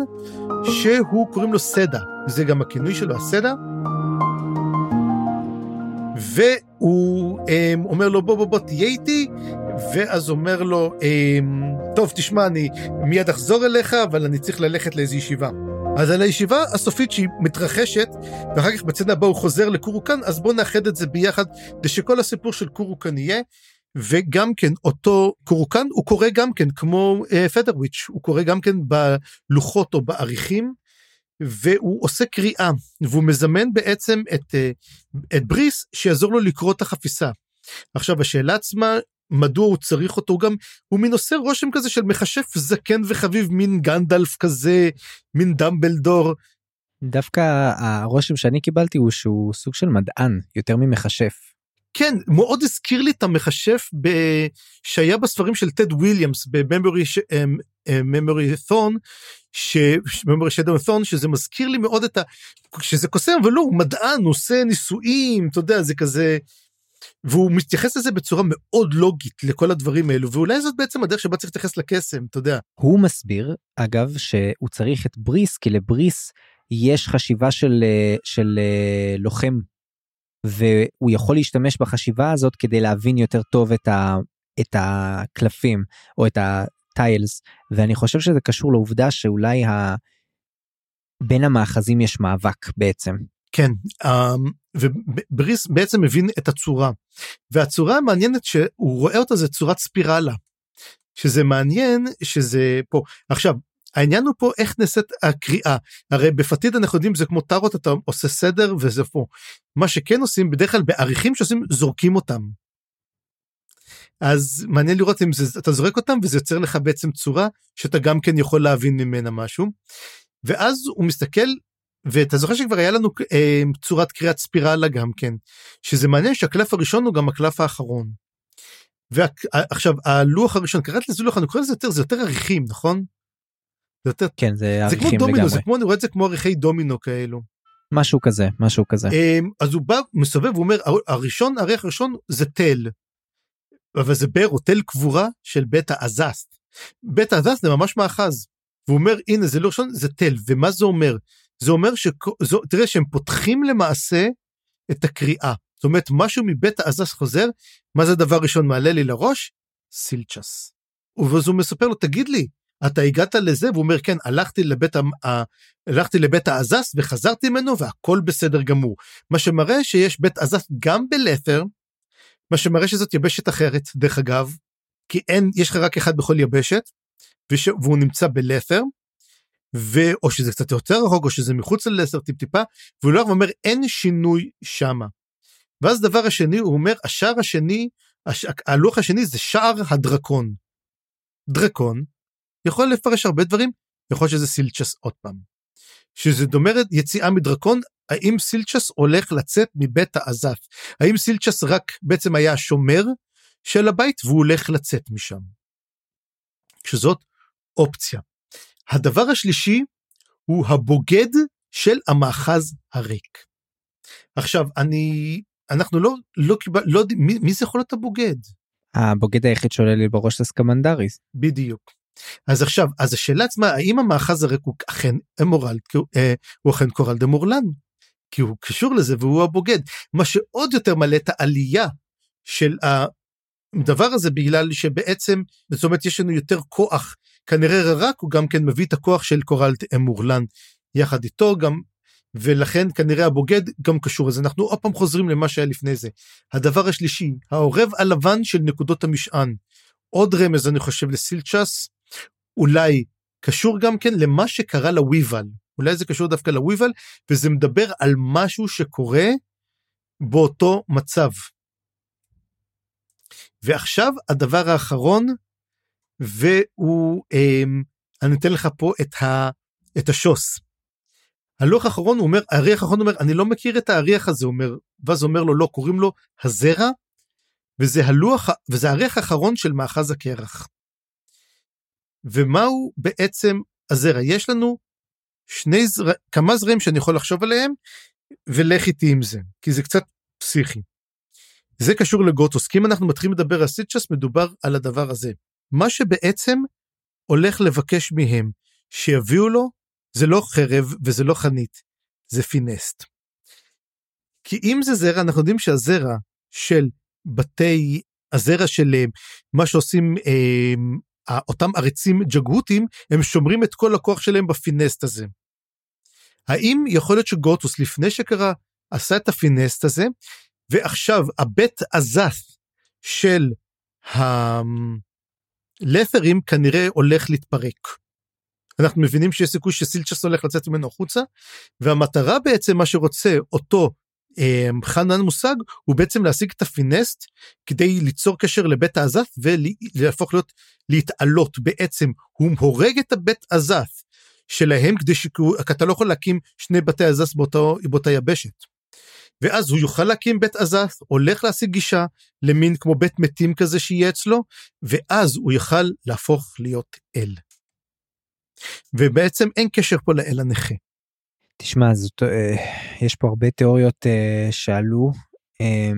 שהוא, קוראים לו סדה, זה גם הכינוי שלו, הסדה. והוא um, אומר לו בוא בוא בוא תהיה איתי. ואז אומר לו um, טוב תשמע אני מיד אחזור אליך אבל אני צריך ללכת לאיזו ישיבה. אז על הישיבה הסופית שהיא מתרחשת ואחר כך בצד הבא הוא חוזר לקורוקן אז בוא נאחד את זה ביחד כדי שכל הסיפור של קורוקן יהיה. וגם כן אותו קורוקן הוא קורא גם כן כמו uh, פדרוויץ' הוא קורא גם כן בלוחות או בעריכים והוא עושה קריאה והוא מזמן בעצם את, אה, את בריס שיעזור לו לקרוא את החפיסה. עכשיו השאלה עצמה מדוע הוא צריך אותו גם הוא מין עושה רושם כזה של מכשף זקן וחביב מין גנדלף כזה מין דמבלדור. דווקא הרושם שאני קיבלתי הוא שהוא סוג של מדען יותר ממכשף. כן מאוד הזכיר לי את המכשף ב... שהיה בספרים של טד וויליאמס בממורי תון שממורי שדו תון שזה מזכיר לי מאוד את ה... שזה קוסם אבל לא הוא מדען עושה ניסויים אתה יודע זה כזה. והוא מתייחס לזה בצורה מאוד לוגית לכל הדברים האלו ואולי זאת בעצם הדרך שבה צריך להתייחס לקסם אתה יודע. הוא מסביר אגב שהוא צריך את בריס כי לבריס יש חשיבה של של לוחם והוא יכול להשתמש בחשיבה הזאת כדי להבין יותר טוב את, ה, את הקלפים או את הטיילס ואני חושב שזה קשור לעובדה שאולי ה... בין המאחזים יש מאבק בעצם. כן אמ, ובריס בעצם מבין את הצורה והצורה המעניינת שהוא רואה אותה זה צורת ספירלה שזה מעניין שזה פה עכשיו העניין הוא פה איך נעשית הקריאה הרי בפתיד אנחנו יודעים זה כמו טארות אתה עושה סדר וזה פה מה שכן עושים בדרך כלל בעריכים שעושים זורקים אותם. אז מעניין לראות אם זה, אתה זורק אותם וזה יוצר לך בעצם צורה שאתה גם כן יכול להבין ממנה משהו. ואז הוא מסתכל ואתה זוכר שכבר היה לנו אה, צורת קריאת ספירלה גם כן שזה מעניין שהקלף הראשון הוא גם הקלף האחרון. ועכשיו הלוח הראשון קראת לזה לוח אני קורא לזה יותר זה יותר עריכים נכון? זה יותר כן זה לגמרי. זה כמו דומינו זה כמו אני רואה את זה כמו עריכי דומינו כאלו. משהו כזה משהו כזה. אמ, אז הוא בא מסובב הוא אומר הראשון הערך הראשון זה תל. אבל זה באר או תל קבורה של בית האזסט. בית האזסט זה ממש מאחז. והוא אומר הנה זה לא ראשון זה תל ומה זה אומר זה אומר שתראה שהם פותחים למעשה את הקריאה זאת אומרת משהו מבית האזס חוזר מה זה הדבר ראשון מעלה לי לראש סילצ'ס. ואז הוא מספר לו תגיד לי אתה הגעת לזה והוא אומר כן הלכתי לבית ה... הלכתי לבית האזס וחזרתי ממנו והכל בסדר גמור מה שמראה שיש בית אזס גם בלת'ר מה שמראה שזאת יבשת אחרת דרך אגב כי אין יש לך רק אחד בכל יבשת וש... והוא נמצא בלת'ר ואו שזה קצת יותר רחוק או שזה מחוץ ללת'ר טיפ טיפה והוא לא אומר אין שינוי שמה. ואז דבר השני הוא אומר השער השני הש... הלוח השני זה שער הדרקון. דרקון יכול לפרש הרבה דברים יכול שזה סילצ'ס עוד פעם. שזה דומה יציאה מדרקון האם סילצ'ס הולך לצאת מבית האזף האם סילצ'ס רק בעצם היה השומר של הבית והוא הולך לצאת משם. שזאת אופציה. הדבר השלישי הוא הבוגד של המאחז הריק. עכשיו אני אנחנו לא לא קיבל לא מי, מי זה יכול להיות הבוגד? הבוגד היחיד שעולה לי בראש זה סקמנדריס. בדיוק. אז עכשיו אז השאלה עצמה האם המאחז הריק הוא אכן אמורל אה, הוא אכן קורל דה מורלן? כי הוא קשור לזה והוא הבוגד. מה שעוד יותר מלא את העלייה של הדבר הזה בגלל שבעצם זאת אומרת יש לנו יותר כוח. כנראה רק הוא גם כן מביא את הכוח של קורל דה מורלן יחד איתו גם ולכן כנראה הבוגד גם קשור. אז אנחנו עוד פעם חוזרים למה שהיה לפני זה. הדבר השלישי העורב הלבן של נקודות המשען. עוד רמז אני חושב לסילצ'ס אולי קשור גם כן למה שקרה לוויבל אולי זה קשור דווקא לוויבל וזה מדבר על משהו שקורה באותו מצב. ועכשיו הדבר האחרון והוא אה, אני אתן לך פה את, ה, את השוס. הלוח האחרון הוא אומר האריח האחרון אומר אני לא מכיר את האריח הזה אומר ואז אומר לו לא קוראים לו הזרע וזה הלוח וזה האריח האחרון של מאחז הקרח. ומהו בעצם הזרע יש לנו שני זר... כמה זרעים שאני יכול לחשוב עליהם ולך איתי עם זה כי זה קצת פסיכי. זה קשור לגוטוס כי אם אנחנו מתחילים לדבר על סיטשס מדובר על הדבר הזה מה שבעצם הולך לבקש מהם שיביאו לו זה לא חרב וזה לא חנית, זה פינסט. כי אם זה זרע, אנחנו יודעים שהזרע של בתי, הזרע של אה, מה שעושים אה, אותם עריצים ג'גהותים, הם שומרים את כל הכוח שלהם בפינסט הזה. האם יכול להיות שגוטוס לפני שקרה עשה את הפינסט הזה, ועכשיו הבית הזס של הלת'רים כנראה הולך להתפרק. אנחנו מבינים שיש סיכוי שסילצ'ס הולך לצאת ממנו החוצה והמטרה בעצם מה שרוצה אותו חנן מושג הוא בעצם להשיג את הפינסט כדי ליצור קשר לבית העזת ולהפוך להיות להתעלות בעצם הוא הורג את הבית עזת שלהם כדי שאתה לא יכול להקים שני בתי עזת באותו, באותה יבשת. ואז הוא יוכל להקים בית עזת, הולך להשיג גישה למין כמו בית מתים כזה שיהיה אצלו, ואז הוא יוכל להפוך להיות אל. ובעצם אין קשר פה לאל הנכה. תשמע, זאת, אה, יש פה הרבה תיאוריות אה, שעלו. אה,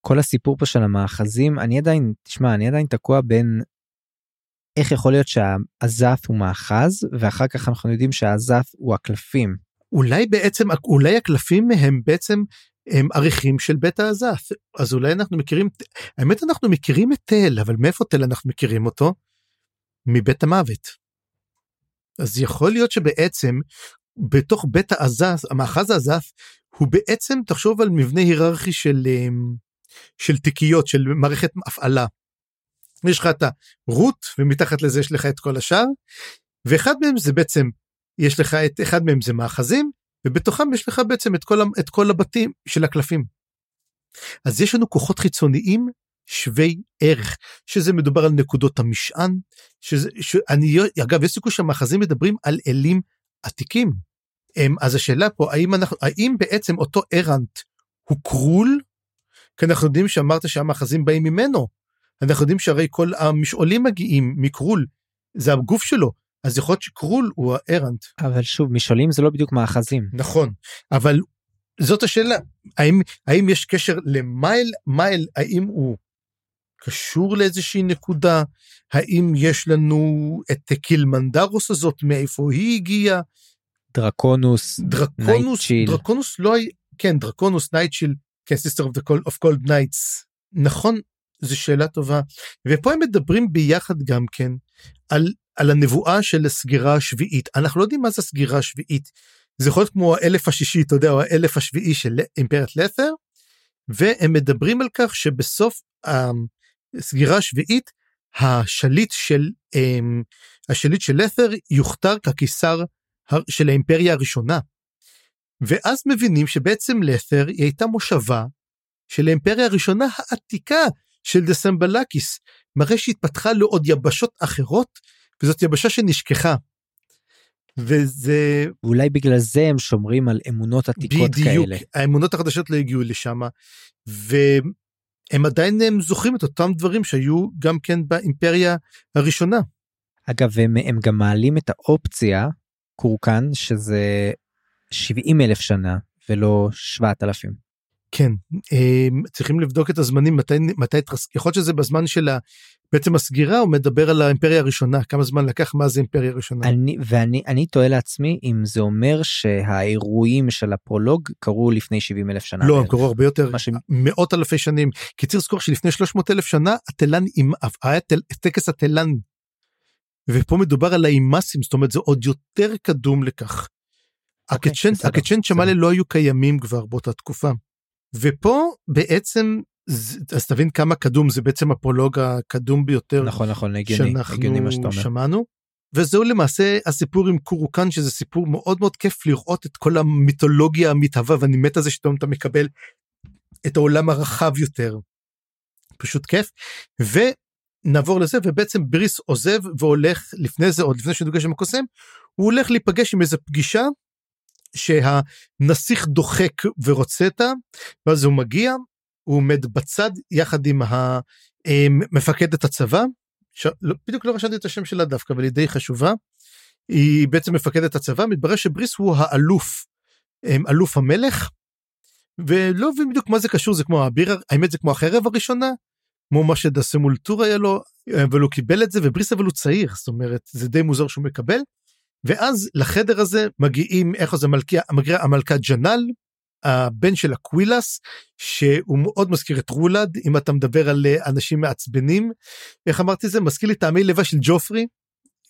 כל הסיפור פה של המאחזים, אני עדיין, תשמע, אני עדיין תקוע בין איך יכול להיות שהעזת הוא מאחז, ואחר כך אנחנו יודעים שהעזת הוא הקלפים. אולי בעצם, אולי הקלפים הם בעצם הם עריכים של בית העזת. אז אולי אנחנו מכירים, האמת אנחנו מכירים את תל, אבל מאיפה תל אנחנו מכירים אותו? מבית המוות. אז יכול להיות שבעצם בתוך בית העזף, המאחז העזף, הוא בעצם, תחשוב על מבנה היררכי של, אמ, של תיקיות, של מערכת הפעלה. יש לך את הרוט, ומתחת לזה יש לך את כל השאר, ואחד מהם זה בעצם, יש לך את, אחד מהם זה מאחזים, ובתוכם יש לך בעצם את כל, את כל הבתים של הקלפים. אז יש לנו כוחות חיצוניים שווי ערך שזה מדובר על נקודות המשען שזה שאני אגב יש סיכוי שהמאחזים מדברים על אלים עתיקים. אז השאלה פה האם אנחנו האם בעצם אותו ארנט הוא קרול? כי אנחנו יודעים שאמרת שהמאחזים באים ממנו. אנחנו יודעים שהרי כל המשעולים מגיעים מקרול, זה הגוף שלו, אז יכול להיות שקרול הוא הארנט. אבל שוב, משעולים זה לא בדיוק מאחזים. נכון, אבל זאת השאלה, האם, האם יש קשר למייל, מייל, האם הוא קשור לאיזושהי נקודה, האם יש לנו את קילמנדרוס הזאת, מאיפה היא הגיעה? דרקונוס, דרקונוס, נייטשיל. דרקונוס לא היה, כן, דרקונוס, נייטשיל, כן, sister of, the cold, of cold nights. נכון, זו שאלה טובה. ופה הם מדברים ביחד גם כן על, על הנבואה של הסגירה השביעית. אנחנו לא יודעים מה זה הסגירה השביעית. זה יכול להיות כמו האלף השישי, אתה יודע, או האלף השביעי של אימפריית לת'ר, והם מדברים על כך שבסוף הסגירה השביעית, השליט של, אמ, השליט של לת'ר יוכתר כקיסר של האימפריה הראשונה. ואז מבינים שבעצם לת'ר היא הייתה מושבה של האימפריה הראשונה העתיקה של דסמבלקיס, מראה שהתפתחה לעוד יבשות אחרות, וזאת יבשה שנשכחה. וזה ואולי בגלל זה הם שומרים על אמונות עתיקות בדיוק, כאלה. האמונות החדשות לא הגיעו לשם, והם עדיין הם זוכרים את אותם דברים שהיו גם כן באימפריה הראשונה. אגב, הם, הם גם מעלים את האופציה, קורקן, שזה 70 אלף שנה ולא 7,000. כן, הם צריכים לבדוק את הזמנים, מתי, מתי. יכול להיות שזה בזמן של ה... בעצם הסגירה, הוא מדבר על האימפריה הראשונה, כמה זמן לקח, מה זה אימפריה הראשונה. אני, ואני אני תוהה לעצמי אם זה אומר שהאירועים של הפרולוג קרו לפני 70 אלף שנה. לא, הם. קרו הרבה יותר, ש- מאות אלפי שנים. כי צריך לזכור שלפני 300 אלף שנה, התלן, היה תל- טקס התלן. ופה מדובר על האימאסים, זאת אומרת, זה עוד יותר קדום לכך. אוקיי, בסדר, הקצ'ן צ'מאלה בסדר. לא היו קיימים כבר באותה תקופה. ופה בעצם, אז תבין כמה קדום, זה בעצם הפרולוג הקדום ביותר נכון, נכון, הגיוני, הגיוני מה שאתה אומר. שמענו. וזהו למעשה הסיפור עם קורוקן שזה סיפור מאוד מאוד כיף לראות את כל המיתולוגיה המתהווה ואני מת על זה שפתאום אתה מקבל את העולם הרחב יותר. פשוט כיף. ונעבור לזה ובעצם בריס עוזב והולך לפני זה עוד לפני שהוא נפגש עם הקוסם הוא הולך להיפגש עם איזה פגישה שהנסיך דוחק ורוצה אותה ואז הוא מגיע הוא עומד בצד יחד עם המפקדת הצבא ש... לא, בדיוק לא רשמתי את השם שלה דווקא אבל היא די חשובה. היא בעצם מפקדת הצבא מתברר שבריס הוא האלוף אמ, אלוף המלך ולא מבין בדיוק מה זה קשור זה כמו האביר האמת זה כמו החרב הראשונה כמו מה שדסמולטור היה לו אבל הוא קיבל את זה ובריס אבל הוא צעיר זאת אומרת זה די מוזר שהוא מקבל. ואז לחדר הזה מגיעים איך זה מגיעה המלכה ג'נל הבן של הקווילס שהוא מאוד מזכיר את רולד אם אתה מדבר על אה, אנשים מעצבנים. איך אמרתי זה? מזכיר לי טעמי לבה של ג'ופרי.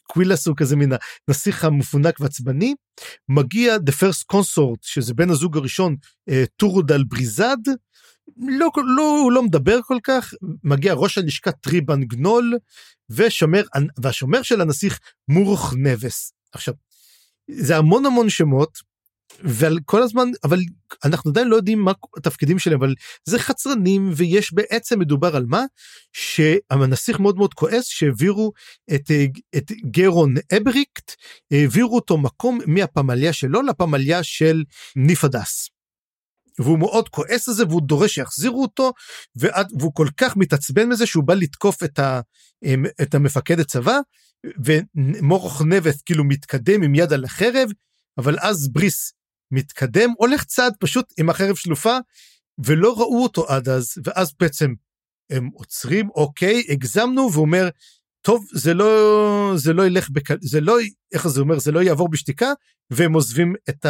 קווילס הוא כזה מן הנסיך המפונק ועצבני מגיע the first consort שזה בן הזוג הראשון אה, טורודל בריזד לא, לא, הוא לא מדבר כל כך, מגיע ראש הלשכה טריבן גנול, ושומר, והשומר של הנסיך מורוך נבת'. עכשיו, זה המון המון שמות, ועל כל הזמן, אבל אנחנו עדיין לא יודעים מה התפקידים שלהם, אבל זה חצרנים, ויש בעצם מדובר על מה? שהנסיך מאוד מאוד כועס שהעבירו את, את גרון אבריקט, העבירו אותו מקום מהפמליה שלו לפמליה של ניפדס. והוא מאוד כועס על זה והוא דורש שיחזירו אותו ועד, והוא כל כך מתעצבן מזה שהוא בא לתקוף את, ה, את המפקד הצבא ומורוך נבט כאילו מתקדם עם יד על החרב אבל אז בריס מתקדם הולך צעד פשוט עם החרב שלופה ולא ראו אותו עד אז ואז בעצם הם עוצרים אוקיי הגזמנו והוא אומר טוב זה לא זה לא ילך בק... זה לא איך זה אומר זה לא יעבור בשתיקה והם עוזבים את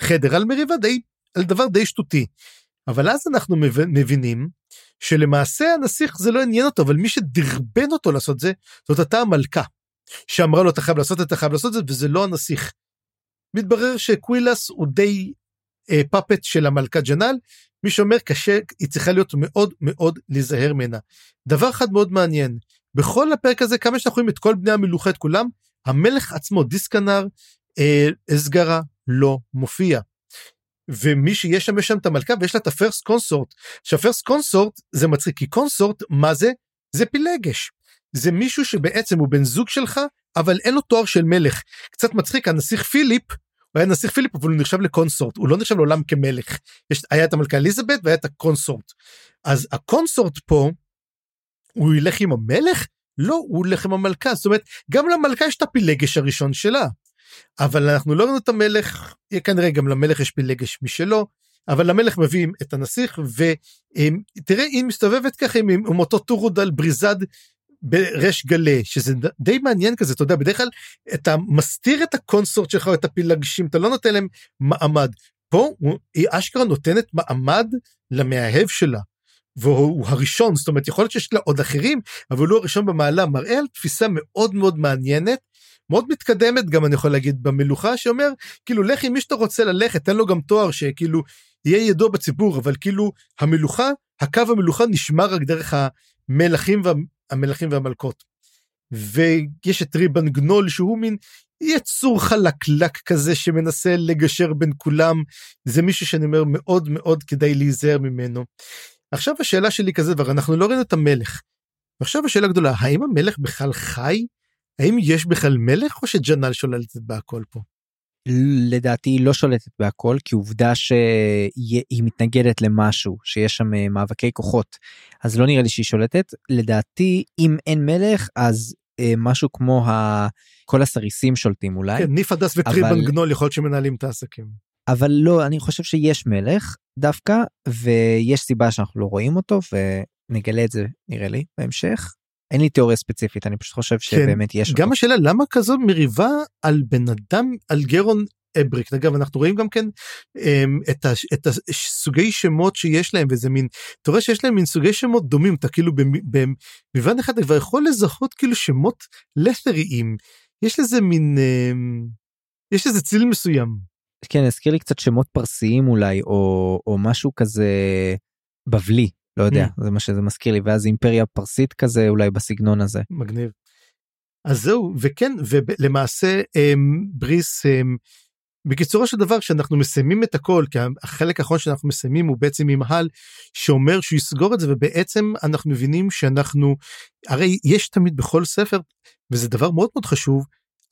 החדר על מריבה די על דבר די שטותי. אבל אז אנחנו מבינים שלמעשה הנסיך זה לא עניין אותו, אבל מי שדרבן אותו לעשות זה, זאת הייתה המלכה, שאמרה לו אתה חייב לעשות את זה, אתה חייב לעשות את זה, וזה לא הנסיך. מתברר שקווילס הוא די אה, puppet של המלכה ג'נל, מי שאומר קשה, היא צריכה להיות מאוד מאוד להיזהר ממנה. דבר אחד מאוד מעניין, בכל הפרק הזה, כמה שאנחנו רואים את כל בני המלוכה, את כולם, המלך עצמו, דיסקנר, אה, אסגרה, לא מופיע. ומי שיש שם יש שם את המלכה ויש לה את ה first consort. שה first consort זה מצחיק כי consort מה זה? זה פילגש. זה מישהו שבעצם הוא בן זוג שלך אבל אין לו תואר של מלך. קצת מצחיק הנסיך פיליפ הוא היה נסיך פיליפ אבל הוא נחשב ל consort הוא לא נחשב לעולם כמלך. יש, היה את המלכה אליזבת והיה את ה consort. אז ה consort פה הוא ילך עם המלך? לא, הוא הולך עם המלכה. זאת אומרת, גם למלכה יש את הפילגש הראשון שלה. אבל אנחנו לא ראינו את המלך, כנראה גם למלך יש פילגש משלו, אבל המלך מביא את הנסיך, ותראה, היא מסתובבת ככה עם, עם אותו טורודל בריזד בריש גלה, שזה די מעניין כזה, אתה יודע, בדרך כלל אתה מסתיר את הקונסורט שלך, את הפילגשים, אתה לא נותן להם מעמד. פה היא אשכרה נותנת מעמד למאהב שלה. והוא הראשון, זאת אומרת, יכול להיות שיש לה עוד אחרים, אבל הוא הראשון במעלה, מראה על תפיסה מאוד מאוד מעניינת, מאוד מתקדמת גם אני יכול להגיד במלוכה, שאומר, כאילו, לך עם מי שאתה רוצה ללכת, תן לו גם תואר שכאילו יהיה ידוע בציבור, אבל כאילו, המלוכה, הקו המלוכה נשמר רק דרך המלכים, וה, המלכים והמלכות. ויש את ריבן גנול שהוא מין יצור חלקלק כזה שמנסה לגשר בין כולם, זה מישהו שאני אומר מאוד מאוד כדאי להיזהר ממנו. עכשיו השאלה שלי כזה דבר, אנחנו לא ראינו את המלך. ועכשיו השאלה גדולה, האם המלך בכלל חי? האם יש בכלל מלך או שג'נל שולטת בהכל פה? לדעתי היא לא שולטת בהכל כי עובדה שהיא מתנגדת למשהו שיש שם אה, מאבקי כוחות אז לא נראה לי שהיא שולטת לדעתי אם אין מלך אז אה, משהו כמו ה... כל הסריסים שולטים אולי. כן, ניף הדס וטריבן אבל... גנול יכול להיות שמנהלים את העסקים. אבל לא אני חושב שיש מלך דווקא ויש סיבה שאנחנו לא רואים אותו ונגלה את זה נראה לי בהמשך. אין לי תיאוריה ספציפית אני פשוט חושב כן, שבאמת יש גם אותו. השאלה למה כזו מריבה על בן אדם על גרון אבריק אגב אנחנו רואים גם כן אמ, את, ה, את הסוגי שמות שיש להם וזה מין אתה רואה שיש להם מין סוגי שמות דומים אתה כאילו במובן אחד אתה כבר יכול לזהות כאילו שמות לת'ריים יש לזה מין אמ, יש לזה ציל מסוים. כן הזכיר לי קצת שמות פרסיים אולי או או משהו כזה בבלי לא יודע mm. זה מה שזה מזכיר לי ואז אימפריה פרסית כזה אולי בסגנון הזה. מגניב. אז זהו וכן ולמעשה אמ, בריס אמ, בקיצורו של דבר כשאנחנו מסיימים את הכל כי החלק האחרון שאנחנו מסיימים הוא בעצם ממהל שאומר שהוא יסגור את זה ובעצם אנחנו מבינים שאנחנו הרי יש תמיד בכל ספר וזה דבר מאוד מאוד חשוב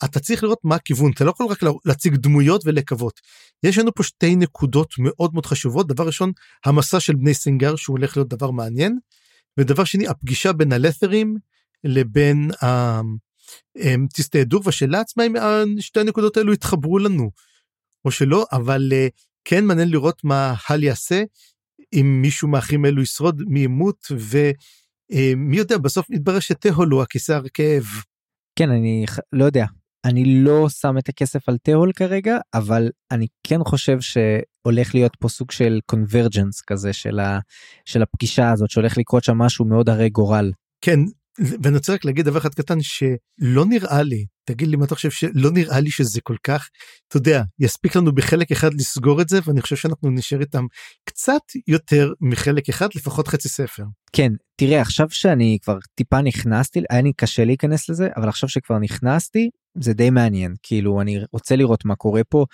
אתה צריך לראות מה הכיוון אתה לא יכול רק להציג דמויות ולקוות. יש לנו פה שתי נקודות מאוד מאוד חשובות דבר ראשון המסע של בני סינגר שהוא הולך להיות דבר מעניין ודבר שני הפגישה בין הלת'רים לבין הטיסטי והשאלה עצמה אם שתי הנקודות האלו יתחברו לנו או שלא אבל אה, כן מעניין לראות מה הל יעשה אם מישהו מהאחים האלו ישרוד מי ימות ומי יודע בסוף מתברר שתהול הוא הכיסא הרכב. כן אני לא יודע אני לא שם את הכסף על תהול כרגע אבל אני כן חושב שהולך להיות פה סוג של קונברג'נס כזה של, ה, של הפגישה הזאת שהולך לקרות שם משהו מאוד הרי גורל. כן ואני רוצה רק להגיד דבר אחד קטן שלא נראה לי תגיד לי מה אתה חושב שלא נראה לי שזה כל כך אתה יודע יספיק לנו בחלק אחד לסגור את זה ואני חושב שאנחנו נשאר איתם קצת יותר מחלק אחד לפחות חצי ספר. כן תראה עכשיו שאני כבר טיפה נכנסתי היה לי קשה להיכנס לזה אבל עכשיו שכבר נכנסתי זה די מעניין כאילו אני רוצה לראות מה קורה פה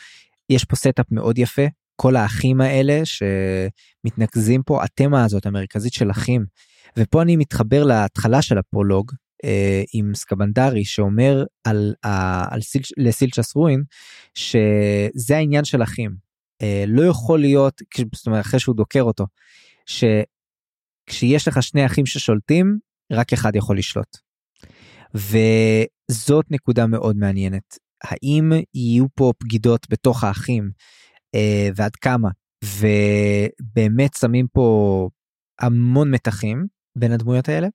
יש פה setup מאוד יפה כל האחים האלה שמתנקזים פה התמה הזאת המרכזית של אחים. ופה אני מתחבר להתחלה של הפרולוג אה, עם סקבנדארי שאומר על, על, על סיל, לסילקס רואין שזה העניין של אחים. אה, לא יכול להיות, זאת אומרת אחרי שהוא דוקר אותו, שכשיש לך שני אחים ששולטים, רק אחד יכול לשלוט. וזאת נקודה מאוד מעניינת. האם יהיו פה בגידות בתוך האחים אה, ועד כמה ובאמת שמים פה המון מתחים בין הדמויות האלה.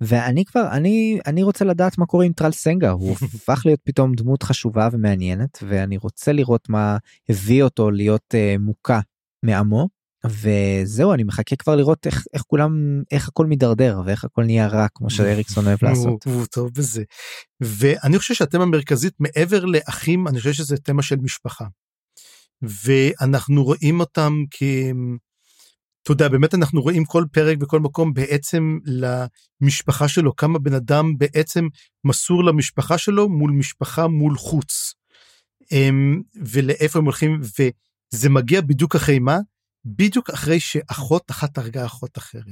ואני כבר אני אני רוצה לדעת מה קורה עם טרל סנגה הוא הפך להיות פתאום דמות חשובה ומעניינת ואני רוצה לראות מה הביא אותו להיות uh, מוכה מעמו וזהו אני מחכה כבר לראות איך איך כולם איך הכל מידרדר ואיך הכל נהיה רע כמו שאריקסון אוהב לעשות. הוא טוב בזה. ואני חושב שהתמה המרכזית מעבר לאחים אני חושב שזה תמה של משפחה. ואנחנו רואים אותם כ... אתה יודע, באמת אנחנו רואים כל פרק בכל מקום בעצם למשפחה שלו, כמה בן אדם בעצם מסור למשפחה שלו מול משפחה מול חוץ. אמ, ולאיפה הם הולכים, וזה מגיע בדיוק אחרי מה? בדיוק אחרי שאחות אחת הרגה אחות אחרת.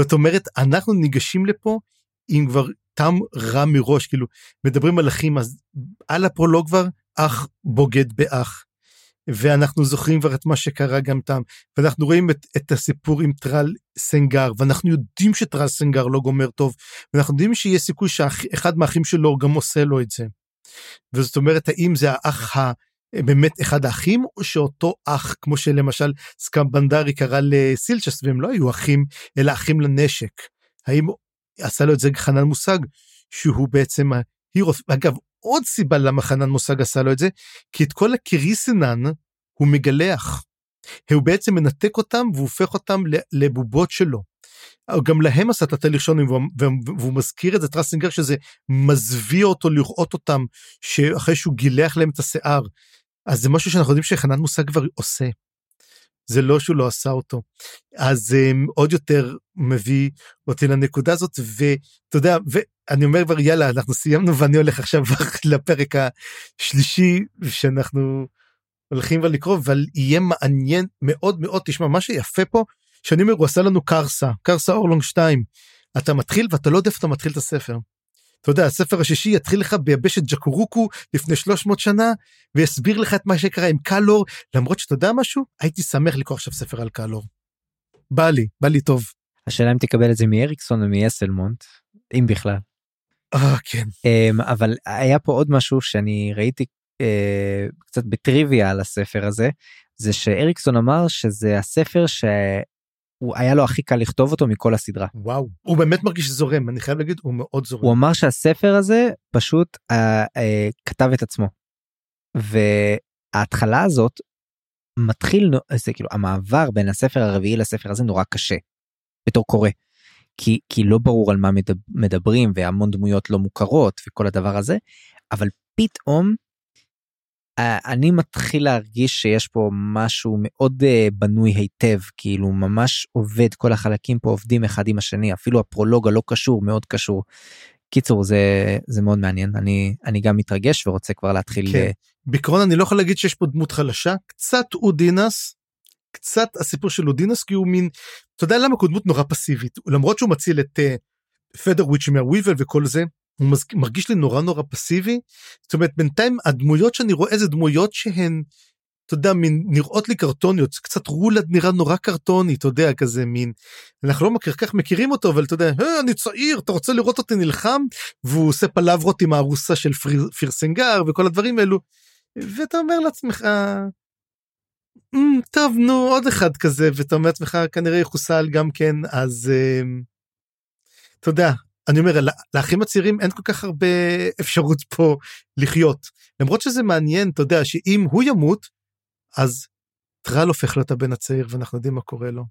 זאת אומרת, אנחנו ניגשים לפה עם כבר טעם רע מראש, כאילו, מדברים על אחים, אז על הפרולוג כבר אח בוגד באח. ואנחנו זוכרים כבר את מה שקרה גם תם, ואנחנו רואים את, את הסיפור עם טרל סנגר, ואנחנו יודעים שטרל סנגר לא גומר טוב, ואנחנו יודעים שיש סיכוי שאחד מהאחים שלו גם עושה לו את זה. וזאת אומרת, האם זה האח ה... באמת אחד האחים, או שאותו אח, כמו שלמשל סקמבנדרי קרא לסילצ'ס, והם לא היו אחים, אלא אחים לנשק. האם עשה לו את זה חנן מושג, שהוא בעצם ההירו, אגב, עוד סיבה למה חנן מושג עשה לו את זה, כי את כל הקריסנן הוא מגלח. הוא בעצם מנתק אותם והוא הופך אותם לבובות שלו. גם להם עשה את הטלשונים והוא מזכיר את זה טרסינגר שזה מזוויע אותו לראות אותם שאחרי שהוא גילח להם את השיער. אז זה משהו שאנחנו יודעים שחנן מושג כבר עושה. זה לא שהוא לא עשה אותו. אז um, עוד יותר מביא אותי לנקודה הזאת ואתה יודע ואני אומר כבר יאללה אנחנו סיימנו ואני הולך עכשיו לפרק השלישי שאנחנו הולכים כבר לקרוא אבל יהיה מעניין מאוד מאוד תשמע מה שיפה פה שאני אומר הוא עשה לנו קרסה קרסה אורלונג 2 אתה מתחיל ואתה לא יודע איפה אתה מתחיל את הספר. אתה יודע, הספר השישי יתחיל לך ביבשת ג'קורוקו לפני 300 שנה, ויסביר לך את מה שקרה עם קלור, למרות שאתה יודע משהו, הייתי שמח לקרוא עכשיו ספר על קלור. בא לי, בא לי טוב. השאלה אם תקבל את זה מאריקסון או מאסלמונט, אם בכלל. אה, כן. Um, אבל היה פה עוד משהו שאני ראיתי uh, קצת בטריוויה על הספר הזה, זה שאריקסון אמר שזה הספר ש... הוא היה לו הכי קל לכתוב אותו מכל הסדרה. וואו, הוא באמת מרגיש זורם, אני חייב להגיד, הוא מאוד זורם. הוא אמר שהספר הזה פשוט אה, אה, כתב את עצמו. וההתחלה הזאת מתחיל, זה כאילו המעבר בין הספר הרביעי לספר הזה נורא קשה, בתור קורא. כי, כי לא ברור על מה מדברים והמון דמויות לא מוכרות וכל הדבר הזה, אבל פתאום אני מתחיל להרגיש שיש פה משהו מאוד uh, בנוי היטב כאילו ממש עובד כל החלקים פה עובדים אחד עם השני אפילו הפרולוג הלא קשור מאוד קשור. קיצור זה זה מאוד מעניין אני אני גם מתרגש ורוצה כבר להתחיל. כן. בעקרון אני לא יכול להגיד שיש פה דמות חלשה קצת אודינס קצת הסיפור של אודינס כי הוא מין אתה יודע למה הוא דמות נורא פסיבית למרות שהוא מציל את פדר וויץ' מהוויבל וכל זה הוא מרגיש לי נורא נורא פסיבי. זאת אומרת בינתיים הדמויות שאני רואה זה דמויות שהן, אתה יודע, מין נראות לי קרטוניות, קצת רולד נראה נורא קרטוני, אתה יודע, כזה מין, אנחנו לא מכיר כך מכירים אותו, אבל אתה יודע, אה, אני צעיר, אתה רוצה לראות אותי נלחם? והוא עושה פלברות עם הארוסה של פיר, פירסנגר וכל הדברים האלו. ואתה אומר לעצמך, mm, טוב נו עוד אחד כזה ואתה אומר לעצמך כנראה יחוסל גם כן אז uh, אתה יודע אני אומר לאחים הצעירים אין כל כך הרבה אפשרות פה לחיות למרות שזה מעניין אתה יודע שאם הוא ימות אז טרל הופך להיות הבן הצעיר ואנחנו יודעים מה קורה לו.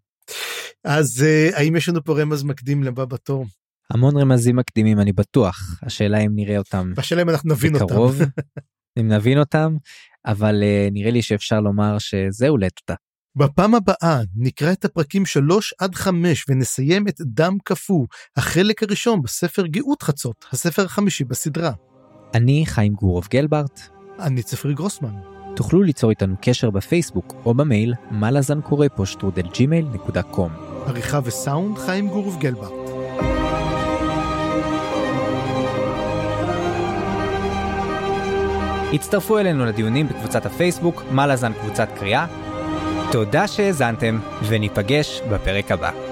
אז uh, האם יש לנו פה רמז מקדים לבא בתור? המון רמזים מקדימים אני בטוח השאלה אם נראה אותם השאלה אם אנחנו נבין בקרוב, אותם אם נבין אותם אבל uh, נראה לי שאפשר לומר שזהו לטוטה. בפעם הבאה נקרא את הפרקים 3 עד 5 ונסיים את דם קפוא, החלק הראשון בספר גאות חצות, הספר החמישי בסדרה. אני חיים גורוב גלברט. אני צפרי גרוסמן. תוכלו ליצור איתנו קשר בפייסבוק או במייל מה לזן קורא פה שטרודל ג'ימייל נקודה קום. עריכה וסאונד חיים גורוב גלברט. הצטרפו אלינו לדיונים בקבוצת הפייסבוק מה לזן קבוצת קריאה תודה שהאזנתם, וניפגש בפרק הבא.